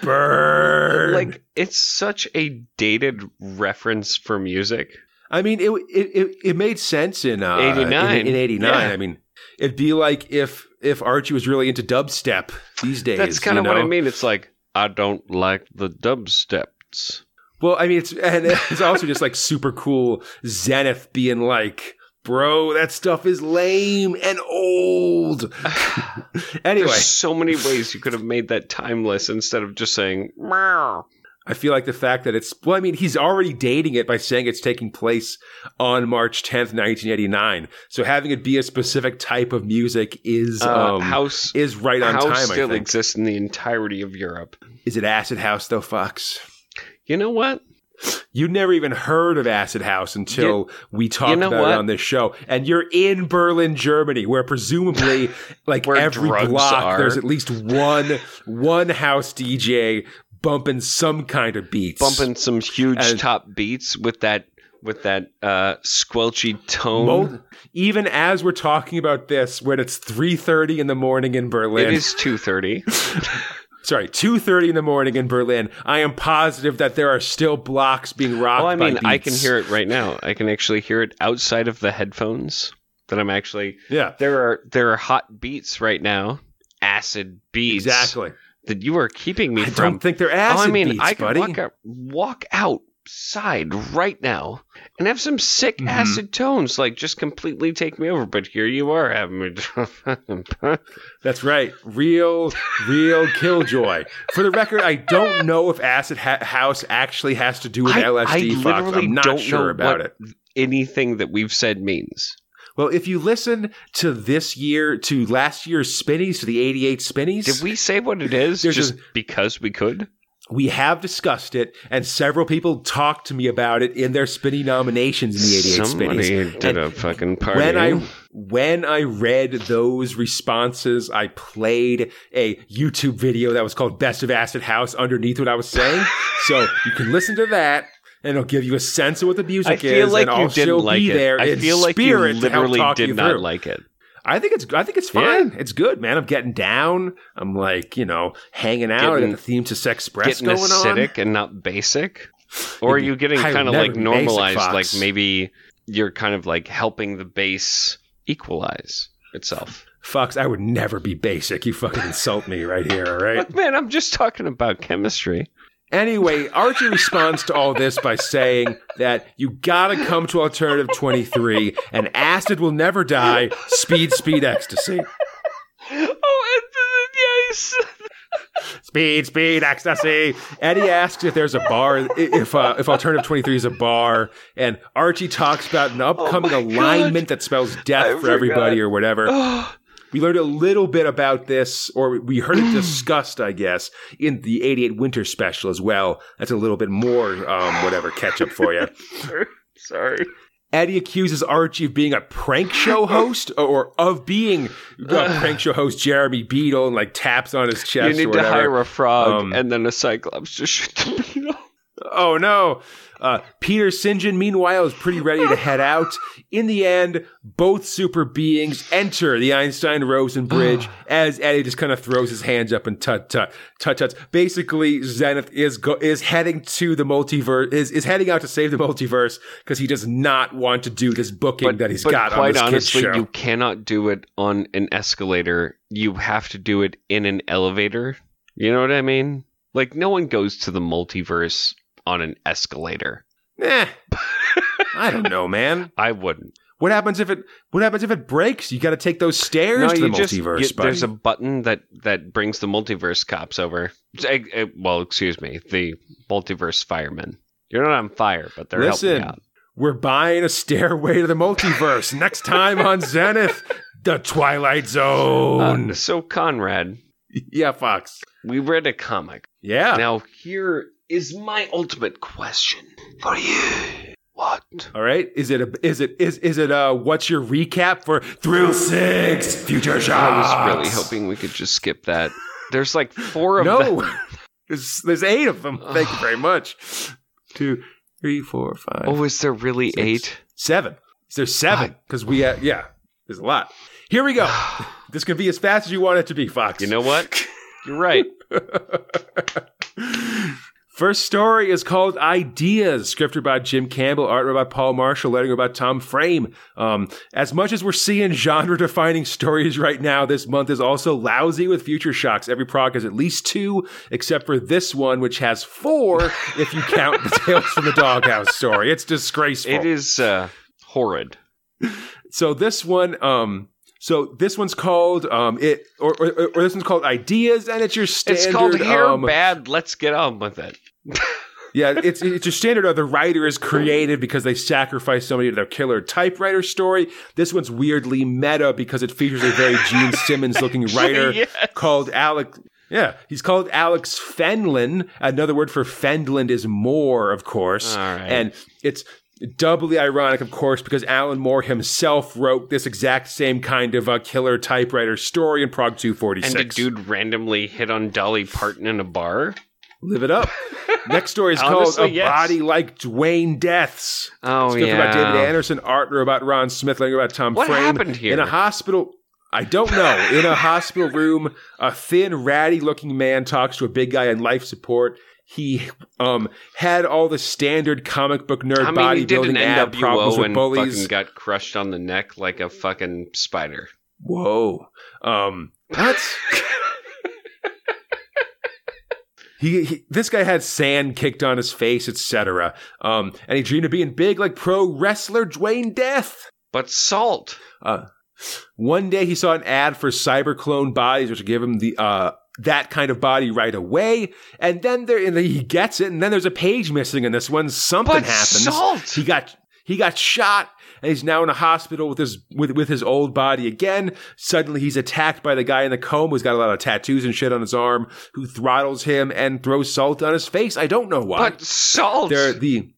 Burn! Like it's such a dated reference for music. I mean, it it it, it made sense in uh, 89. In, in '89, Yeah. I mean, it'd be like if if Archie was really into dubstep these days. That's kind of what I mean. It's like I don't like the dubsteps. Well, I mean, it's and it's also just like super cool. Zenith being like, "Bro, that stuff is lame and old." anyway, There's so many ways you could have made that timeless instead of just saying meow. I feel like the fact that it's well, I mean, he's already dating it by saying it's taking place on March 10th, 1989. So having it be a specific type of music is Uh, um, house is right on house time. I still exists in the entirety of Europe. Is it Acid House though, Fox? You know what? You never even heard of Acid House until we talked know about what? it on this show. And you're in Berlin, Germany, where presumably, like Where every block, are. there's at least one one house DJ bumping some kind of beats. Bumping some huge And- top beats with that with that uh, squelchy tone. Mo- even as we're talking about this, when it's three thirty in the morning in Berlin, it is two thirty. sorry, two thirty in the morning in Berlin. I am positive that there are still blocks being rocked. Well, I mean, I can hear it right now. I can actually hear it outside of the headphones. That I'm actually Yeah, there are there are hot beats right now, acid beats. exactly. That you are keeping me I from. don't think they're acid oh, I mean, beats, I can buddy. walk out, walk outside right now and have some sick Mhm. acid tones, like just completely take me over. But here you are having me. That's right. Real, real killjoy. For the record, I don't know if Acid ha- House actually has to do with I, LSD. I Fox. literally I'm not don't sure know about what it. anything that we've said means. Well, if you listen to this year, to last year's Spinnies, to the 88 Spinnies, Did we say what it is just a- because we could? we have discussed it, and several people talked to me about it in their Spinny nominations in the 88 Somebody Spinnies. did And a fucking party. when I when I read those responses, I played a YouTube video that was called "Best of Acid House" underneath what I was saying, so you can listen to that. And it'll give you a sense of what the music I feel is, like and I'll you didn't still like be it. there I feel like you spirit to help literally did not through. like it. I think it's I think it's fine. It's good, man. I'm getting down. I'm like you know hanging out. I Getting- got the theme to Sex Express Getting going on. acidic and not basic, or are you getting kind of like normalized? Like maybe you're kind of like helping the base equalize itself. Fox, I would never be basic. You fucking insult me right here, all right? Look, man, I'm just talking about chemistry. Anyway, Archie responds to all this by saying that you gotta come to Alternative 23 and acid will never die. Speed, speed, ecstasy. Oh, yes. Speed, speed, ecstasy. Eddie asks if there's a bar, if uh, if Alternative 23 is a bar, and Archie talks about an upcoming Oh my God. alignment that spells death I for everybody or whatever. We learned a little bit about this, or we heard it discussed, I guess, in the 88 Winter Special as well. That's a little bit more, um, whatever, catch up for you. sorry. Eddie accuses Archie of being a prank show host, or of being a prank show host, Jeremy Beadle, and like taps on his You chest or need to hire a frog Um, and then a cyclops to shoot the beetle. Oh no. Uh, Peter St. John, meanwhile, is pretty ready to head out. In the end, both super beings enter the Einstein Rosen bridge as Eddie just kind of throws his hands up and tut tut tut tuts. Basically, Zenith is go- is heading to the multiverse is is heading out to save the multiverse because he does not want to do this booking that he's but got on quite kid's honestly, you cannot do it on an escalator. You have to do it in an elevator. You know what I mean? Like no one goes to the multiverse on an escalator. Eh, I don't know, man. I wouldn't. What happens if it What happens if it breaks? You got to take those stairs to the just- multiverse. you- there's a button that that brings the multiverse cops over. Eh, Well, excuse me, the multiverse firemen. You're not on fire, but they're Listen, helping out. we're buying a stairway to the multiverse next time on Zenith, the Twilight Zone. Uh, so Conrad, yeah, Fox. we read a comic. Yeah. Now here is my ultimate question for you. What? All right. Is it a? Is it? Is is it? Uh, what's your recap for Thrill Six Future Shocks? I was really hoping we could just skip that. There's like four of them. No. there's there's eight of them. Thank you very much. Two, three, four, five. Oh, is there really Six. eight? Seven. There's seven because we, uh, yeah, there's a lot. Here we go. this can be as fast as you want it to be, Fox. You know what? You're right. First story is called Ideas, scripted by Jim Campbell, art by Paul Marshall, lettering by Tom Frame. Um, as much as we're seeing genre defining stories right now, this month is also lousy with future shocks. Every prog has at least two, except for this one, which has four if you count the Tales from the Doghouse story. It's disgraceful. It is uh, horrid. So this one, um, so this one's called um, it, or, or, or this one's called Ideas, and it's your standard. It's called Hair um, Bad. Let's get on with it. Yeah, it's it's your standard. Of the writer is created because they sacrifice somebody to their killer typewriter story. This one's weirdly meta because it features a very Gene Simmons looking writer Yes. called Alec. Yeah, he's called Alex Fenlin. Another word for Fenland is Moore, of course. All right. And it's doubly ironic, of course, because Alan Moore himself wrote this exact same kind of uh, killer typewriter story in Prog 246. And a dude randomly hit on Dolly Parton in a bar. Live it up. Next story is called A yes. Body Like Dwayne Deaths. Oh Script yeah. about David Anderson, art about Ron Smith, letter about Tom What Frame. happened here? In a hospital. I don't know. In a hospital room, a thin, ratty looking man talks to a big guy on life support. He um, had all the standard comic book nerd I mean, he did an bodybuilding ad problems NWO with and bullies. fucking got crushed on the neck like a fucking spider. Whoa. Um, what? he, he, this guy had sand kicked on his face, etc. Um, and he dreamed of being big like pro wrestler Dwayne Death. But salt. Uh, one day he saw an ad for cyber clone bodies, which would give him the uh, that kind of body right away. And then there, and he gets it, and then there's a page missing in this one. Something But happens. salt! He got he got shot, he's now in a hospital with his with with his old body again. Suddenly, he's attacked by the guy in the comb who's got a lot of tattoos and shit on his arm, who throttles him and throws salt on his face. I don't know why. But salt. They're the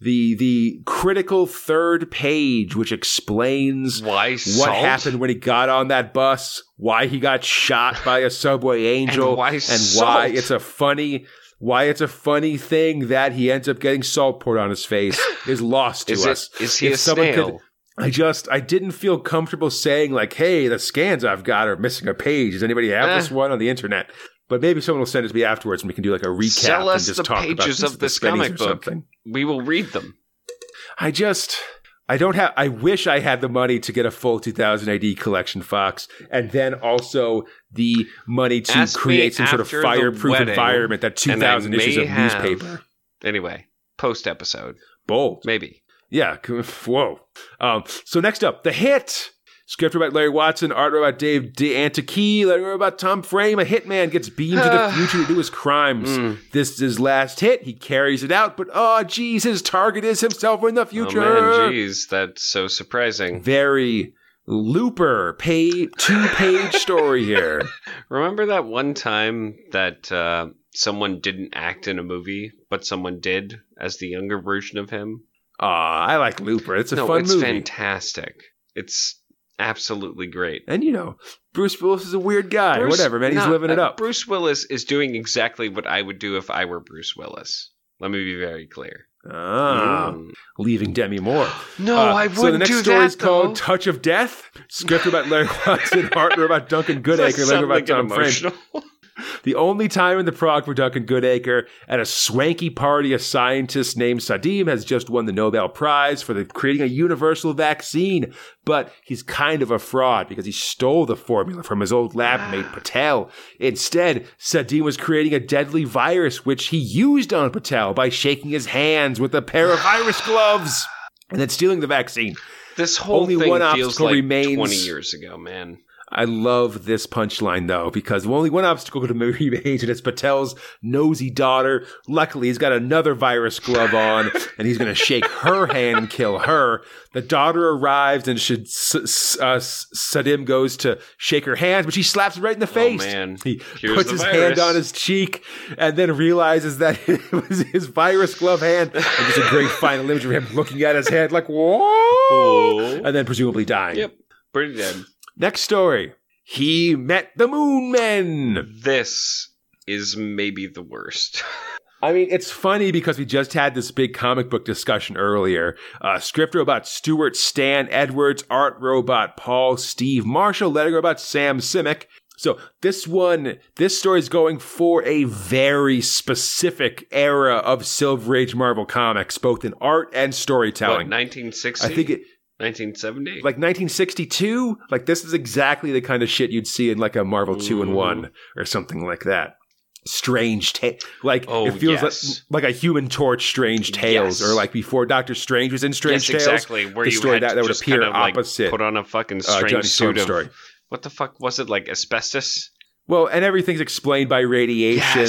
the the critical third page, which explains Why what happened when he got on that bus, why he got shot by a subway angel, And why and salt? why it's a funny why it's a funny thing that he ends up getting salt poured on his face is lost to Is us. Is he If a snail? could- I just I didn't feel comfortable saying like, "Hey, the scans I've got are missing a page. Does anybody have Eh. this one on the internet?" But maybe someone will send it to me afterwards, and we can do like a recap Sell us and just the talk about pages this- of the this comic or book. something. we will read them. I just I don't have I wish I had the money to get a full 2000 AD collection Fox and then also the money to Ask create some sort of fireproof wedding, environment that 2000 issues of have- newspaper. Anyway, post episode. Bold. Maybe. Yeah, whoa. Um, so next up, The Hit. Script about Larry Watson, art about Dave D'Antiquis, letter about Tom Frame. A hitman gets beamed to the future to do his crimes. Mm. This is his last hit. He carries it out, but oh, geez, his target is himself in the future. Oh man, geez, that's so surprising. very looper pay two page story here Remember that one time that uh, someone didn't act in a movie, but someone did as the younger version of him? Aw, i like looper it's a no, fun it's movie fantastic. It's absolutely great. and you know bruce willis is a weird guy Bruce- whatever man he's no, living it uh, up Bruce Willis is doing exactly what I would do if I were Bruce Willis. Let me be very clear. ah, Mm. leaving demi moore No, Uh, I wouldn't So the next do story that. is called though. touch of death script about larry watson partner about duncan goodacre about tom emotional. The only time in the Prog for Duncan Goodacre at a swanky party, a scientist named Sadim has just won the Nobel Prize for the creating a universal vaccine. But he's kind of a fraud because he stole the formula from his old lab mate ah. Patel. Instead, Sadim was creating a deadly virus which he used on Patel by shaking his hands with a pair of virus gloves and then stealing the vaccine. This whole Only thing one feels like remains- 20 years ago, man. I love this punchline though, because only one obstacle to movie remains, and it's Patel's nosy daughter. Luckily, he's got another virus glove on, and he's going to shake her hand and kill her. The daughter arrives, and should uh, Sadim goes to shake her hand, but she slaps him right in the face. man. He Here's puts his virus. hand on his cheek, and then realizes that it was his virus glove hand. And there's a great final image of him looking at his hand like, whoa, and then presumably dying. Yep, pretty dead. Next story. He met the Moon Men. This is maybe the worst. I mean, it's funny because we just had this big comic book discussion earlier. Uh, script robot Stuart Stan Edwards, art robot Paul Steve Marshall, letter robot Sam Simic. So this one, this story is going for a very specific era of Silver Age Marvel Comics, both in art and What, storytelling. 1960? I think it, 1970? like 1962 like this is exactly the kind of shit you'd see in like a marvel 2 and 1 or something like that strange ta- like Oh, it feels yes. like like a human torch strange tales Yes. or like before doctor strange was in strange yes, tales exactly. Where the you story had that, that would appear kind of, like, opposite put on a fucking uh, strange Johnny suit of story what the fuck was it like asbestos? well and everything's explained by radiation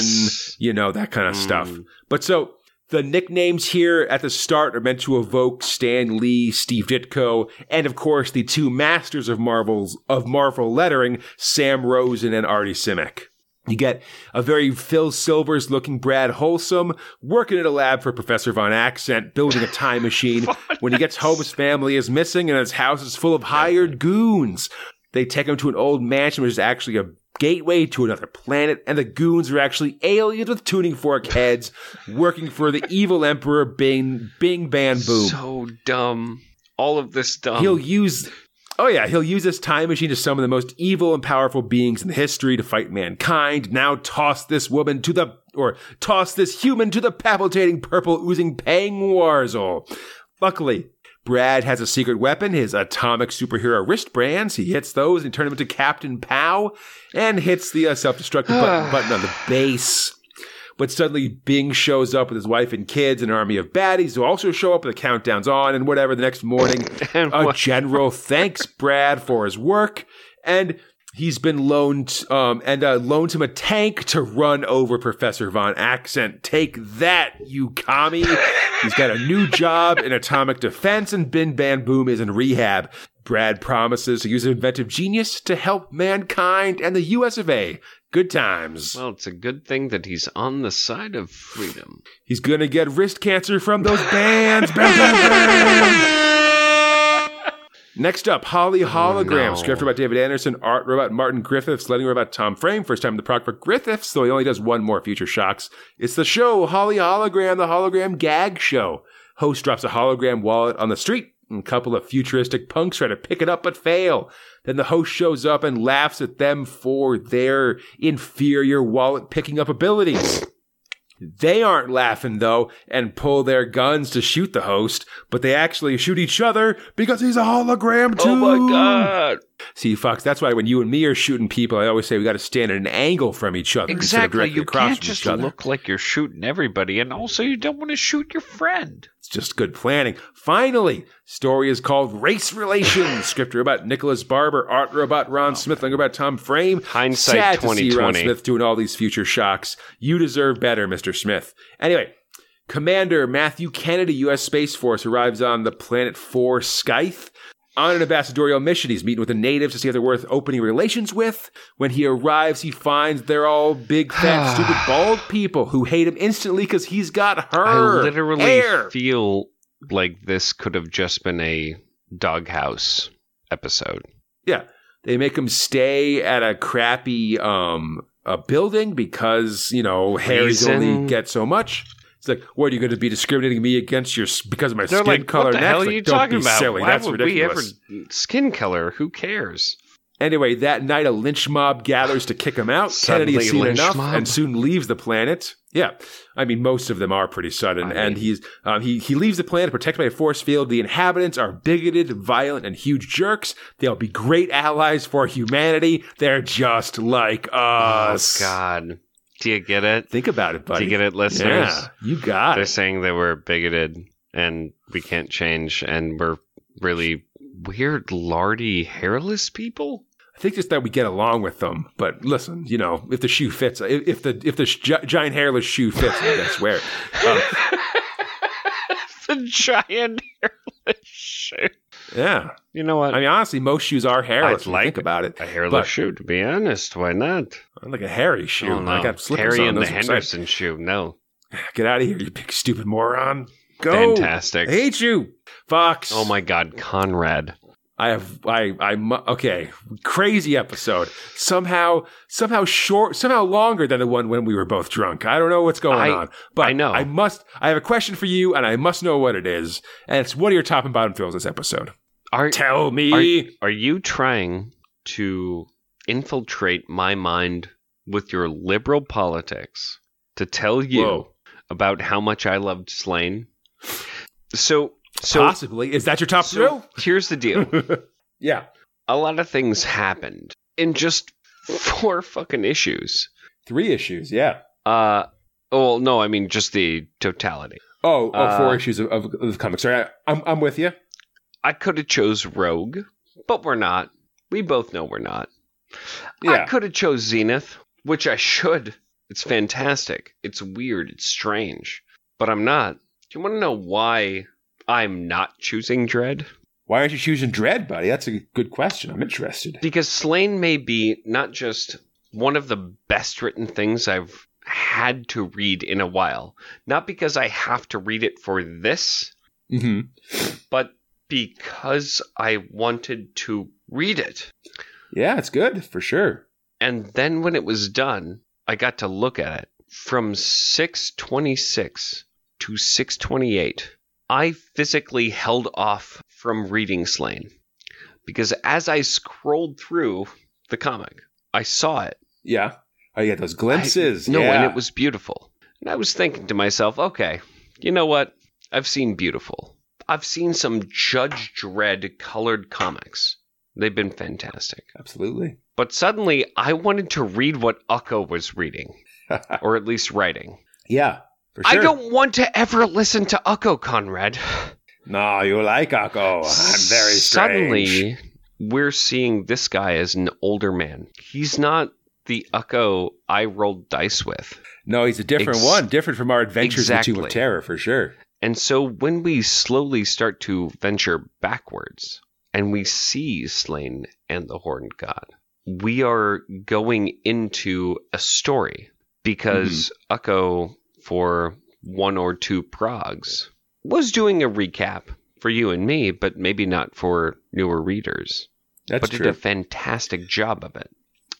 you know that kind of stuff Mm. but so the nicknames here at the start are meant to evoke Stan Lee, Steve Ditko, and of course the two masters of Marvel's of Marvel lettering, Sam Rosen and Artie Simek. You get a very Phil Silvers looking Brad Wholesome working at a lab for Professor Von Accent, building a time machine. when he gets home, his family is missing and his house is full of hired goons. They take him to an old mansion, which is actually a gateway to another planet, and the goons are actually aliens with tuning fork heads working for the evil emperor Bing Bing Ban Boom. So dumb. All of this dumb. He'll use Oh yeah, he'll use this time machine to summon the most evil and powerful beings in history to fight mankind. Now toss this woman to the or toss this human to the palpitating purple oozing Pang Warzel. Luckily, Brad has a secret weapon, his atomic superhero wristbands. He hits those and turns him into Captain Pow and hits the uh, self-destructive button, button on the base. But suddenly Bing shows up with his wife and kids and an army of baddies who also show up with the countdowns on and whatever the next morning. And a general thanks Brad for his work and he's been loaned um, and uh, loaned him a tank to run over Professor Von Accent. Take that, you commie. He's got a new job in atomic defense and Bin Ban Boom is in rehab. Brad promises to use his inventive genius to help mankind and the US of A. Good times. Well, it's a good thing that he's on the side of freedom. He's gonna get wrist cancer from those bands. Bam, bam, bam. Next up, Holly oh, Hologram, no. script by David Anderson, art robot Martin Griffiths, letting robot Tom Frame. First time in the product for Griffiths, though he only does one more future shocks. It's the show Holly Hologram, the hologram gag show. Host drops a hologram wallet on the street, and a couple of futuristic punks try to pick it up but fail. Then the host shows up and laughs at them for their inferior wallet picking up abilities. They aren't laughing though and pull their guns to shoot the host, but they actually shoot each other because he's a hologram too. Oh my god! See, Fox, that's why when you and me are shooting people, I always say we got to stand at an angle from each other instead of Exactly. You across can't from just each other. look like you're shooting everybody, and also you don't want to shoot your friend. It's just good planning. Finally, story is called Race Relations. Script robot Nicholas Barber, art robot Ron Smith, letter about Tom Frame. Hindsight Sad to see Ron Smith doing all these future shocks. You deserve better, Mr. Smith. Anyway, Commander Matthew Kennedy, U.S. Space Force, arrives on the planet 4 Scythe. On an ambassadorial mission, he's meeting with the natives to see if they're worth opening relations with. When he arrives, he finds they're all big, fat, stupid, bald people who hate him instantly because he's got her I literally hair. feel like this could have just been a doghouse episode. Yeah, they make him stay at a crappy um a building because you know Harry's Reason. only get so much. It's like, what are you going to be discriminating me against your because of my They're skin like, color? what the next? hell are Like, you talking about? Silly. Why That's would ridiculous. we ever skin color? Who cares? Anyway, that night a lynch mob gathers to kick him out. Kennedy has seen enough mob. and soon leaves the planet. Yeah, I mean most of them are pretty sudden, I and mean- he's um, he he leaves the planet protected by a force field. The inhabitants are bigoted, violent, and huge jerks. They'll be great allies for humanity. They're just like us. Oh God! Do you get it? Think about it, buddy. Do you get it, listeners? Yeah, you got They're it. saying that we're bigoted and we can't change, and we're really weird, lardy, hairless people. I think just that we get along with them. But listen, you know, if the shoe fits, if, if the if the gi- giant hairless shoe fits, I swear. Um, the giant hairless shoe. yeah, You know what? I mean, honestly, most shoes are hairless. I'd like think about it. a hairless but- shoe, to be honest. Why not? I'm like a hairy shoe. Oh, no. I got slippers Harry on. and the Those are exciting. Henderson shoe. No. Get out of here, you big stupid moron. Go. Fantastic. I hate you, Fox. Oh my God, Conrad. I have I I mu- okay crazy episode somehow somehow short somehow longer than the one when we were both drunk. I don't know what's going I- on, but I know. I must I have a question for you and I must know what it is. And it's what are your top and bottom thrills this episode? Are Tell me. are you trying to infiltrate my mind with your liberal politics to tell you Whoa. about how much I loved Sláine? So so Possibly is that your top so thrill? here's the deal. Yeah, a lot of things happened in just four fucking issues. three issues. Yeah. Uh, well, no, I mean just the totality. Oh, oh, four Uh, issues of, of, of comics. Sorry, I, I'm I'm with you. I could have chose Rogue, but we're not. We both know we're not. Yeah. I could have chose Zenith, which I should. It's fantastic. It's weird. It's strange, but I'm not. Do you want to know why I'm not choosing Dredd? Why aren't you choosing Dredd, buddy? That's a good question. I'm interested. Because Sláine may be not just one of the best written things I've had to read in a while. Not because I have to read it for this, hmm but because I wanted to read it. Yeah, it's good for sure. And then when it was done, I got to look at it. From 626 to 628, I physically held off from reading Sláine. Because as I scrolled through the comic, I saw it. Yeah. Oh, you get those glimpses. I- no, yeah. and it was beautiful. And I was thinking to myself, okay, you know what? I've seen beautiful. I've seen some Judge Dredd colored comics. They've been fantastic. absolutely. But suddenly, I wanted to read what Ukko was reading, or at least writing. yeah, sure. I don't want to ever listen to Ukko, Conrad. No, you like Ukko. I'm very strange. Suddenly, we're seeing this guy as an older man. He's not the Ukko I rolled dice with. No, he's a different Ex- one. Different from our adventures Tomb of Terror, for sure. And so when we slowly start to venture backwards and we see Sláine and the Horned God, we are going into a story because mm-hmm. Ukko, for one or two progs, was doing a recap for you and me, but maybe not for newer readers. That's but true. did a fantastic job of it.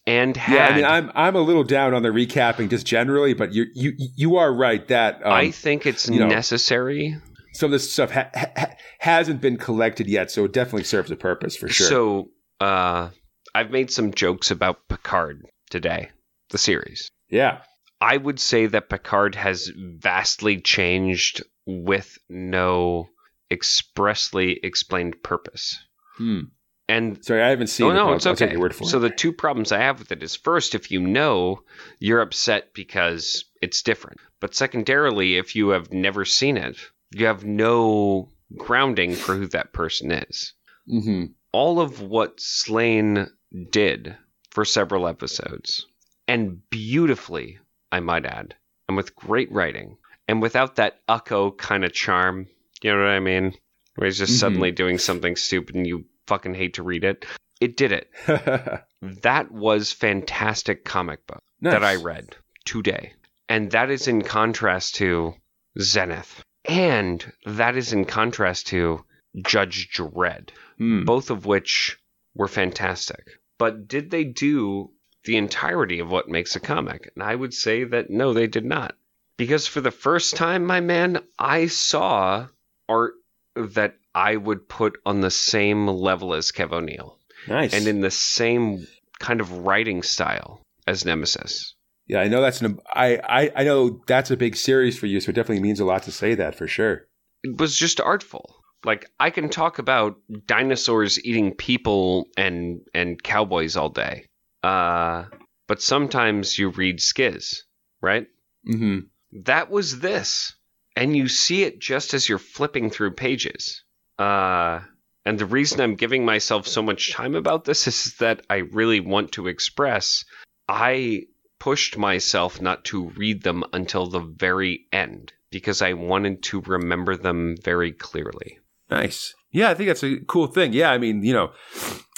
And had, yeah, I mean, I'm I'm a little down on the recapping just generally, but you you you are right that um, I think it's you know, necessary some of this stuff ha- ha- hasn't been collected yet, so it definitely serves a purpose for sure. So, uh, I've made some jokes about Picard today, the series. yeah, I would say that Picard has vastly changed with no expressly explained purpose. hmm. And sorry, I haven't seen. oh no, it's I'll okay. so it. the two problems I have with it is first, if you know, you're upset because it's different. But secondarily, if you have never seen it, you have no grounding for who that person is. hmm all of what Sláine did for several episodes, and beautifully, I might add, and with great writing, and without that Ukko kind of charm. You know what I mean? Where he's just Mhm. suddenly doing something stupid and you fucking hate to read it. It did it. That was fantastic comic book that I read today. And that is in contrast to Zenith. And that is in contrast to Judge Dredd Hmm. both of which were fantastic. But did they do the entirety of what makes a comic? And I would say that no, they did not. Because for the first time, my man, I saw art that I would put on the same level as Kev O'Neill Nice. and in the same kind of writing style as Nemesis. yeah, I know that's an. I, I I know that's a big series for you, so it definitely means a lot to say that for sure. It was just artful. Like I can talk about dinosaurs eating people and and cowboys all day. Uh but sometimes you read Skizz, right? hmm That was this. And you see it just as you're flipping through pages. Uh and the reason I'm giving myself so much time about this is that I really want to express I pushed myself not to read them until the very end because I wanted to remember them very clearly. Nice. Yeah, I think that's a cool thing. Yeah, I mean, you know,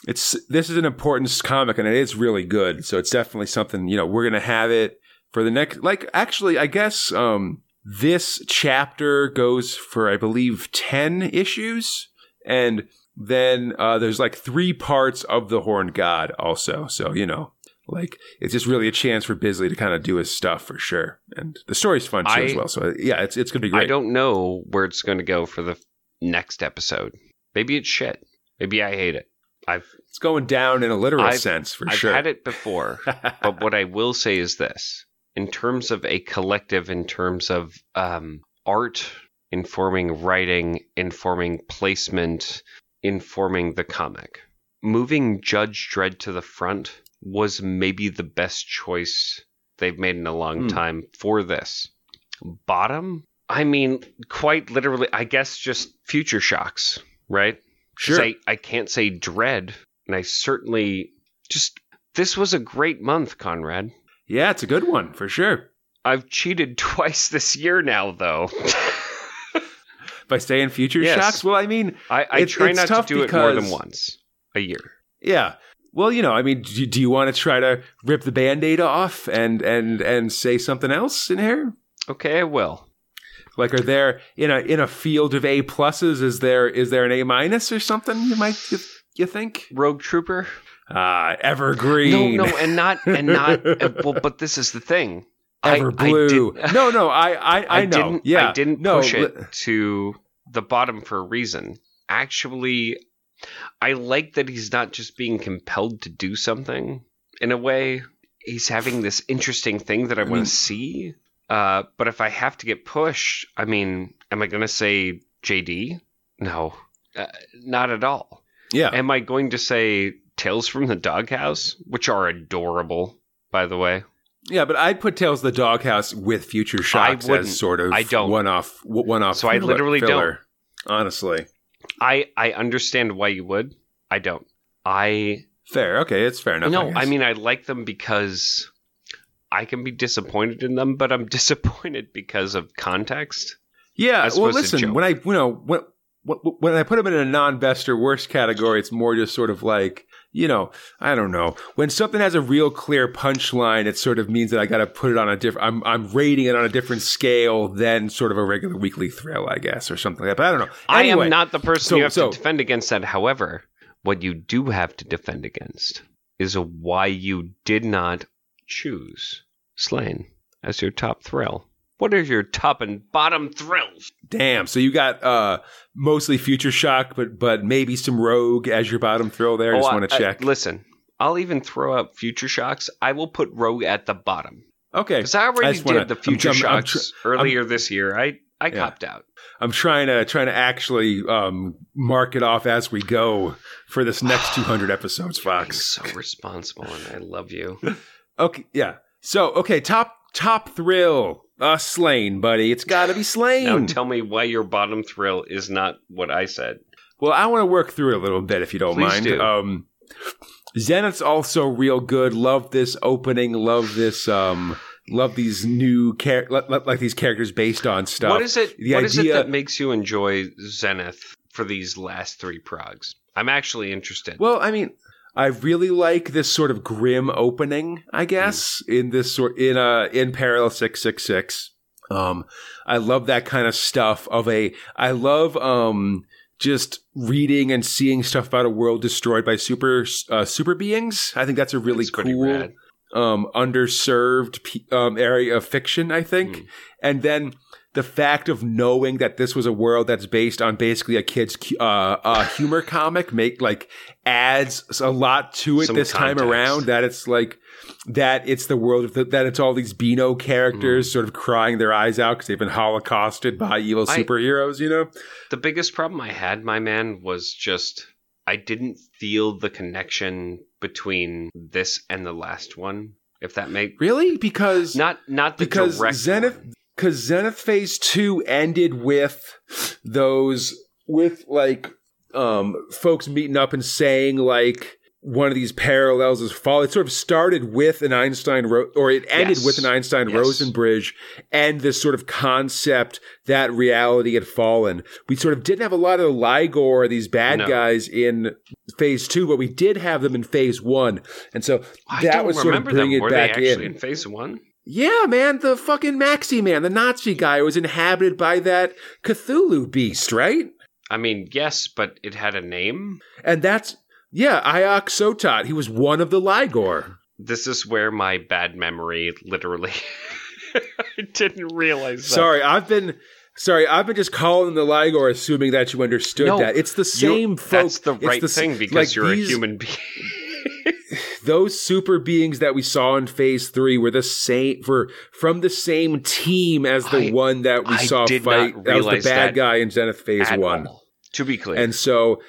it's this is an important comic and it is really good. So it's definitely something, you know, we're going to have it for the next like actually, I guess um this chapter goes for I believe 10 issues and then uh, there's like three parts of the Horned God also. So you know, like it's just really a chance for Bisley to kind of do his stuff for sure. And the story's fun too I- as well. So uh, yeah, it's it's gonna be great. I don't know where it's going to go for the next episode. Maybe it's shit. Maybe I hate it. I've It's going down in a literal I've- sense for sure. I've sure. had it before, but what I will say is this: in terms of a collective, in terms of um, art informing writing, informing placement, informing the comic, moving Judge Dredd to the front was maybe the best choice they've made in a long Hmm. time for this. Bottom, I mean, quite literally, I guess just future shocks, right? Sure. I, I can't say Dredd, and I certainly just. This was a great month, Conrad. yeah, it's a good one for sure. I've cheated twice this year now, though. By saying future Yes. shocks, well, I mean, I, I It- try not to do it more than once a year. Yeah. Well, you know, I mean, do, do you want to try to rip the band-aid off and and and say something else in here? Okay, I will. Like, are there in a in a field of A pluses? Is there is there an A minus or something? You might you, you think? Rogue Trooper? Ah, evergreen. No, no, and not, and not. uh, well, but this is the thing. I- ever I blue. no, no, I I, I, know. didn't. yeah, I didn't no, push it to the bottom for a reason. Actually, I like that he's not just being compelled to do something. In a way, he's having this interesting thing that I, I mean- want to see. Uh, but if I have to get pushed, I mean, am I going to say JD? No, uh, not at all. Yeah, Am I going to say Tales from the Doghouse, which are adorable, by the way? yeah, but I'd put Tales of the Doghouse with Future Shocks as sort of I don't. one off one off. So I literally don't. Honestly, I I understand why you would. I don't. I fair. Okay, it's fair enough. no. guess. I mean, I like them because I can be disappointed in them, but I'm disappointed because of context. Yeah, well, listen. When I, you know, when when- I put them in a non-best or worst category, it's more just sort of like, you know, I don't know. When something has a real clear punchline, it sort of means that I got to put it on a different. I'm I'm rating it on a different scale than sort of a regular weekly thrill, I guess, or something like that. But I don't know. I am not the person so- you have so- to defend against that. However, what you do have to defend against is why you did not choose Sláine as your top thrill. What are your top and bottom thrills? Damn. So you got uh mostly Future Shock, but but maybe some Rogue as your bottom thrill there. I Just Oh, want I- to I- check. listen, I'll even throw out Future Shocks. I will put Rogue at the bottom. okay. Because I already wanna- did the I'm- Future I'm- I'm Shocks earlier this year. I, I Yeah. copped out. I'm trying to trying to actually um, mark it off as we go for this next 200 episodes, You're Fox. so responsible, and I love you. Okay, yeah. So okay, top top thrill, uh, Sláine, buddy. It's got to be Sláine. Now tell me why your bottom thrill is not what I said. well, I want to work through it a little bit if you don't Please mind. do. Um, Zenith's also real good. Love this opening. Love this. Um, love these new char- li- li- like these characters based on stuff. What is it? The What is it that makes you enjoy Zenith for these last three progs? I'm actually interested. Well, I mean, I really like this sort of grim opening, I guess, in this sort in uh in Parallel 666. Um I love that kind of stuff of a I love um just reading and seeing stuff about a world destroyed by super uh, super beings. I think that's a really pretty cool um, underserved pe- um, area of fiction, I think. Mm. And then the fact of knowing that this was a world that's based on basically a kid's uh, uh, humor comic make like adds a lot to it Some this time around. That it's like that it's the world of the, that it's all these Beano Mm. characters sort of crying their eyes out because they've been holocausted by evil I- superheroes. You know? The biggest problem I had, my man, was just I didn't feel the connection between this and the last one. If that make Really? Because not not the because direct Zenith because Zenith Phase Two ended with those with like um folks meeting up and saying like one of these parallels is fall. It sort of started with an Einstein Ro- or it ended Yes. with an Einstein Yes. Rosen bridge and this sort of concept that reality had fallen. We sort of didn't have a lot of the Lloigor, these bad No. guys in phase two, but we did have them in phase one. And so I that was sort of bringing it back in. in phase one? Yeah, man, the fucking Maxi man, the Nazi guy was inhabited by that Cthulhu beast, right? I mean, yes, but it had a name. And that's yeah, Iok Sotot. He was one of the Lloigor. This is where my bad memory literally. I didn't realize that. Sorry, I've been sorry, I've been just calling the Lloigor, assuming that you understood No, that. It's the same. Folk, That's the it's right the thing because like you're these- a human being. Those super beings that we saw in Phase Three were the same for from the same team as the I- one that we I saw fight. That was the bad guy in Zenith Phase One. all. To be clear, And so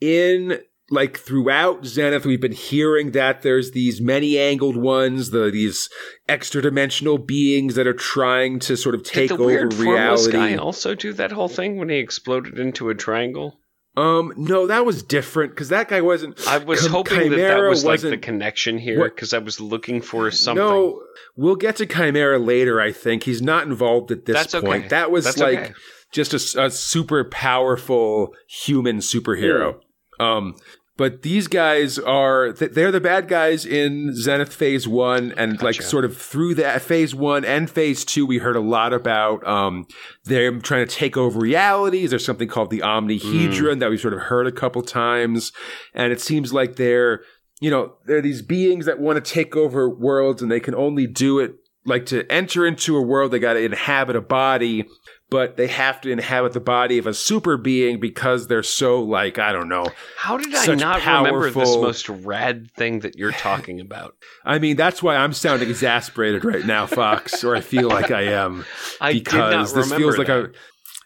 in like throughout Zenith, we've been hearing that there's these many angled ones, the these extra dimensional beings that are trying to sort of take did the over weird reality. guy also do that whole thing when he exploded into a triangle? Um, no, that was different because that guy wasn't. I was Chim- hoping that that Chimera was like the connection here because I was looking for something. No, we'll get to Chimera later. I think he's not involved at this That's okay. point. That was That's like okay. just a super powerful human superhero. Um, but these guys are they're the bad guys in Zenith Phase One, and like sort of through that Phase One and Phase Two, we heard a lot about um, them trying to take over realities. There's something called the Omnihedron that we've sort of heard a couple times, and it seems like they're you know they're these beings that want to take over worlds, and they can only do it like to enter into a world. They got to inhabit a body but they have to inhabit the body of a super being because they're so like I don't know. How did I not remember this most rad thing that you're talking about? I mean, that's why I'm sounding exasperated right now, Fox, or I feel like I am I did because not this feels like that. a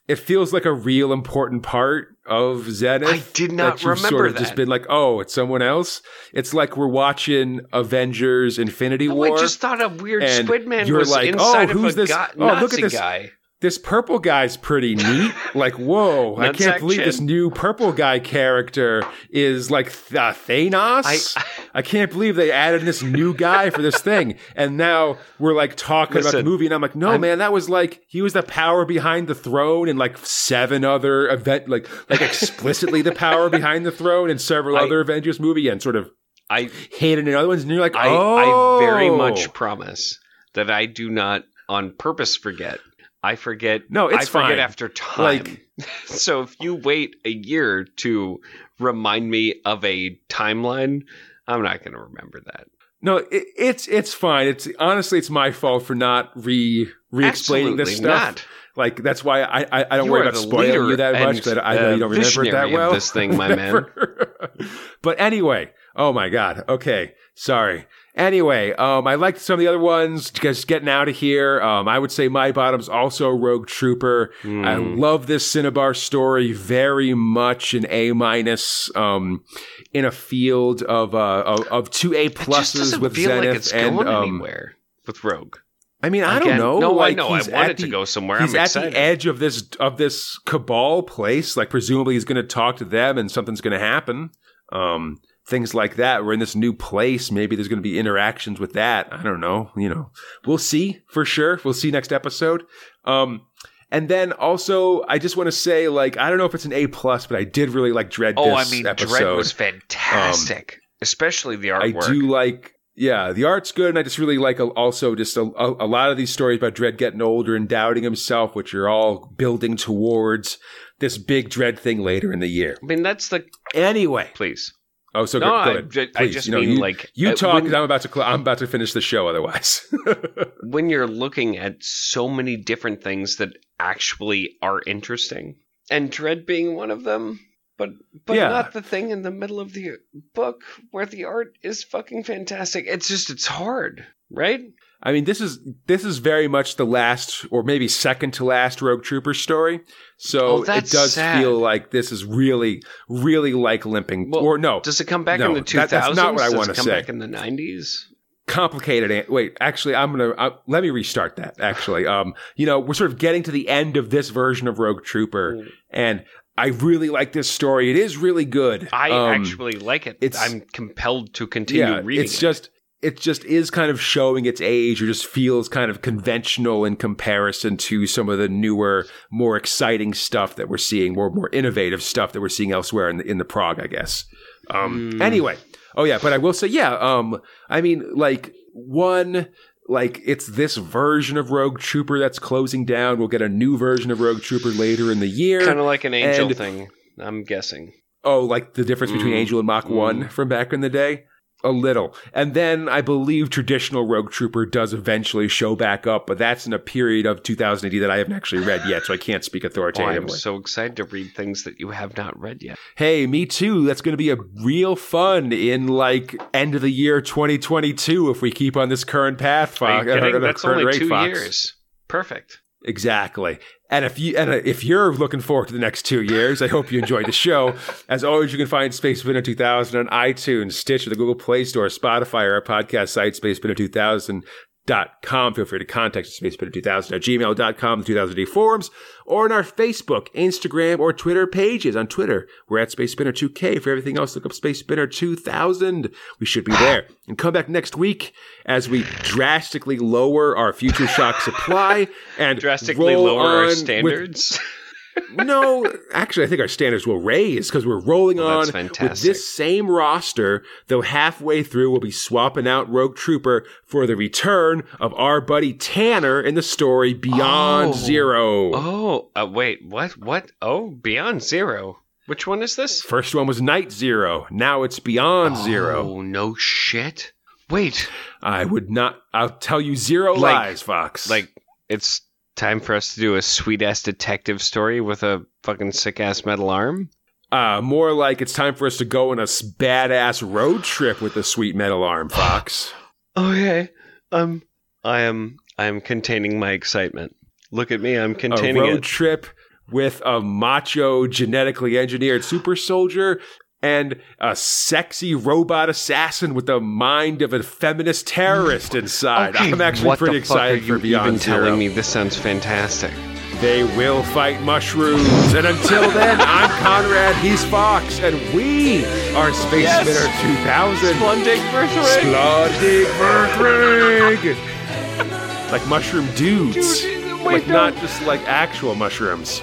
it feels like a real important part of Zenith. I did not that remember sort of that. just been like, oh, it's someone else. It's like we're watching Avengers: Infinity Oh, War. I just thought a weird and squid man was like, oh, inside oh, of who's a this- guy, oh, look at Nazi this- guy. This purple guy's pretty neat. like, whoa, I can't Nutsack believe this new purple guy character is like uh, Thanos. I- I, can't believe they added this new guy for this thing. And now we're like talking about the movie, and I'm like, no, I'm- man, that was like he was the power behind the throne and like seven other event, like like explicitly the power behind the throne and several I- other Avengers movie and sort of I hidden in other ones. And you're like, I, oh, I very much promise that I do not on purpose forget. I forget. No, it's I forget fine. after time. Like- so if you wait a year to remind me of a timeline, I'm not going to remember that. No, it, it's it's fine. It's honestly, it's my fault for not re re-explaining this stuff. not. Like that's why I I, I don't You worry about spoiling you that much. That I know you don't remember it that well. this thing, my man. but anyway, oh my god. Okay, sorry. Anyway, um, I liked some of the other ones. Just getting out of here. Um, I would say my bottom's also Rogue Trooper. I Mm. love this Cinnabar story very much. An A minus. Um, in a field of uh of, of two A pluses with feel Zenith like it's and going um, anywhere with Rogue. I mean, I don't know. No, like, I know. I he's want at it to go somewhere. He's I'm at excited. the edge of this of this cabal place. Like, presumably, he's going to talk to them, and something's going to happen. Um, things like that. We're in this new place. Maybe there's going to be interactions with that. I don't know. You know, we'll see for sure. We'll see next episode. Um, and then also, I just want to say, like, I don't know if it's an A plus, but I did really like Dredd. Oh, I mean, episode. Dredd was fantastic, especially the artwork. I do like, yeah, the art's good, and I just really like a, also just a, a, a lot of these stories about Dredd getting older and doubting himself, which are all building towards this big Dredd thing later in the year. I mean, that's the Anyway, please. Oh, so No, go, go I ahead. I Please, just you know, mean, you, like, you uh, talk. when- I'm about to, cl- I'm about to finish the show. Otherwise, when you're looking at so many different things that actually are interesting, and Dredd being one of them, but but Yeah. not the thing in the middle of the book where the art is fucking fantastic. It's just it's hard, right? I mean, this is this is very much the last, or maybe second to last Rogue Trooper story. So Oh, it does sad. feel like this is really, really like limping. Well, or no, Does it come back No, in the 2000s? that- that's not what I it come say. back in the 90s? complicated wait actually i'm gonna uh, let me restart that actually um you know we're sort of getting to the end of this version of rogue trooper Mm. and i really like this story it is really good I Um, actually like it. it's- I'm compelled to continue yeah reading it's it. just it just is kind of showing its age or just feels kind of conventional in comparison to some of the newer more exciting stuff that we're seeing more more innovative stuff that we're seeing elsewhere in the, in the prog i guess um Mm. anyway oh yeah but i will say yeah um i mean like one like it's this version of Rogue Trooper that's closing down. We'll get a new version of Rogue Trooper later in the year. Kind of like an angel And- thing. I'm guessing. Oh, like the difference between Mm, Angel and Mach 1 mm. from back in the day? A little. And then I believe traditional Rogue Trooper does eventually show back up, but that's in a period of 2080 that I haven't actually read yet, so I can't speak Oh, authoritatively. I'm so excited to read things that you have not read yet. hey, me too. That's going to be a real fun in like end of the year 2022 if we keep on this current path, Are Fox. you uh, kidding? That's only two Fox. years. Perfect. Exactly. And if you and if you're looking forward to the next two years, I hope you enjoyed the show. As always, you can find Space Spinner 2000 on iTunes, Stitcher, the Google Play Store, Spotify, or our podcast site, spacespinner2000.com. Feel free to contact us, at spacespinner2000 at gmail.com, the 2000 forums, or on our Facebook, Instagram, or Twitter pages. On Twitter, we're at Space Spinner 2K. For everything else, look up Space Spinner 2000. We should be there. And come back next week as we drastically lower our future shock supply and Drastically lower our on with- standards. No, actually, I think our standards will raise because we're rolling Well, on with this same roster. Though halfway through, we'll be swapping out Rogue Trooper for the return of our buddy Tanner in the story Beyond Oh. Zero. oh, uh, wait. What? What? Oh, Beyond Zero. Which one is this? First one was Night Zero. Now it's Beyond Zero. Oh, no shit. Wait. I would not. I'll tell you zero Like- lies, Fox. Like, it's time for us to do a sweet ass detective story with a fucking sick ass metal arm? uh, more like it's time for us to go on a badass road trip with the sweet metal arm, Fox. Okay. Um, I am. I am containing my excitement. Look at me. I'm containing a road it. trip with a macho, genetically engineered super soldier and a sexy robot assassin with the mind of a feminist terrorist inside. I'm actually pretty excited for Beyond even Zero. telling me? This sounds fantastic. They will fight mushrooms. And until then, I'm Conrad, he's Fox, and we are Space Yes. Spinner 2000. Splendid birthright. Splendid Birthrig. like mushroom dudes. Dude, like no. not just like actual mushrooms.